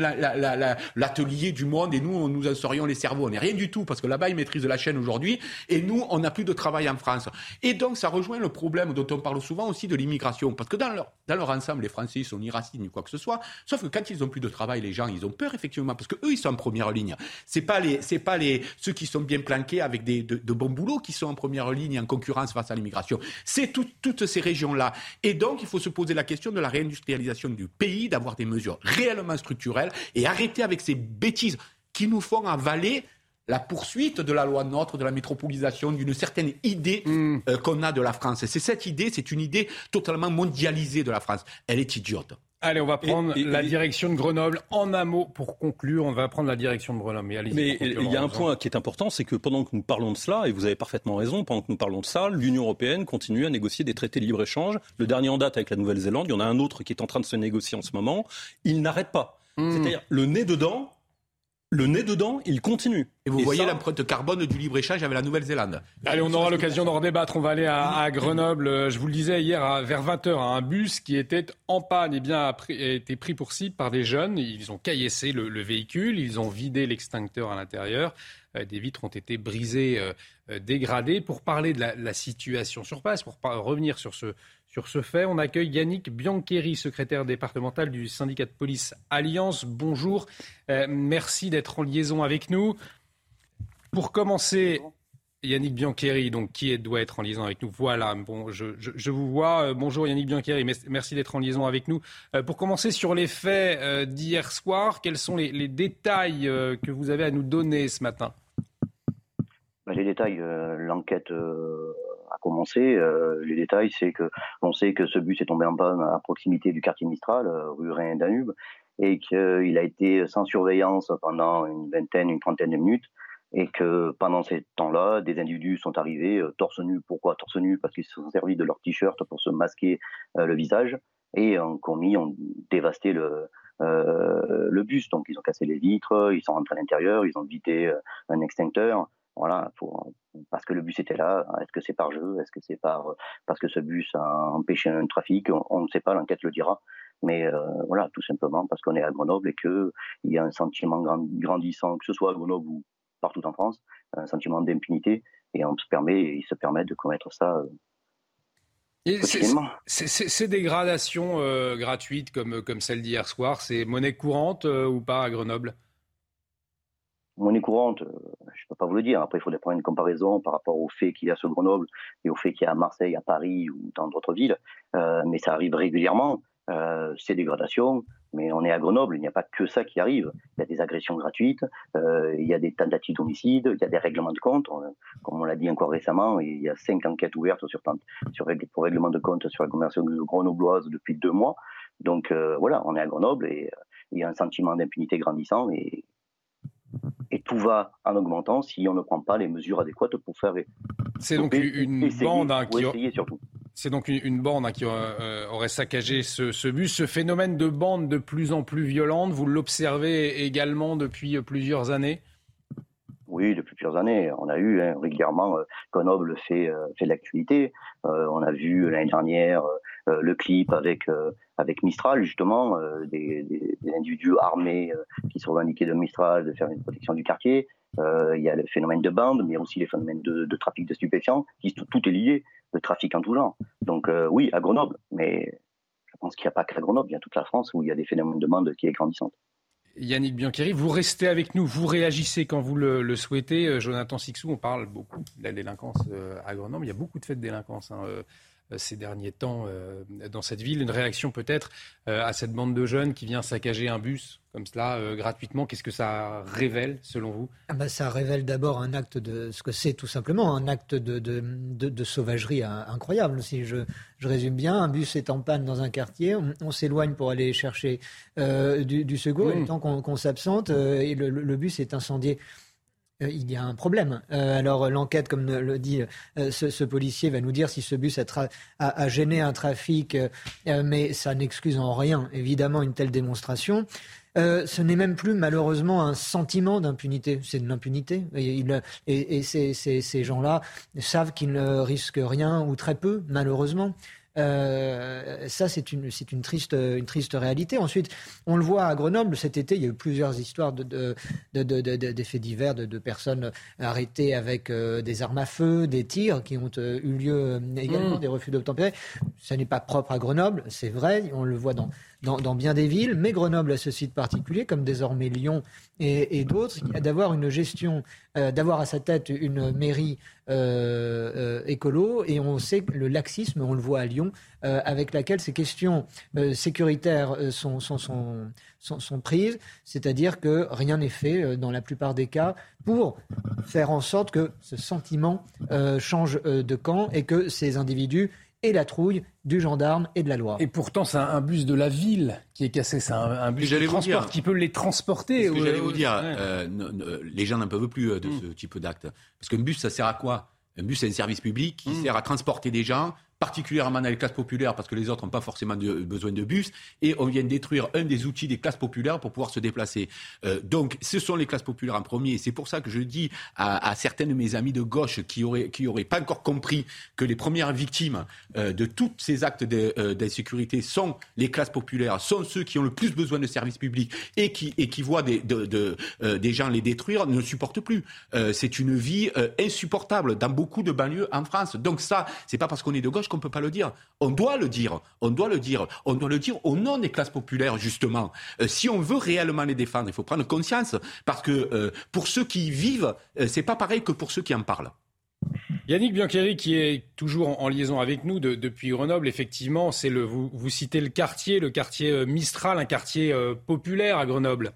l'atelier du monde et nous nous en serions les cerveaux. On n'est rien du tout parce que là-bas ils maîtrisent la chaîne aujourd'hui et nous on n'a plus de travail en France. Et donc ça rejoint le problème dont on parle souvent aussi de l'immigration parce que dans leur, dans leur ensemble les Français sont ni racistes ni quoi que ce soit, sauf que quand ils ont plus de travail les gens ils ont peur effectivement parce que eux ils sont en première ligne. C'est pas les pas les ceux qui sont bien planqués avec des de, de bons boulots qui sont en première ligne en concurrence face à l'immigration. C'est toutes ces régions-là. Et donc, il faut se poser la question de la réindustrialisation du pays, d'avoir des mesures réellement structurelles et arrêter avec ces bêtises qui nous font avaler la poursuite de la loi NOTRe, de la métropolisation, d'une certaine idée mm. euh, qu'on a de la France. C'est cette idée, c'est une idée totalement mondialisée de la France. Elle est idiote. Allez, on va prendre la direction de Grenoble. En un mot, pour conclure, on va prendre la direction de Grenoble. Mais, Mais il y a un point qui est important, c'est que pendant que nous parlons de cela, et vous avez parfaitement raison, pendant que nous parlons de ça, l'Union européenne continue à négocier des traités de libre-échange. Le dernier en date avec la Nouvelle-Zélande, il y en a un autre qui est en train de se négocier en ce moment. Il n'arrête pas. Hmm. C'est-à-dire le nez dedans, le nez dedans, il continue. Et vous voyez l'empreinte carbone du libre-échange avec la Nouvelle-Zélande. Allez, on aura l'occasion d'en débattre. On va aller à, Grenoble. Euh, je vous le disais hier, vers 20h, un bus qui était en panne eh bien, a, été pris pour cible par des jeunes. Ils ont caillassé le, véhicule, ils ont vidé l'extincteur à l'intérieur. Euh, des vitres ont été brisées, euh, dégradées. Pour parler de la, situation sur place, pour revenir sur ce, sur ce fait, on accueille Yannick Biancheri, secrétaire départemental du syndicat de police Alliance. Bonjour, euh, merci d'être en liaison avec nous. Pour commencer, Yannick Biancheri, donc qui doit être en liaison avec nous. Voilà, bon, je, vous vois. Euh, bonjour Yannick Biancheri, merci d'être en liaison avec nous. Pour commencer sur les faits d'hier soir, quels sont les, détails que vous avez à nous donner ce matin? Bah, Les détails, l'enquête a commencé. Euh, les détails, c'est que on sait que ce bus est tombé en panne à proximité du quartier Mistral, euh, rue Rhin-Danube, et qu'il a été sans surveillance pendant une vingtaine, une trentaine de minutes, et que pendant ces temps-là, des individus sont arrivés euh, torse nu. Pourquoi torse nu? Parce qu'ils se sont servis de leur t-shirt pour se masquer le visage et ont commis, ont dévasté le, le bus. Donc ils ont cassé les vitres, ils sont rentrés à l'intérieur, ils ont vidé un extincteur. Voilà, parce que le bus était là. Est-ce que c'est par jeu Est-ce que c'est par parce que ce bus a empêché un trafic on, ne sait pas, l'enquête le dira. Mais euh, voilà, tout simplement parce qu'on est à Grenoble et qu'il y a un sentiment grandissant, que ce soit à Grenoble ou partout en France, un sentiment d'impunité et on se permet, il se permet de commettre ça. Euh, ces dégradations euh, gratuites comme, comme celle d'hier soir, c'est monnaie courante ou pas à Grenoble? Monnaie courante, euh, peux pas vous le dire. Après, il faudrait prendre une comparaison par rapport aux faits qu'il y a sur Grenoble et aux faits qu'il y a à Marseille, à Paris ou dans d'autres villes. Euh, mais ça arrive régulièrement, euh, ces dégradations. Mais on est à Grenoble, il n'y a pas que ça qui arrive. Il y a des agressions gratuites, euh, il y a des tentatives d'homicide, il y a des règlements de compte. comme on l'a dit encore récemment, il y a cinq enquêtes ouvertes sur, sur, pour règlement de compte sur la commercialisation grenobloise depuis deux mois. Donc voilà, on est à Grenoble et il y a un sentiment d'impunité grandissant et Et tout va en augmentant si on ne prend pas les mesures adéquates pour faire. C'est donc une bande hein, qui. C'est donc une, bande hein, qui euh, aurait saccagé ce, bus. Ce phénomène de bande de plus en plus violente, vous l'observez également depuis plusieurs années oui, depuis plusieurs années. On a eu hein, régulièrement, euh, Grenoble fait, euh, fait l'actualité. on a vu l'année dernière le clip avec, avec Mistral, justement, des, individus armés qui se revendiquaient de Mistral, de faire une protection du quartier. il y a le phénomène de bande, mais aussi les phénomènes de, de trafic de stupéfiants, qui tout, tout, est lié, le trafic en tout genre. Donc oui, à Grenoble, mais je pense qu'il n'y a pas qu'à Grenoble, il y a toute la France où il y a des phénomènes de bande qui est grandissante. Yannick Biancheri, vous restez avec nous, vous réagissez quand vous le, souhaitez. Euh, Jonathan Sixou, on parle beaucoup de la délinquance euh, à Grenoble. Il y a beaucoup de faits de délinquance hein, euh, ces derniers temps dans cette ville. Une réaction peut-être à cette bande de jeunes qui vient saccager un bus comme cela gratuitement. Qu'est-ce que ça révèle selon vous? Ah bah, Ça révèle d'abord un acte de ce que c'est tout simplement, un acte de, de, sauvagerie incroyable. Si je, je, résume bien, un bus est en panne dans un quartier, on, s'éloigne pour aller chercher du, secours, et le mmh. temps qu'on s'absente, et le, bus est incendié. Euh, il y a un problème. Euh, alors l'enquête, comme le dit euh, ce, policier, va nous dire si ce bus a, gêné un trafic, mais ça n'excuse en rien, évidemment, une telle démonstration. ce n'est même plus malheureusement un sentiment d'impunité, c'est de l'impunité. Et, ces gens-là savent qu'ils ne risquent rien ou très peu, malheureusement. Euh, ça, c'est une, c'est une triste, une triste réalité. Ensuite, on le voit à Grenoble cet été, il y a eu plusieurs histoires de, de, d'effets divers, de, personnes arrêtées avec euh, des armes à feu, des tirs qui ont euh, eu lieu également, mmh. des refus d'obtempérer. Ça n'est pas propre à Grenoble, c'est vrai. On le voit dans dans, bien des villes, mais Grenoble a ce site particulier, comme désormais Lyon et, d'autres, d'avoir une gestion, euh, d'avoir à sa tête une mairie euh, euh, écolo, et on sait que le laxisme, on le voit à Lyon, avec laquelle ces questions sécuritaires sont, prises, c'est-à-dire que rien n'est fait dans la plupart des cas pour faire en sorte que ce sentiment change de camp et que ces individus et la trouille du gendarme et de la loi. Et pourtant, c'est un, bus de la ville qui est cassé. C'est un, bus de transport qui peut les transporter. Ce que j'allais vous dire, euh, les gens n'en peuvent plus euh, de mm. ce type d'acte. Parce qu'un bus, ça sert à quoi? Un bus, c'est un service public qui mm. sert à transporter des gens particulièrement dans les classes populaires, parce que les autres n'ont pas forcément besoin de bus, et on vient détruire un des outils des classes populaires pour pouvoir se déplacer. Euh, donc, ce sont les classes populaires en premier. C'est pour ça que je dis à, à, certains de mes amis de gauche qui auraient, qui auraient pas encore compris que les premières victimes euh, de tous ces actes euh, d'insécurité sont les classes populaires, sont ceux qui ont le plus besoin de services publics et qui, et qui voient des, de, de, des gens les détruire, ne supportent plus. C'est une vie insupportable dans beaucoup de banlieues en France. Donc ça, c'est pas parce qu'on est de gauche qu'on ne peut pas le dire. On doit le dire. On doit le dire. On doit le dire au nom des classes populaires, justement. Euh, si on veut réellement les défendre, il faut prendre conscience. Parce que euh, pour ceux qui y vivent, euh, c'est pas pareil que pour ceux qui en parlent. Yannick Biancheri, qui est toujours en, liaison avec nous depuis Grenoble, effectivement, c'est vous, vous, citez le quartier, le quartier Mistral, un quartier populaire à Grenoble.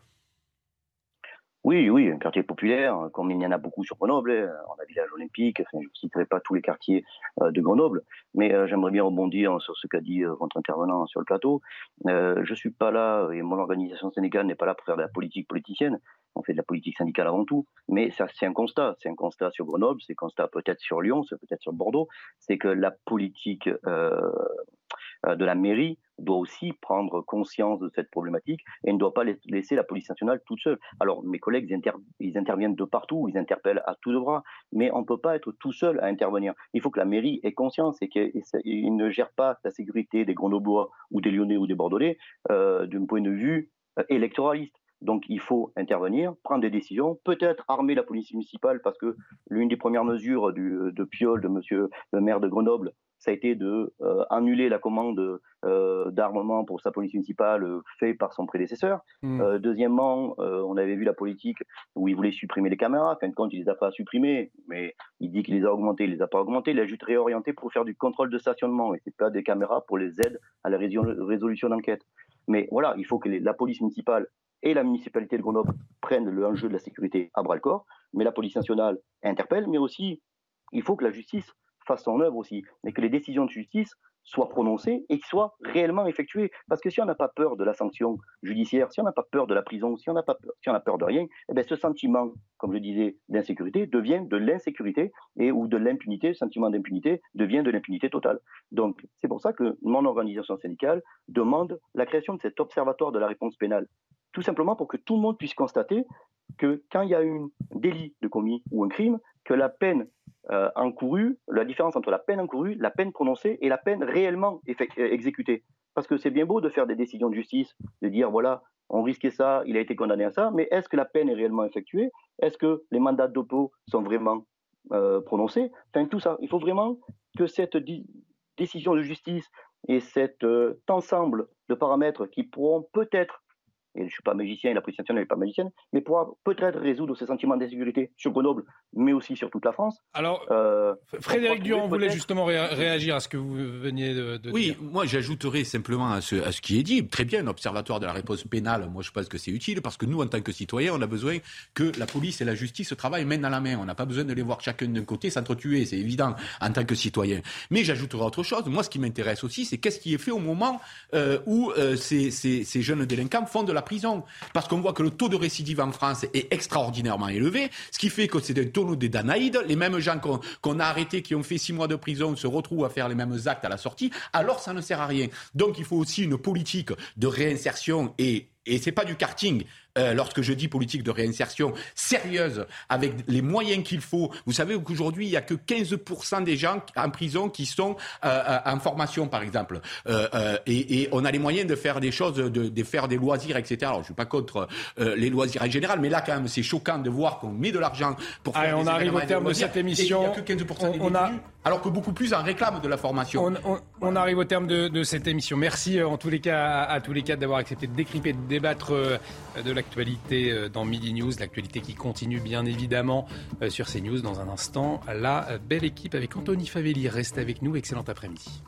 Oui, oui, un quartier populaire, comme il y en a beaucoup sur Grenoble. Hein. On a village olympique, je ne citerai pas tous les quartiers euh, de Grenoble, mais euh, j'aimerais bien rebondir sur ce qu'a dit euh, votre intervenant sur le plateau. je ne suis pas là, et mon organisation sénégale n'est pas là pour faire de la politique politicienne. On fait de la politique syndicale avant tout, mais ça, c'est un constat. C'est un constat sur Grenoble, c'est un constat peut-être sur Lyon, c'est peut-être sur Bordeaux. C'est que la politique de la mairie doit aussi prendre conscience de cette problématique et ne doit pas laisser la police nationale toute seule. Alors, mes collègues, ils, interviennent de partout, ils interpellent à tout de bras, mais on ne peut pas être tout seul à intervenir. Il faut que la mairie ait conscience et qu'il ne gère pas la sécurité des Grenoblois ou des Lyonnais ou des Bordelais euh, d'un point de vue euh, électoraliste. Donc il faut intervenir, prendre des décisions, peut-être armer la police municipale parce que l'une des premières mesures du, de Piolle, de Monsieur le maire de Grenoble, ça a été de euh, annuler la commande euh, d'armement pour sa police municipale euh, fait par son prédécesseur. Hmm. deuxièmement, on avait vu la politique où il voulait supprimer les caméras. Fin de compte, il les a pas supprimées, mais il dit qu'il les a augmentées, il les a pas augmentées. Il a juste réorienté pour faire du contrôle de stationnement et c'est pas des caméras pour les aides à la résolution d'enquête. Mais voilà, il faut que la police municipale et la municipalité de Grenoble prennent le enjeu de la sécurité à bras le corps, mais la police nationale interpelle, mais aussi il faut que la justice fasse son œuvre aussi, et que les décisions de justice soit prononcé et soit réellement effectué. Parce que si on n'a pas peur de la sanction judiciaire, si on n'a pas peur de la prison, si on n'a pas peur, si on a peur de rien, eh bien ce sentiment, comme je disais, d'insécurité devient de l'insécurité et ou de l'impunité, le sentiment d'impunité devient de l'impunité totale. Donc c'est pour ça que mon organisation syndicale demande la création de cet observatoire de la réponse pénale. Tout simplement pour que tout le monde puisse constater que quand il y a un délit de commis ou un crime, que la peine euh, encourue, la différence entre la peine encourue, la peine prononcée et la peine réellement euh, exécutée. Parce que c'est bien beau de faire des décisions de justice, de dire voilà, on risquait ça, il a été condamné à ça, mais est-ce que la peine est réellement effectuée? Est-ce que les mandats d'oppo sont vraiment euh, prononcés? Enfin, tout ça. Il faut vraiment que cette décision de justice et cet ensemble de paramètres qui pourront peut-être et je ne suis pas magicien et la police nationale n'est pas magicienne, mais pour peut-être résoudre ces sentiments d'insécurité sur Grenoble, mais aussi sur toute la France. Alors, euh, Frédéric Durand voulait justement réagir à ce que vous veniez de, dire. Oui, moi j'ajouterais simplement à ce, à ce qui est dit, très bien, l'observatoire de la réponse pénale, moi je pense que c'est utile, parce que nous, en tant que citoyens, on a besoin que la police et la justice travaillent main dans la main. On n'a pas besoin de les voir chacun d'un côté s'entretuer, c'est évident, en tant que citoyen. Mais j'ajouterai autre chose. Moi, ce qui m'intéresse aussi, c'est qu'est-ce qui est fait au moment euh, où euh, ces, ces, ces jeunes délinquants font de la prison. Parce qu'on voit que le taux de récidive en France est extraordinairement élevé, ce qui fait que c'est un taux des Danaïdes. Les mêmes gens qu'on a arrêtés, qui ont fait six mois de prison, se retrouvent à faire les mêmes actes à la sortie. Alors ça ne sert à rien. Donc il faut aussi une politique de réinsertion et et c'est pas du karting. Euh, lorsque je dis politique de réinsertion sérieuse, avec les moyens qu'il faut, vous savez qu'aujourd'hui, il n'y a que 15% des gens en prison qui sont euh, euh, en formation, par exemple. Et, et, on a les moyens de faire des choses, de, de faire des loisirs, etc. Alors, je ne suis pas contre les loisirs en général, mais là, quand même, c'est choquant de voir qu'on met de l'argent pour faire Allez, on arrive au terme de cette émission. il n'y a que 15% des on a alors que beaucoup plus un réclament de la formation. On, arrive au terme de, cette émission. Merci euh, en tous les cas à, tous les quatre d'avoir accepté de décrypter, de débattre euh, de l'actualité euh, dans Midi News, l'actualité qui continue bien évidemment sur CNews dans un instant. La belle équipe avec Anthony Favelli reste avec nous. Excellent après-midi.